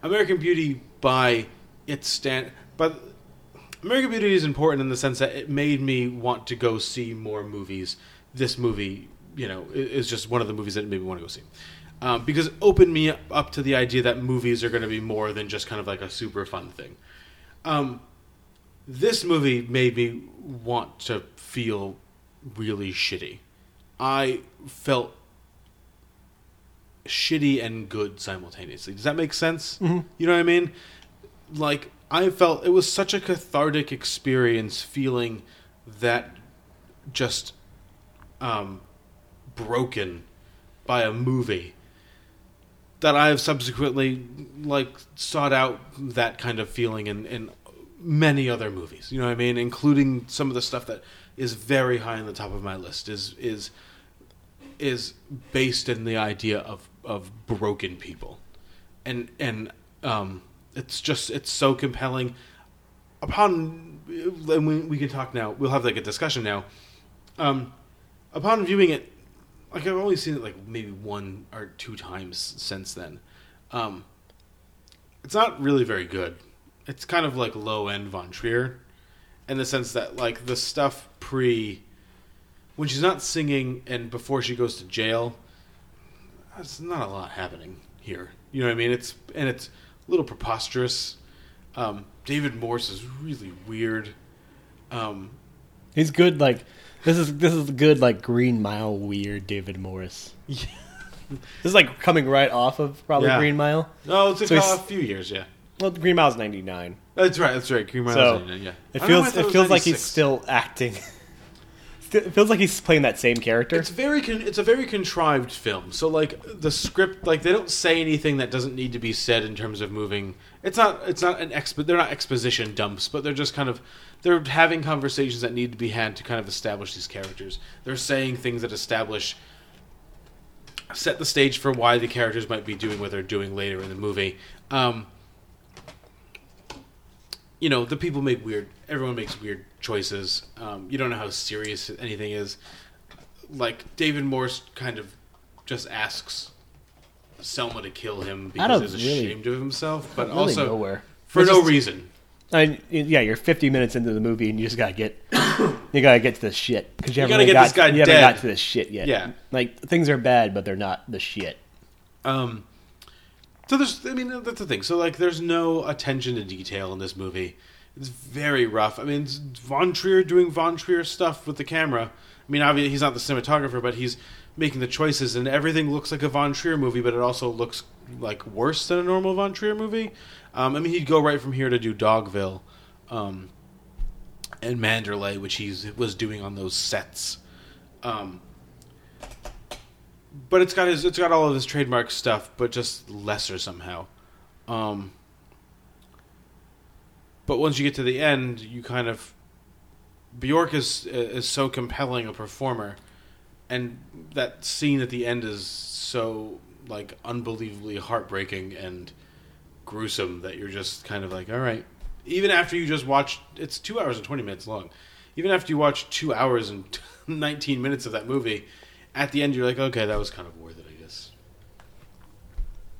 American Beauty by its stand, but American Beauty is important in the sense that it made me want to go see more movies. This movie, you know, is just one of the movies that made me want to go see. Um, because it opened me up to the idea that movies are going to be more than just kind of like a super fun thing. Um, this movie made me want to feel really shitty. I felt shitty and good simultaneously. Does that make sense? Mhm. You know what I mean? Like I felt it was such a cathartic experience feeling that just um broken by a movie that I have subsequently like sought out that kind of feeling in, in many other movies. You know what I mean? Including some of the stuff that is very high on the top of my list is is is based in the idea of of broken people, and and um, it's just it's so compelling. Upon and we, we can talk now. We'll have like a discussion now. Um, upon viewing it, like I've only seen it like maybe one or two times since then. Um, it's not really very good. It's kind of like low end Von Trier, in the sense that like the stuff pre, when she's not singing and before she goes to jail, there's not a lot happening here. You know what I mean? It's and it's a little preposterous. Um, David Morse is really weird. Um, He's good. Like this is this is good. Like Green Mile weird David Morse. This is like coming right off of probably Yeah. Green Mile. no, it's So a, few years, yeah. Well, Green Mile's ninety nine. That's right. That's right. Green Mile. So yeah. it I don't know why I feels it feels like he's still acting. It feels like he's playing that same character. It's very con- it's a very contrived film. So like the script, like they don't say anything that doesn't need to be said in terms of moving. It's not it's not an expo- they're not exposition dumps, but they're just kind of they're having conversations that need to be had to kind of establish these characters. They're saying things that establish set the stage for why the characters might be doing what they're doing later in the movie. Um, you know, the people make weird. Everyone makes weird choices. Um, you don't know how serious anything is. Like David Morse kind of just asks Selma to kill him because he's really- ashamed of himself, but really also nowhere. for It's no just- reason. I, yeah, you're 50 minutes into the movie and you just gotta get, you gotta get to the shit because you, You haven't gotta really get got, this guy you haven't got to the shit yet. Yeah. like things are bad, but they're not the shit. Um, so there's, I mean, that's the thing. So like, there's no attention to detail in this movie. It's very rough. I mean, Von Trier doing Von Trier stuff with the camera. I mean, obviously he's not the cinematographer, but he's making the choices, and everything looks like a Von Trier movie, but it also looks like worse than a normal Von Trier movie. Um, I mean, he'd go right from here to do Dogville, um, and Manderley, which he was doing on those sets. Um, but it's got his it's got all of his trademark stuff, but just lesser somehow. Um, but once you get to the end, you kind of Bjork is is so compelling a performer, and that scene at the end is so like unbelievably heartbreaking and gruesome that you're just kind of like, all right. Even after you just watched, it's two hours and twenty minutes long. Even after you watch two hours and nineteen minutes of that movie, at the end you're like, okay, that was kind of worth it, I guess.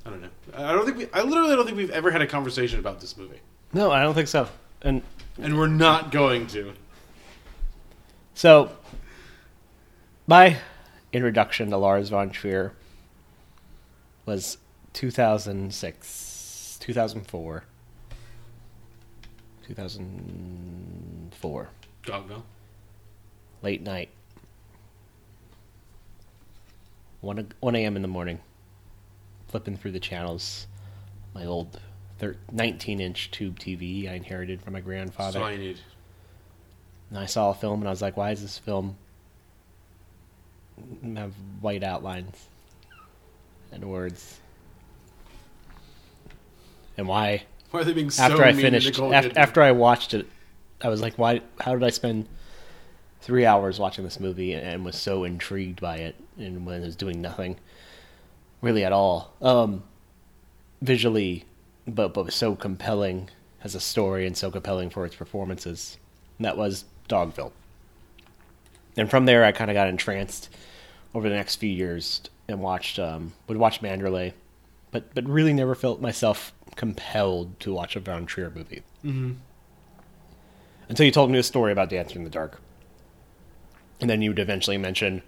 I don't know. I don't think we. I literally don't think we've ever had a conversation about this movie, No, I don't think so. And and we're not going to. so, my introduction to Lars von Trier was 2006, 2004, 2004. Dogville. late night. 1, o- 1 a.m. in the morning. Flipping through the channels. My old 19 inch tube TV I inherited from my grandfather. That's all you need. And I saw a film and I was like, why does this film have white outlines and words? And why? Why are they being so after I finished, after, after I watched it, I was like, why? How did I spend three hours watching this movie and was so intrigued by it and when it was doing nothing really at all, um, visually, but but was so compelling as a story and so compelling for its performances. And that was Dogville. And from there, I kind of got entranced over the next few years and watched um, would watch Manderley, but but really never felt myself compelled to watch a Von Trier movie Mm-hmm. until you told me a story about dancing in the Dark, and then you would eventually mention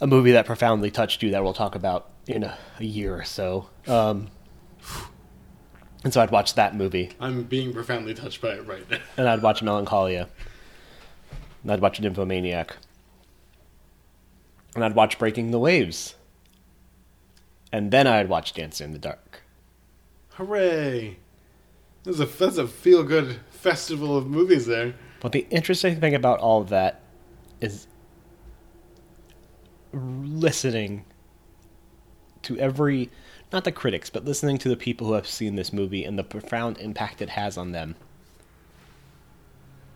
a movie that profoundly touched you that we'll talk about in a, a year or so. Um, and so I'd watch that movie, I'm being profoundly touched by it right now. and I'd watch Melancholia, and I'd watch Nymphomaniac, and I'd watch Breaking the Waves, and then I'd watch Dancing in the Dark. Hooray! That's a that's a feel good festival of movies there. But the interesting thing about all of that is listening to every, not the critics, but listening to the people who have seen this movie and the profound impact it has on them.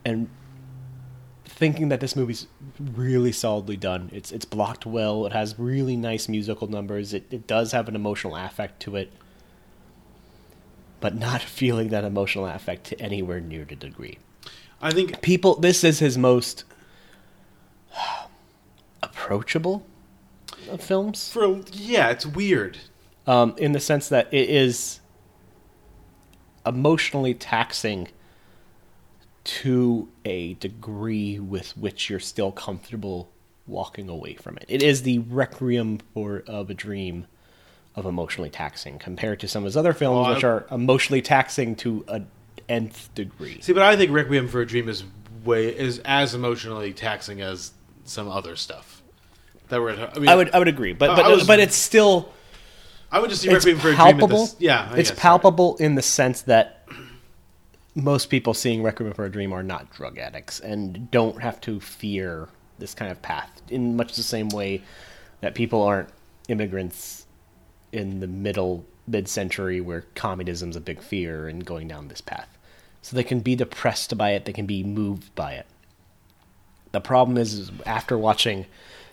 And thinking that this movie's really solidly done. It's it's blocked well. It has really nice musical numbers. It it does have an emotional affect to it. But not feeling that emotional affect to anywhere near the degree I think people this is his most approachable of films. For yeah, it's weird. um, in the sense that it is emotionally taxing to a degree with which you're still comfortable walking away from it. It is the requiem for of a dream of emotionally taxing compared to some of his other films, Oh, which are emotionally taxing to a nth degree. See, but I think Requiem for a Dream is way is as emotionally taxing as some other stuff that we're. I, mean, I would I would agree, but but was- but it's still I would just see it's Requiem for a Dream. Palpable. this, yeah, I it's guess. palpable in the sense that most people seeing Requiem for a Dream are not drug addicts and don't have to fear this kind of path in much the same way that people aren't immigrants in the middle mid century where communism's a big fear and going down this path. So they can be depressed by it, they can be moved by it. The problem is, is after watching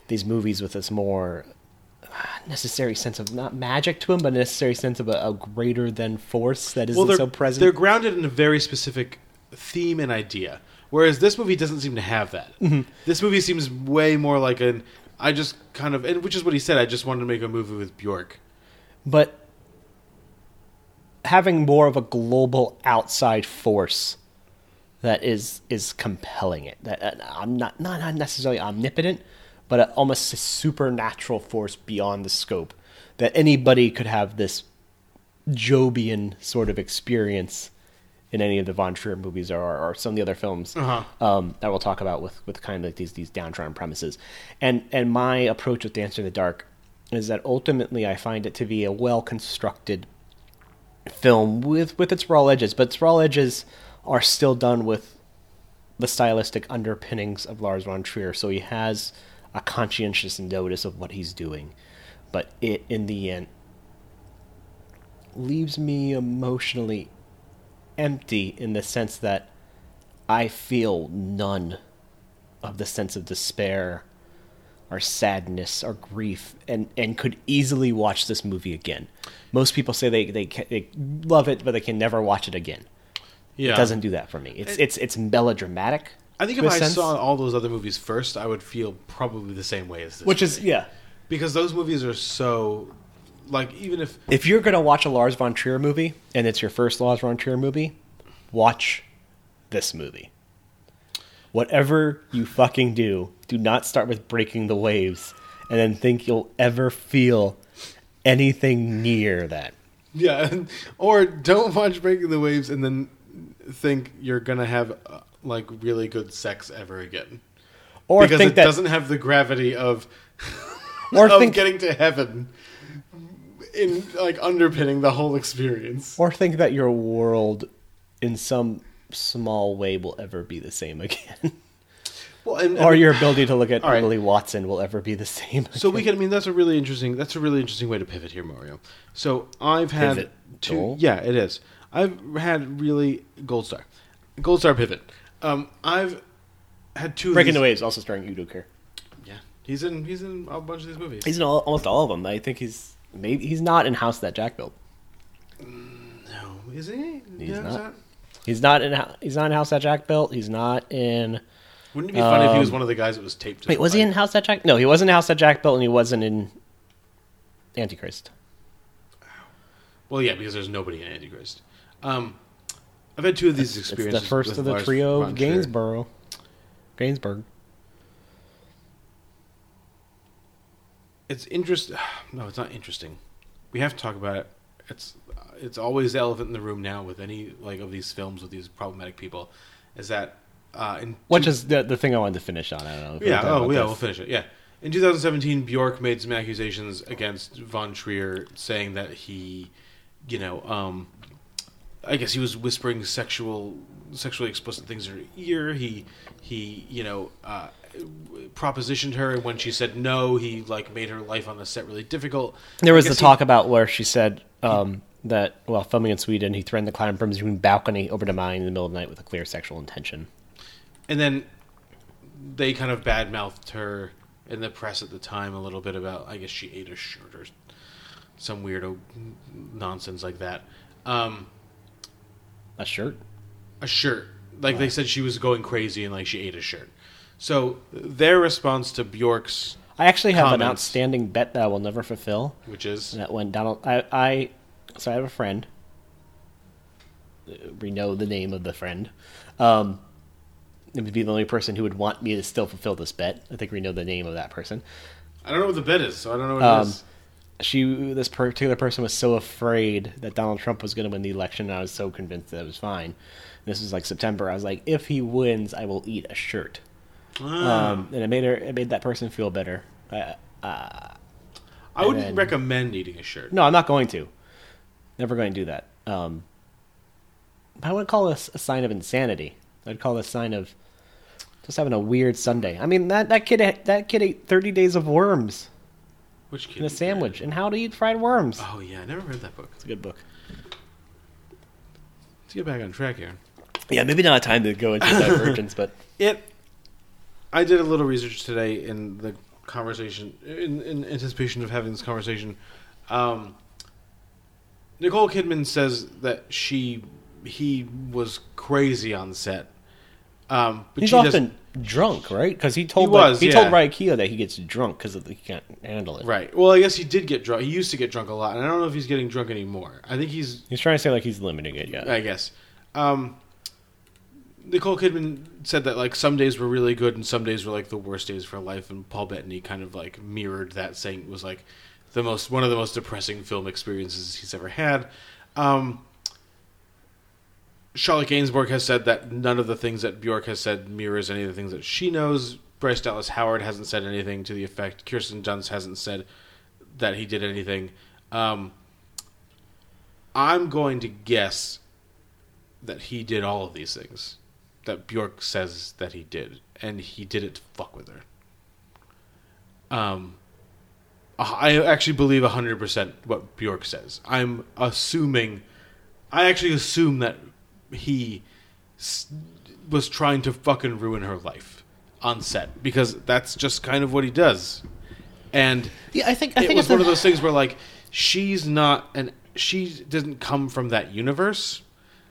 these movies with this more necessary sense of not magic to them, but a necessary sense of a, a greater than force that isn't well, so present. they're grounded in a very specific theme and idea. Whereas this movie doesn't seem to have that. Mm-hmm. This movie seems way more like an. I just kind of, and which is what he said. I just wanted to make a movie with Bjork. but having more of a global outside force that is is compelling it. That uh, I'm not not not necessarily omnipotent, but a, almost a supernatural force beyond the scope that anybody could have this Jobian sort of experience in any of the Von Trier movies or, or some of the other films Uh-huh. um, that we'll talk about with, with kind of like these these downtrodden premises. And and my approach with Dancer in the Dark is that ultimately I find it to be a well constructed film with with its raw edges, but its raw edges are still done with the stylistic underpinnings of Lars von Trier. So he has a conscientious notice of what he's doing, but it in the end leaves me emotionally empty in the sense that I feel none of the sense of despair or sadness or grief and, and could easily watch this movie again. Most people say they, they, they love it, but they can never watch it again. Yeah, It doesn't do that for me. It's, it's, it's melodramatic. I think if I sense, saw all those other movies first, I would feel probably the same way as this. Which is, yeah. because those movies are so like even if If you're going to watch a Lars von Trier movie and it's your first Lars von Trier movie, watch this movie. Whatever you fucking do, do not start with breaking the waves and then think you'll ever feel anything near that. yeah, or don't watch Breaking the Waves and then think you're gonna have uh, like really good sex ever again. Or because think it that doesn't have the gravity of or of think getting to heaven in like underpinning the whole experience. or think that your world in some small way will ever be the same again. Well, and, or your ability to look at right. Emily Watson will ever be the same. So we can. I mean, that's a really interesting. That's a really interesting way to pivot here, Mario. So I've had Pivot. two. Yeah, it is. I've had really gold star, gold star pivot. Um, I've had two. Breaking these- the Waves also starring Udo Kier. Yeah, he's in. He's in a bunch of these movies. He's in all, almost all of them. I think he's maybe he's not in House That Jack Built. no, is he? He's Yeah, not. that- He's not in. He's not in House That Jack Built. He's not in. Wouldn't it be funny if he was Um, one of the guys that was taped? Wait, was he in House That Jack? No, he wasn't in House That Jack Built, and he wasn't in Antichrist. Well, yeah, because there's nobody in Antichrist. Um, I've had two of these It's experiences. the first of the Lars trio of. Gainsborough. Gainsbourg. it's interest. No, it's not interesting. We have to talk about it. It's it's always the elephant in the room now with any like of these films with these problematic people, is that uh, in Which two- is the, the thing I wanted to finish on. I don't know. if yeah oh yeah this. we'll finish it yeah. In 2017, Bjork made some accusations against Von Trier, saying that he, you know, um, I guess he was whispering sexual, sexually explicit things in her ear. He, he, you know, uh, propositioned her, and when she said no, he like made her life on the set really difficult. There was the he- talk about where she said um, that while filming in Sweden, he threatened to climb from his balcony over to mine in the middle of the night with a clear sexual intention. and then they kind of badmouthed her in the press at the time a little bit about I guess she ate a shirt or some weirdo nonsense like that. Um, A shirt? a shirt, like they said she was going crazy and like she ate a shirt. So their response to Bjork's, I actually have an outstanding bet that I will never fulfill. which is that when Donald, I, I, so I have a friend. We know the name of the friend. Um, it would be the only person who would want me to still fulfill this bet. I think we know the name of that person. I don't know what the bet is, so I don't know what it Um, is. She, this particular person, was so afraid that Donald Trump was going to win the election, and I was so convinced that it was fine. This was like September. I was like, if he wins, I will eat a shirt. Ah. Um, and it made her, it made that person feel better. Uh, uh, I wouldn't then- recommend eating a shirt. no, I'm not going to. Never going to do that. Um, I wouldn't call this a sign of insanity. I'd call this a sign of just having a weird Sunday. I mean, that, that kid that kid ate 30 days of worms Which kid? in a sandwich and how to eat fried worms. Oh yeah, I never read that book. It's a good book. Let's get back on track here. Yeah, maybe not a time to go into divergence, but It. I did a little research today in the conversation, in, in anticipation of having this conversation. Um, Nicole Kidman says that she he was crazy on set. Um, but he's she doesn't- often drunk, right? Because he told He like, he yeah. told Keough that he gets drunk because he can't handle it. Right. Well, I guess he did get drunk. He used to get drunk a lot, and I don't know if he's getting drunk anymore. I think he's He's trying to say like he's limiting it. Yeah, I guess. Um, Nicole Kidman said that like some days were really good and some days were like the worst days for life, and Paul Bettany kind of like mirrored that, saying it was like the most one of the most depressing film experiences he's ever had. Um, Charlotte Gainsbourg has said that none of the things that Bjork has said mirrors any of the things that she knows. Bryce Dallas Howard hasn't said anything to the effect. Kirsten Dunst hasn't said that he did anything. Um, I'm going to guess that he did all of these things that Bjork says that he did, and he did it to fuck with her. Um, I actually believe 100% what Bjork says. I'm assuming, I actually assume that he s- was trying to fucking ruin her life on set because that's just kind of what he does. And yeah. I think I it think was it's one a- of those things where like she's not and she doesn't come from that universe,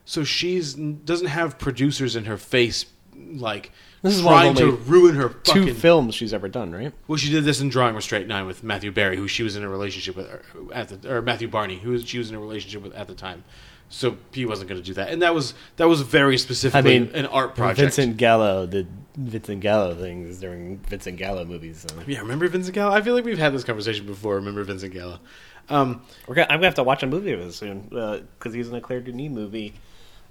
so she's doesn't have producers in her face like This is one trying to only ruin her two films she's ever done, right? well, she did this in Drawing Restraint Nine with Matthew Barry, who she was in a relationship with or, at the or Matthew Barney, who she was in a relationship with at the time. So he wasn't going to do that, and that was that was very I specifically mean, an art project. Vincent Gallo did Vincent Gallo things during Vincent Gallo movies. So. yeah, remember Vincent Gallo? I feel like we've had this conversation before. Remember Vincent Gallo? Um, We're gonna, I'm gonna have to watch a movie of his soon because he's in a Claire Denis movie.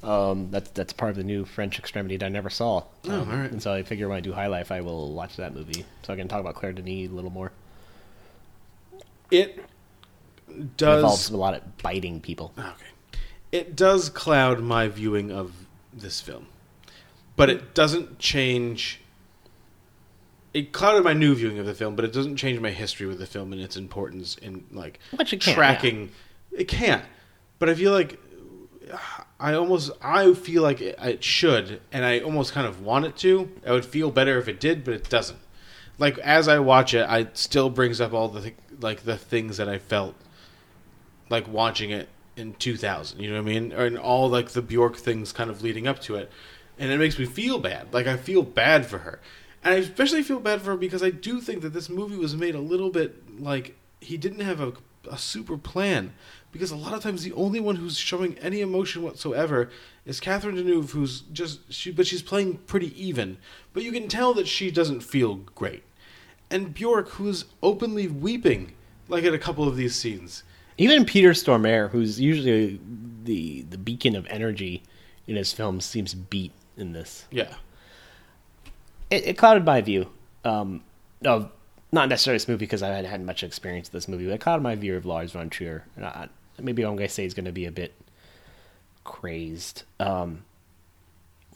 Um, that's that's part of the new French Extremity that I never saw. Um, Oh, all right. And so I figure when I do High Life, I will watch that movie so I can talk about Claire Denis a little more. it It does involves a lot of biting people. Okay. It does cloud my viewing of this film. But it doesn't change it clouded my new viewing of the film, but it doesn't change my history with the film and its importance in like Which it tracking. It can't. But I feel like I almost I feel like it, it should, and I almost kind of want it to. I would feel better if it did, but it doesn't. Like as I watch it, I still brings up all the like the things that I felt like watching it in 2000. You know what I mean? In all like the Bjork things kind of leading up to it, and it makes me feel bad. Like I feel bad for her, and I especially feel bad for her because I do think that this movie was made a little bit like he didn't have a, a super plan. Because a lot of times the only one who's showing any emotion whatsoever is Catherine Deneuve, who's just she, but she's playing pretty even. But you can tell that she doesn't feel great, and Bjork, who's openly weeping, like at a couple of these scenes. Even Peter Stormare, who's usually the the beacon of energy in his films, seems beat in this. Yeah. It, it clouded my view um, of not necessarily this movie because I hadn't had much experience with this movie, but it clouded my view of Lars von Trier. And I, maybe I'm going to say he's going to be a bit crazed. Um,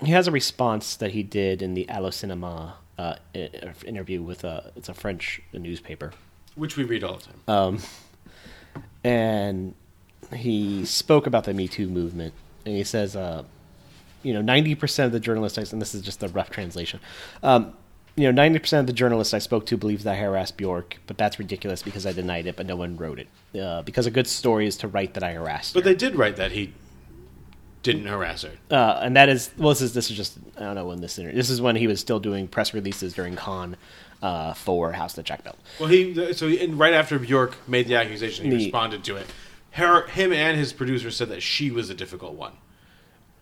he has a response that he did in the Allo Cinema uh, interview with a it's a French newspaper. Which we read all the time. Um, and he spoke about the Me Too movement, and he says, uh, you know, ninety percent of the journalists, I- and this is just a rough translation, um, you know, ninety percent of the journalists I spoke to believe that I harassed Bjork, but that's ridiculous because I denied it, but no one wrote it. Uh, because a good story is to write that I harassed. But her. they did write that he didn't harass her. uh, and that is well, this is this is just I don't know when this inter- this is when he was still doing press releases during Cannes uh, for House of the Jack Built. Well, he so he, and right after Bjork made the accusation, he responded to it. Her, him, and his producer said that she was a difficult one.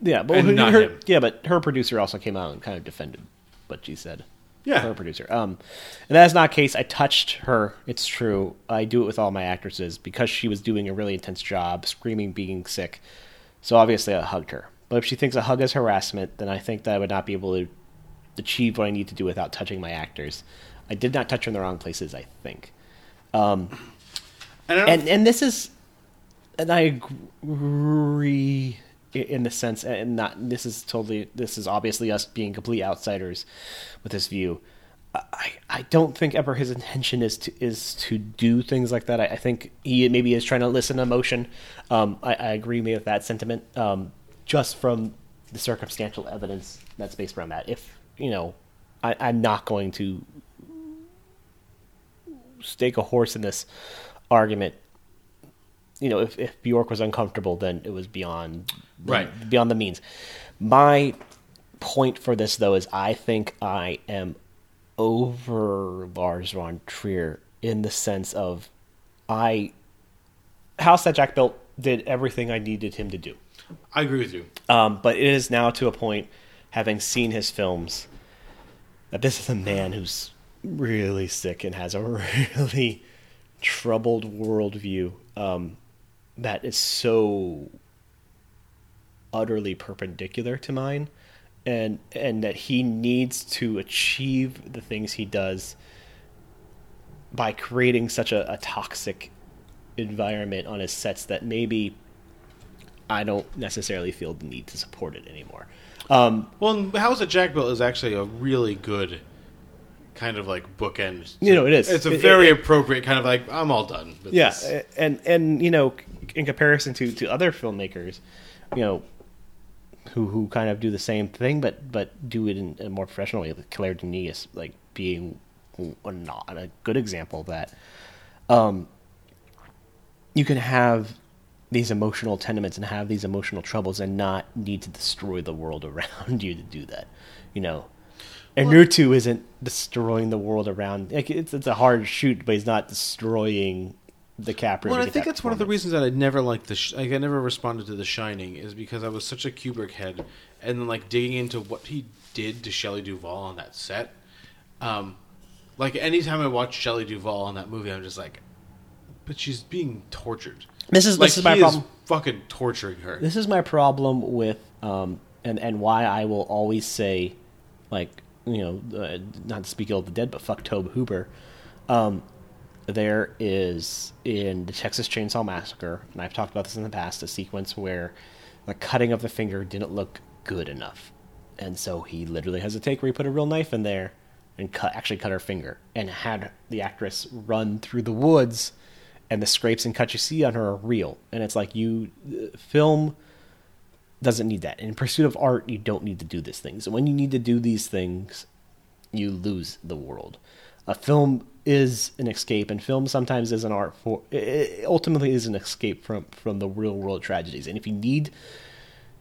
Yeah, but her, not her- him. yeah, but her producer also came out and kind of defended what she said. Yeah. her producer. Um, and that's not case. I touched her. It's true. I do it with all my actresses because she was doing a really intense job, screaming, being sick. So obviously, I hugged her. But if she thinks a hug is harassment, then I think that I would not be able to achieve what I need to do without touching my actors. I did not touch her in the wrong places. I think. Um, And, I and and this is and I agree in the sense and not this is totally this is obviously us being complete outsiders with this view. I, I don't think ever his intention is to is to do things like that. I, I think he maybe is trying to listen to emotion. Um, I, I agree with that sentiment. Um, just from the circumstantial evidence that's based around that. If you know, I, I'm not going to stake a horse in this argument. You know, if, if Bjork was uncomfortable, then it was beyond Right. beyond the means. My point for this though is I think I am over Lars von Trier in the sense of I House that Jack built did everything I needed him to do. I agree with you. Um, but it is now to a point, having seen his films, that this is a man who's really sick and has a really troubled worldview um, that is so utterly perpendicular to mine, and and that he needs to achieve the things he does by creating such a, a toxic environment on his sets that maybe I don't necessarily feel the need to support it anymore. Um, Well, and House of Jack Built is actually a really good kind of like bookend. You know, it is. It's a It- very it- appropriate kind of like I'm all done. yeah, this. and and you know, in comparison to to other filmmakers, you know, who who kind of do the same thing, but but do it in a more professional way. Like Claire Denis, like being a, not a good example of that. Um, you can have these emotional tenements and have these emotional troubles and not need to destroy the world around you to do that. You know, and Rutu isn't destroying the world around. Like it's it's a hard shoot, but he's not destroying DiCaprio. Well, I think that that's one of the reasons that I never liked the. Sh- like, I never responded to The Shining is because I was such a Kubrick head, and then like digging into what he did to Shelley Duvall on that set. Um, like anytime I watch Shelley Duvall on that movie, I'm just like, but she's being tortured. This is- like, this is my problem. fucking torturing her. This is my problem with um and and why I will always say, like you know, uh, not to speak ill of the dead, but fuck Tobe Hooper. Um, there is in the Texas Chainsaw Massacre, and I've talked about this in the past, a sequence where the cutting of the finger didn't look good enough, and so he literally has a take where he put a real knife in there and cut actually cut her finger and had the actress run through the woods and the scrapes and cuts you see on her are real. And it's like you film doesn't need that. In pursuit of art you don't need to do these things. When you need to do these things you lose the world. A film is an escape and film sometimes is an art for it ultimately is an escape from from the real world tragedies. And if you need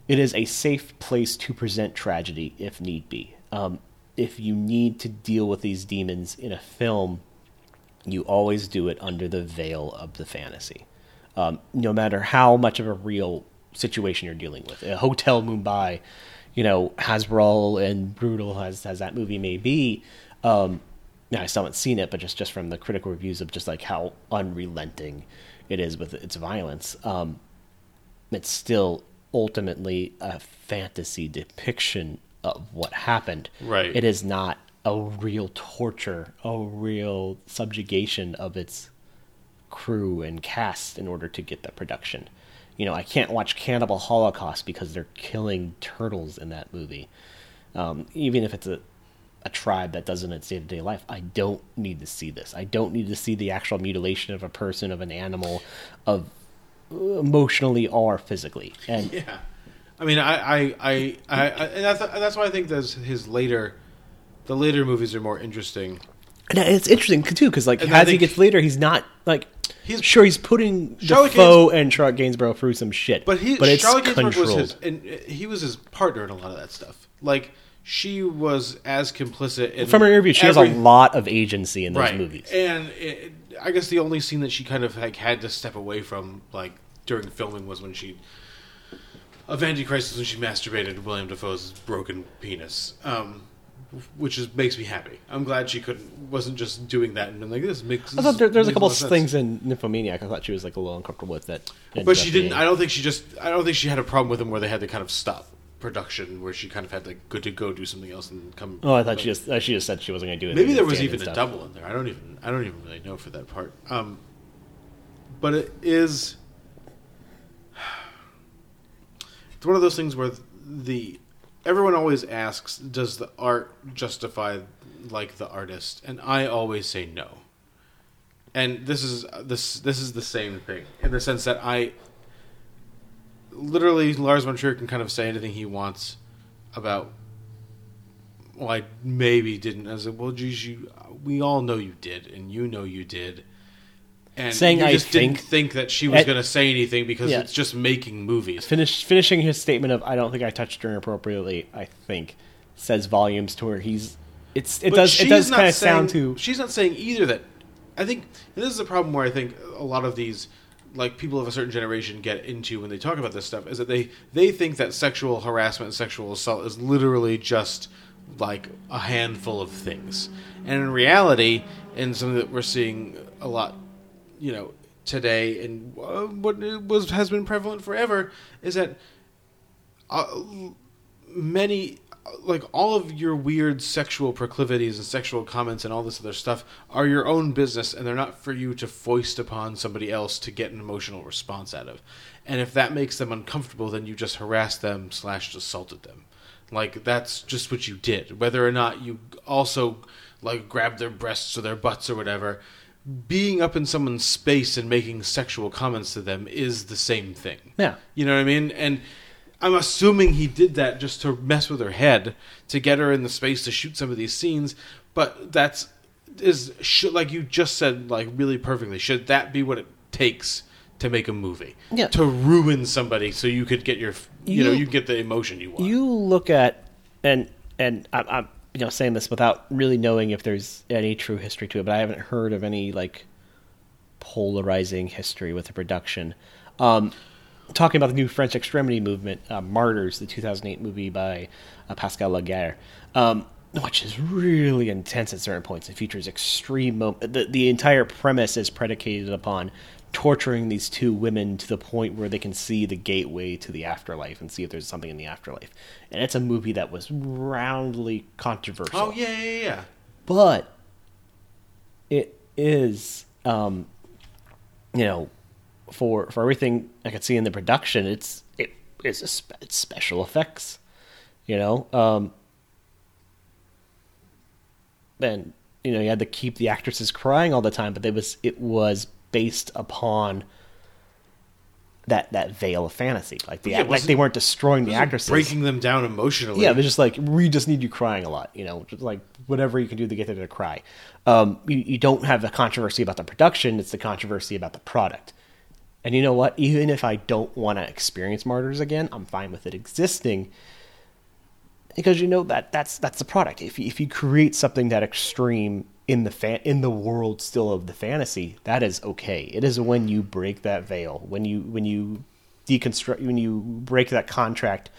it is a safe place to present tragedy if need be. Um, if you need to deal with these demons in a film you always do it under the veil of the fantasy. Um, no matter how much of a real situation you're dealing with. A Hotel Mumbai, you know, Hasbro and Brutal as, as that movie may be. Um, now, I still haven't seen it, but just, just from the critical reviews of just like how unrelenting it is with its violence, um, it's still ultimately a fantasy depiction of what happened. Right. It is not a real torture, a real subjugation of its crew and cast in order to get that production. You know, I can't watch Cannibal Holocaust because they're killing turtles in that movie. Um, even if it's a a tribe that does in its day to day life. I don't need to see this. I don't need to see the actual mutilation of a person, of an animal, of emotionally or physically. And Yeah, I mean, I, I, I, I, I and that's that's why I think that his later, the later movies are more interesting. And it's interesting too because like And as he gets later, he's not like He's Sure, he's putting Charlotte Defoe and Charlotte Gainsbourg through some shit, But he, but it's Charlotte controlled. was his, and uh, he was his partner in a lot of that stuff. Like she was as complicit. In From her interview, she every- has a lot of agency in those right. movies. And it, I guess the only scene that she kind of like had to step away from, like during filming, was when she of Antichrist when she masturbated William Dafoe's broken penis. Um, which is makes me happy. I'm glad she couldn't wasn't just doing that and been like this makes. I thought there, there's a couple of things in Nymphomaniac. I thought she was like a little uncomfortable with that. But she didn't. I don't think she just. I don't think she had a problem with him where they had to kind of stop production, where she kind of had like good to go do something else and come. Oh, I thought she just she just said she wasn't going to do it. Maybe there was even a double in there. I don't even. I don't even really know for that part. Um, but it is. It's one of those things where the everyone always asks, "Does the art justify like the artist?" And I always say no. And this is this this is the same thing in the sense that I literally Lars von Trier can kind of say anything he wants about. Well, I maybe didn't. I said, well, geez, you. We all know you did, and you know you did. And Saying you I just didn't think- think that she was At- going to say anything because Yeah. it's just making movies. Finish, finishing his statement of "I don't think I touched her inappropriately." I think says volumes to where he's. It's it But does it does kind of sound to She's not saying either that. I think and this is a problem where I think a lot of these, like people of a certain generation, get into when they talk about this stuff is that they they think that sexual harassment and sexual assault is literally just like a handful of things, and in reality, and something that we're seeing a lot, you know, today and uh, what was has been prevalent forever is that uh, many like all of your weird sexual proclivities and sexual comments and all this other stuff are your own business and they're not for you to foist upon somebody else to get an emotional response out of. And if that makes them uncomfortable then you just harassed them slash assaulted them. Like that's just what you did. Whether or not you also like grabbed their breasts or their butts or whatever being up in someone's space and making sexual comments to them is the same thing Yeah. you know what I mean? And I'm assuming he did that just to mess with her head to get her in the space to shoot some of these scenes. But that's is should, like you just said, like really perfectly. Should that be what it takes to make a movie? Yeah. To ruin somebody so you could get your you, You- know you get the emotion you want. you look at and and I'm, I'm you know saying this without really knowing if there's any true history to it, but I haven't heard of any like polarizing history with the production. Um, talking about the new French extremity movement, uh, Martyrs, the 2008 movie by uh, Pascal Laugier, um, which is really intense at certain points. It features extreme. The the entire premise is predicated upon torturing these two women to the point where they can see the gateway to the afterlife and see if there's something in the afterlife. And it's a movie that was roundly controversial oh yeah, yeah, yeah. but it is um you know for for everything i could see in the production it's it is a spe- it's special effects you know um and you know you had to keep the actresses crying all the time but it was it was based upon that that veil of fantasy like the Yeah, like they weren't destroying the actresses breaking them down emotionally. yeah, they're just like we just need you crying a lot, you know, just like whatever you can do to get them to cry. Um, you, you don't have the controversy about the production; it's the controversy about the product. And you know what? Even if I don't want to experience martyrs again, I'm fine with it existing because you know that that's that's the product. If you, if you create something that extreme in the fan in the world still of the fantasy, that is okay. It is when you break that veil, when you when you deconstruct, when you break that contract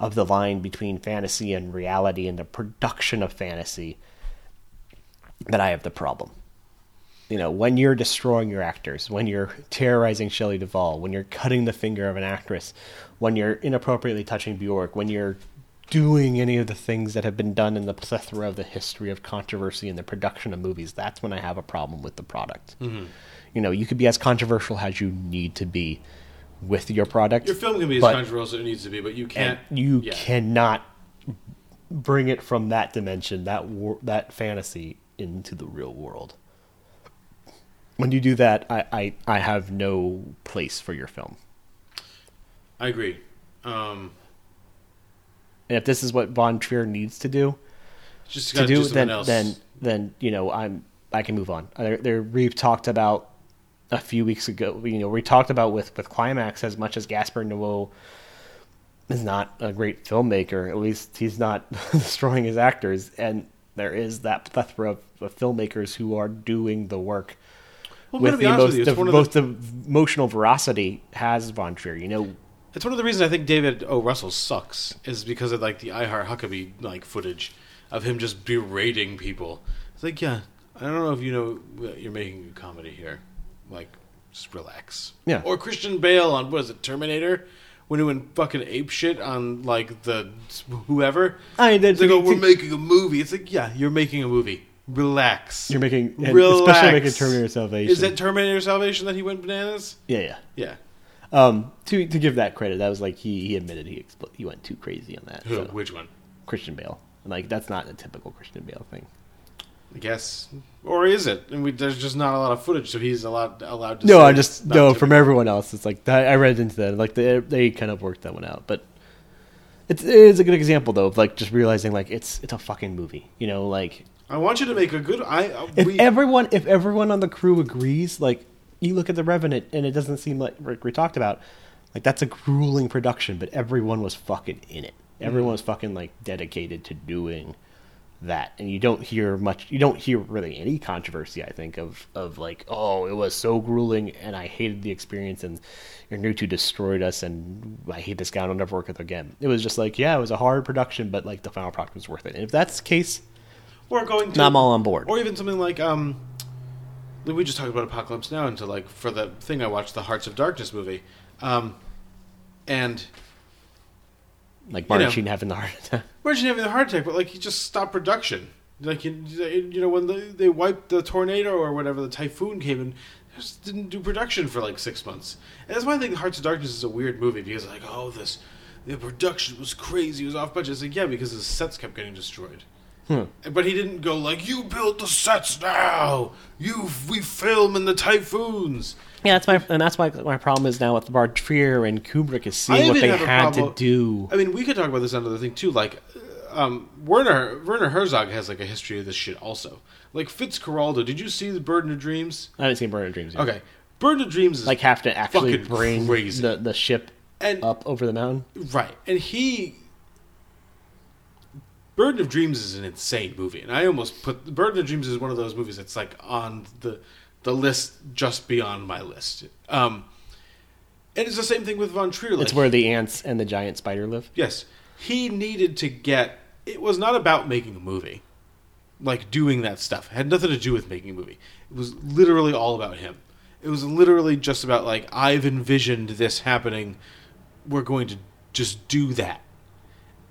of the line between fantasy and reality and the production of fantasy, that I have the problem. You know, when you're destroying your actors, when you're terrorizing Shelley Duvall, when you're cutting the finger of an actress, when you're inappropriately touching Bjork, when you're doing any of the things that have been done in the plethora of the history of controversy in the production of movies, that's when I have a problem with the product. Mhm. You know, you could be as controversial as you need to be with your product. Your film can be as controversial as it needs to be, but you can't. and you yeah. cannot bring it from that dimension, that wor- that fantasy, into the real world. When you do that, I, I, I have no place for your film. I agree. Um, And if this is what Von Trier needs to do, Just to do do, something then else. then then you know I'm I can move on. Uh, there, there we've talked about a few weeks ago. You know, we talked about with with Climax as much as Gaspar Noé is not a great filmmaker. At least he's not destroying his actors, and there is that plethora of, of filmmakers who are doing the work. Well, with the most, with you, the most the emotional veracity has Von Trier. You know, It's one of the reasons I think David O. Russell sucks is because of like the I Heart Huckabee like footage of him just berating people. It's like, yeah, I don't know if you know uh, you're making a comedy here. Like, just relax. Yeah. Or Christian Bale on what is it, Terminator? When he went fucking ape shit on like the whoever. I like, to- oh, we're making a movie. It's like, yeah, you're making a movie. Relax. You're making- Relax. especially making Terminator Salvation. Is that Terminator Salvation that he went bananas? yeah, yeah. Yeah. Um, to to give that credit, that was like he, he admitted he expl- he went too crazy on that. Who? so. Which one? Christian Bale. Like that's not a typical Christian Bale thing. I guess, or is it? And we, there's just not a lot of footage, so he's allowed allowed to. No, I just no to from everyone else. It's like I I read into that. Like they they kind of worked that one out, but it's it is a good example though of like just realizing like it's it's a fucking movie. You know, like I want you to make a good. I uh, if we, everyone if everyone on the crew agrees, like you look at the Revenant and it doesn't seem like like we talked about, like that's a grueling production, but everyone was fucking in it. Everyone was fucking like dedicated to doing that, and you don't hear much. You don't hear really any controversy. I think of of like, oh, it was so grueling, and I hated the experience, and Two destroyed us, and I hate this guy. I'll never work with him again. It was just like, yeah, it was a hard production, but like the final product was worth it. And if that's the case, we're going to I'm all on board. or even something like um, we just talked about Apocalypse Now, into like for the thing I watched, the Hearts of Darkness movie, um, and like Martin know. Sheen having the heart attack. Imagine having the heart attack, but like he just stopped production. Like you, you know when they, they wiped the tornado or whatever, the typhoon came and just didn't do production for like six months. And that's why I think Hearts of Darkness is a weird movie because like oh this the production was crazy, it was off budget. It's like yeah because the sets kept getting destroyed. But he didn't go like you build the sets now. You we film in the typhoons. Yeah, that's my and that's my my problem is now with Von Trier and Kubrick is seeing what they had to do. I mean, we could talk about this another thing too. Like, um, Werner Werner Herzog has like a history of this shit also. Like Fitzcarraldo, did you see the Burden of Dreams? I didn't seen Burden of Dreams. Yet. Okay, Burden of Dreams is like have to actually bring crazy. the the ship And- up over the mountain. right, and he. Burden of Dreams is an insane movie, and I almost put Burden of Dreams is one of those movies that's like on the the list just beyond my list. Um, and it's the same thing with Von Trier. It's where the ants and the giant spider live. Yes. He needed to get it was not about making a movie. Like doing that stuff. It had nothing to do with making a movie. It was literally all about him. It was literally just about like I've envisioned this happening. We're going to just do that.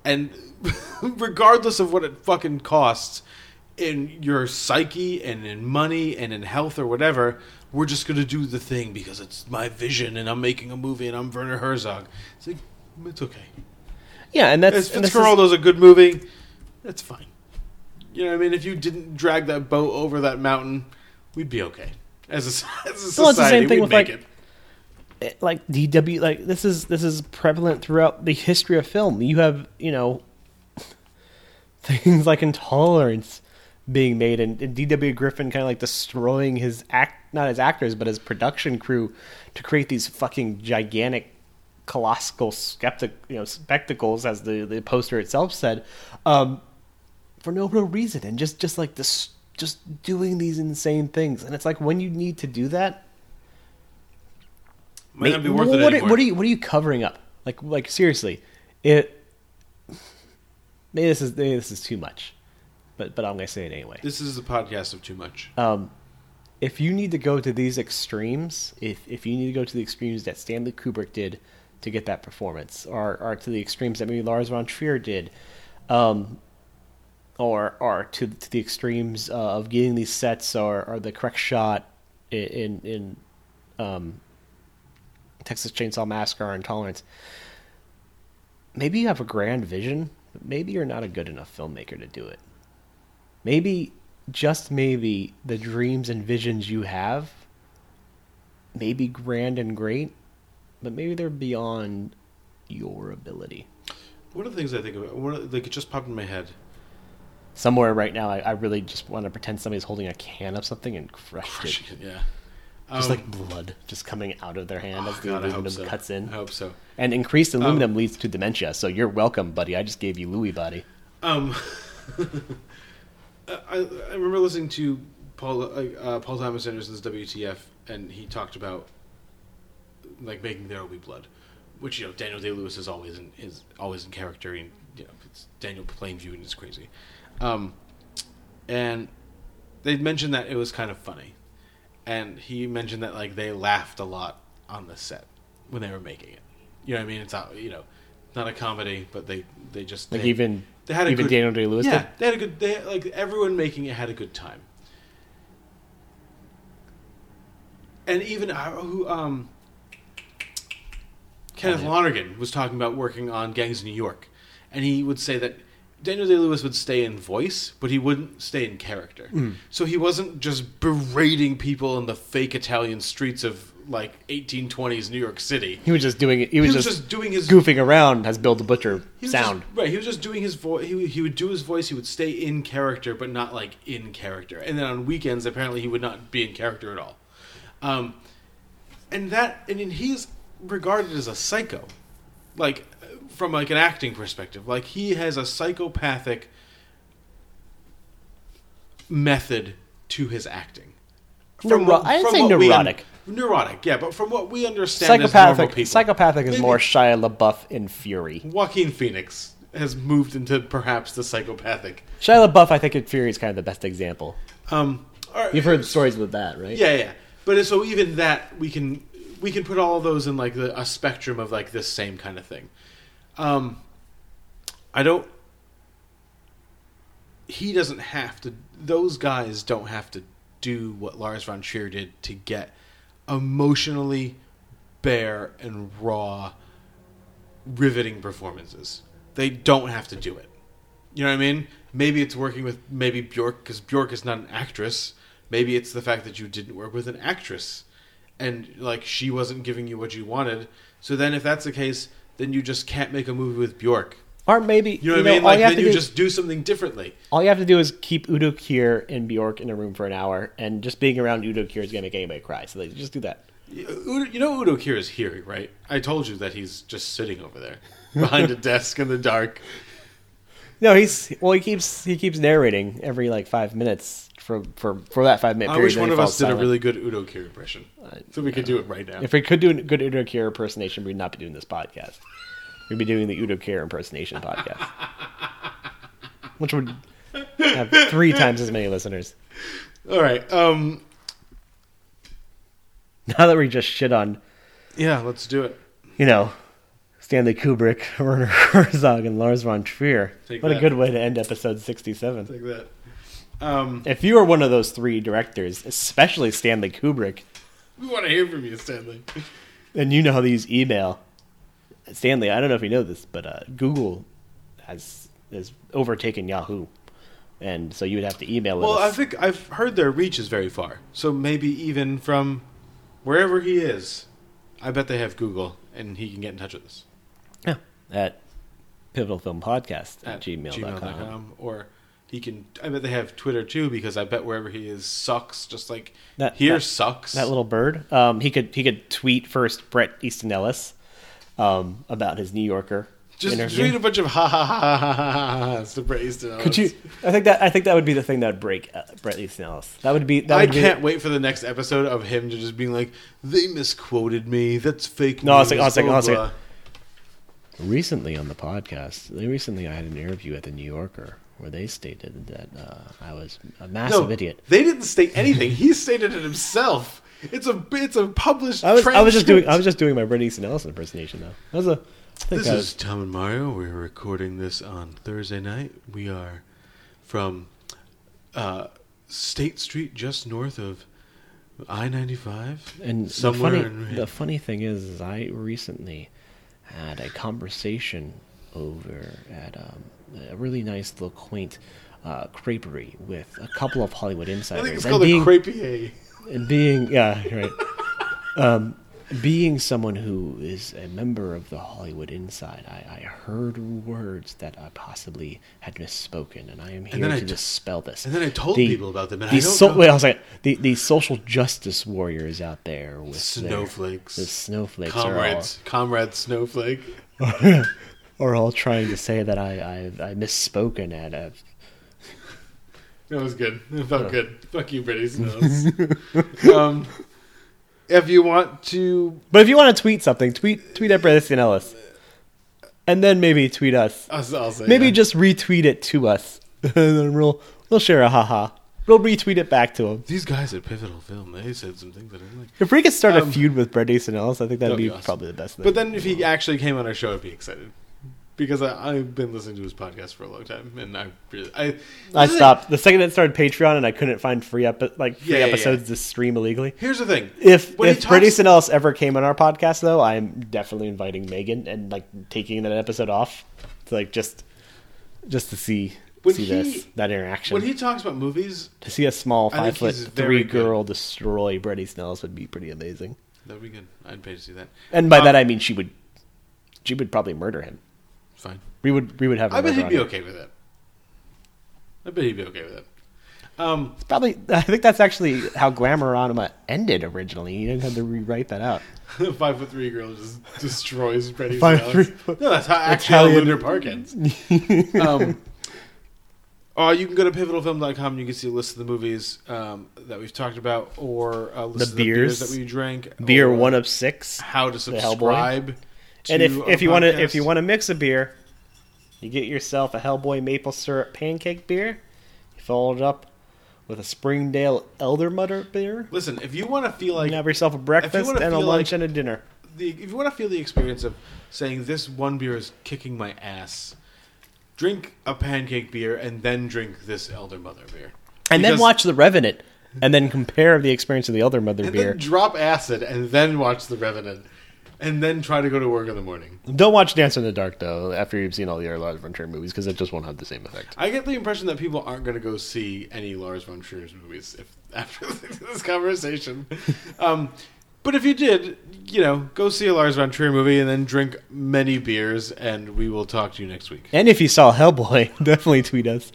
And regardless of what it fucking costs in your psyche and in money and in health or whatever, we're just going to do the thing because it's my vision and I'm making a movie and I'm Werner Herzog. It's like it's okay. Yeah, and that's If and this is- a good movie, that's fine. You know what I mean? If you didn't drag that boat over that mountain, we'd be okay. As a, as a Well, it's the society, same thing we'd with, make like, it. Like DW like this is this is prevalent throughout the history of film. You have, you know, things like intolerance being made and, and DW Griffith kind of like destroying his act not his actors but his production crew to create these fucking gigantic colossal skeptic you know spectacles as the the poster itself said um for no real reason and just just like this just doing these insane things and it's like when you need to do that Might not be worth what, it anymore. are, what are you what are you covering up? Like like seriously, it maybe this is maybe this is too much, but but I'm gonna say it anyway. This is a podcast of too much. Um, if you need to go to these extremes, if if you need to go to the extremes that Stanley Kubrick did to get that performance, or or to the extremes that maybe Lars von Trier did, um, or or to to the extremes uh, of getting these sets or or the correct shot in in, in um, Texas Chainsaw Massacre Intolerance. Maybe you have a grand vision, but maybe you're not a good enough filmmaker to do it. Maybe, just maybe, the dreams and visions you have may be grand and great, but maybe they're beyond your ability. One of the things I think about, one of, like it just popped in my head. Somewhere right now, I, I really just want to pretend somebody's holding a can of something and crush it. Yeah. Just Um, like blood just coming out of their hand Oh, as the God, aluminum so. cuts in. I hope so. And increased aluminum leads to dementia, so you're welcome, buddy. I just gave you Lewy body. Um, I, I remember listening to Paul uh, uh, Paul Thomas Anderson's WTF, and he talked about like making there will be blood, which you know Daniel Day Lewis is always in is always in character, and you know it's Daniel Plainview and it's crazy, um, and they mentioned that it was kind of funny, and he mentioned that like they laughed a lot on the set when they were making it. You know what I mean? It's not you know not a comedy, but they they just Like they- even they had a even good, Daniel Day Lewis Yeah, did? they had a good. They had, like everyone making it had a good time, and even uh, who um, Kenneth Lonergan was talking about working on Gangs of New York, and he would say that Daniel Day Lewis would stay in voice, but he wouldn't stay in character. Mm. So he wasn't just berating people in the fake Italian streets of like 1820s New York City. He was just doing it. He was, was just, just doing his- goofing around as Bill the Butcher sound. just- right. He was just doing his voice. He, would- he would do his voice. He would stay in character, but not like in character. And then on weekends, apparently, he would not be in character at all. Um, and that, and then he's regarded as a psycho, like from like an acting perspective. Like he has a psychopathic method to his acting. Neuro- what- I'd from say what we un- neurotic. neurotic, yeah. But from what we understand, Psychopathic. people, Psychopathic is Maybe- more Shia LaBeouf in Fury. Joaquin Phoenix has moved into perhaps the psychopathic. Shia LaBeouf, I think, in Fury is kind of the best example. Um, right, You've heard stories with that, right? yeah, yeah. But so even that we can we can put all of those in like the, a spectrum of like this same kind of thing. Um, I don't. He doesn't have to. Those guys don't have to do what Lars von Trier did to get emotionally bare and raw, riveting performances. They don't have to do it. You know what I mean? Maybe it's working with maybe Bjork because Bjork is not an actress. Maybe it's the fact that you didn't work with an actress, and like she wasn't giving you what you wanted. So then, if that's the case, then you just can't make a movie with Bjork. Or maybe You know what I mean? all Like have then you do- just do something differently. All you have to do is keep Udo Kier and Bjork in a room for an hour, and just being around Udo Kier is going to make anybody cry. So they just do that. Udo, you know Udo Kier is here, right? I told you that he's just sitting over there behind a desk in the dark. No, he's well. He keeps he keeps narrating every like five minutes for for for that five minute I period. wish one of us did a really good Udo Kier impression, so we could do it right now. If we could do a good Udo Kier impersonation, we'd not be doing this podcast. We'd be doing the Udo Kier impersonation podcast, which would have three times as many listeners. All right, um, Now that we just shit on, yeah, let's do it. you know, Stanley Kubrick, Werner Herzog, and Lars von Trier. Take what a good way to end episode sixty-seven. Like that. Um, If you are one of those three directors, especially Stanley Kubrick, we want to hear from you, Stanley. and you know how to use email. Stanley, I don't know if you know this, but uh, Google has has overtaken Yahoo, and so you would have to email Well, I think I've heard their reach is very far. So maybe even from wherever he is, I bet they have Google, and he can get in touch with us yeah, at pivotalfilmpodcast at, at gmail.com. gmail.com. Or he can. I bet they have Twitter too, because I bet wherever he is sucks, just like That- here that- sucks. That little bird. Um, he could he could tweet first Bret Easton Ellis um, about his New Yorker just interview. tweet a bunch of ha ha ha ha ha ha ha to Bret Easton Ellis. Could you? I think that I think that would be the thing that would break uh, Bret Easton Ellis. That would be. That I be- can't wait for the next episode of him to just being like, "They misquoted me. That's fake." No, I'll news, say- I'll say- blah, I'll say- blah." Recently on the podcast, recently I had an interview at the New Yorker where they stated that uh, I was a massive No, idiot. They didn't state anything. he stated it himself. It's a it's a published. I was I was just doing I was just doing my Bret Easton Ellis impersonation though. That was a. I think This I is Tom and Mario. We're recording this on Thursday night. We are from uh, State Street, just north of I ninety five, and the somewhere. funny in, the funny thing is, is I recently had a conversation over at um, a really nice little quaint uh, creperie with a couple of Hollywood insiders. I think it's and called being, a crepier. and being yeah right um Being someone who is a member of the Hollywood Inside, I, I heard words that I possibly had misspoken, and I am here I to t- dispel this. and then I told people about them, and I these don't so- wait, I was like, the, these social justice warriors out there with their- Snowflakes. the snowflakes Comrades. Comrade Snowflake. are all, trying to say that I, I, I misspoken at a That was good. It felt good. Fuck you, Brady Snows. um, if you want to, But if you want to tweet something, tweet tweet at Bradley Ellis, and then maybe tweet us. I'll, I'll say Maybe yeah. just retweet it to us, and then we'll we'll share a haha. We'll retweet it back to him. these guys at Pivotal Film. They said some things that I didn't like. If we could start Um, a feud with Bret Easton Ellis, I think that'd That'd be be awesome. probably the best thing. But then, if he actually came on our show, I'd be excited because I, I've been listening to his podcast for a long time, and I really, I, I stopped the second it started Patreon, and I couldn't find free epi- like free Yeah, yeah, yeah. episodes to stream illegally. Here's the thing: If When he if talks- Easton Ellis ever came on our podcast, though, I'm definitely inviting Megan and like taking that episode off to like just just to see When see he- this that interaction. when he talks about movies, to see a small five foot three very good. girl destroy Bret Easton Ellis would be pretty amazing. that'd be good. I'd pay to see that. And by Um, that I mean she would she would probably murder him. Fine. We would we would have. I bet he'd be him. okay with it. I bet he'd be okay with it. Um, Probably, I think that's actually how Glamorama ended originally. You didn't have to rewrite that out. five foot three girl just destroys Brady. Five Alex. three foot- No, that's how actually how Italian- Lunar Park ends. um, uh, you can go to pivotalfilm.com. And you can see a list of the movies um, that we've talked about, or a list The of the beers beers. that we drank. Beer one of six. how to the Hellboy. subscribe. And if if you want to if you want to mix a beer, you get yourself a Hellboy maple syrup pancake beer. You follow it up with a Springdale Elder Mother beer. listen, if you want to feel like can have yourself a breakfast and a feel lunch like- and a dinner. the, if you want to feel the experience of saying this one beer is kicking my ass, drink a pancake beer and then drink this Elder Mother beer, And then watch The Revenant, and then compare the experience of the Elder Mother beer. drop acid and then watch The Revenant, and then try to go to work in the morning. Don't watch Dancer in the Dark though. After you've seen all the other Lars von Trier movies, because it just won't have the same effect. I get the impression that people aren't going to go see any Lars von Trier's movies if after this conversation. Um, but if you did, you know, go see a Lars von Trier movie and then drink many beers, and we will talk to you next week. And if you saw Hellboy, definitely tweet us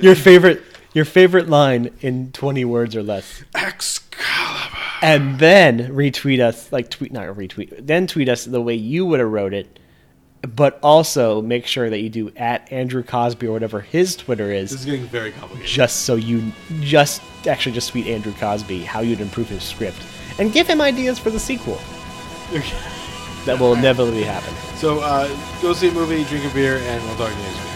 your favorite your favorite line in twenty words or less, Excalibur. And then retweet us like tweet not retweet, then tweet us the way you would have wrote it. But also make sure that you do at Andrew Cosby or whatever his Twitter is. This is, getting very complicated. just so you just actually just tweet Andrew Cosby how you'd improve his script and give him ideas for the sequel. That will inevitably happen. So uh, go see a movie, drink a beer, and we'll talk to you next week.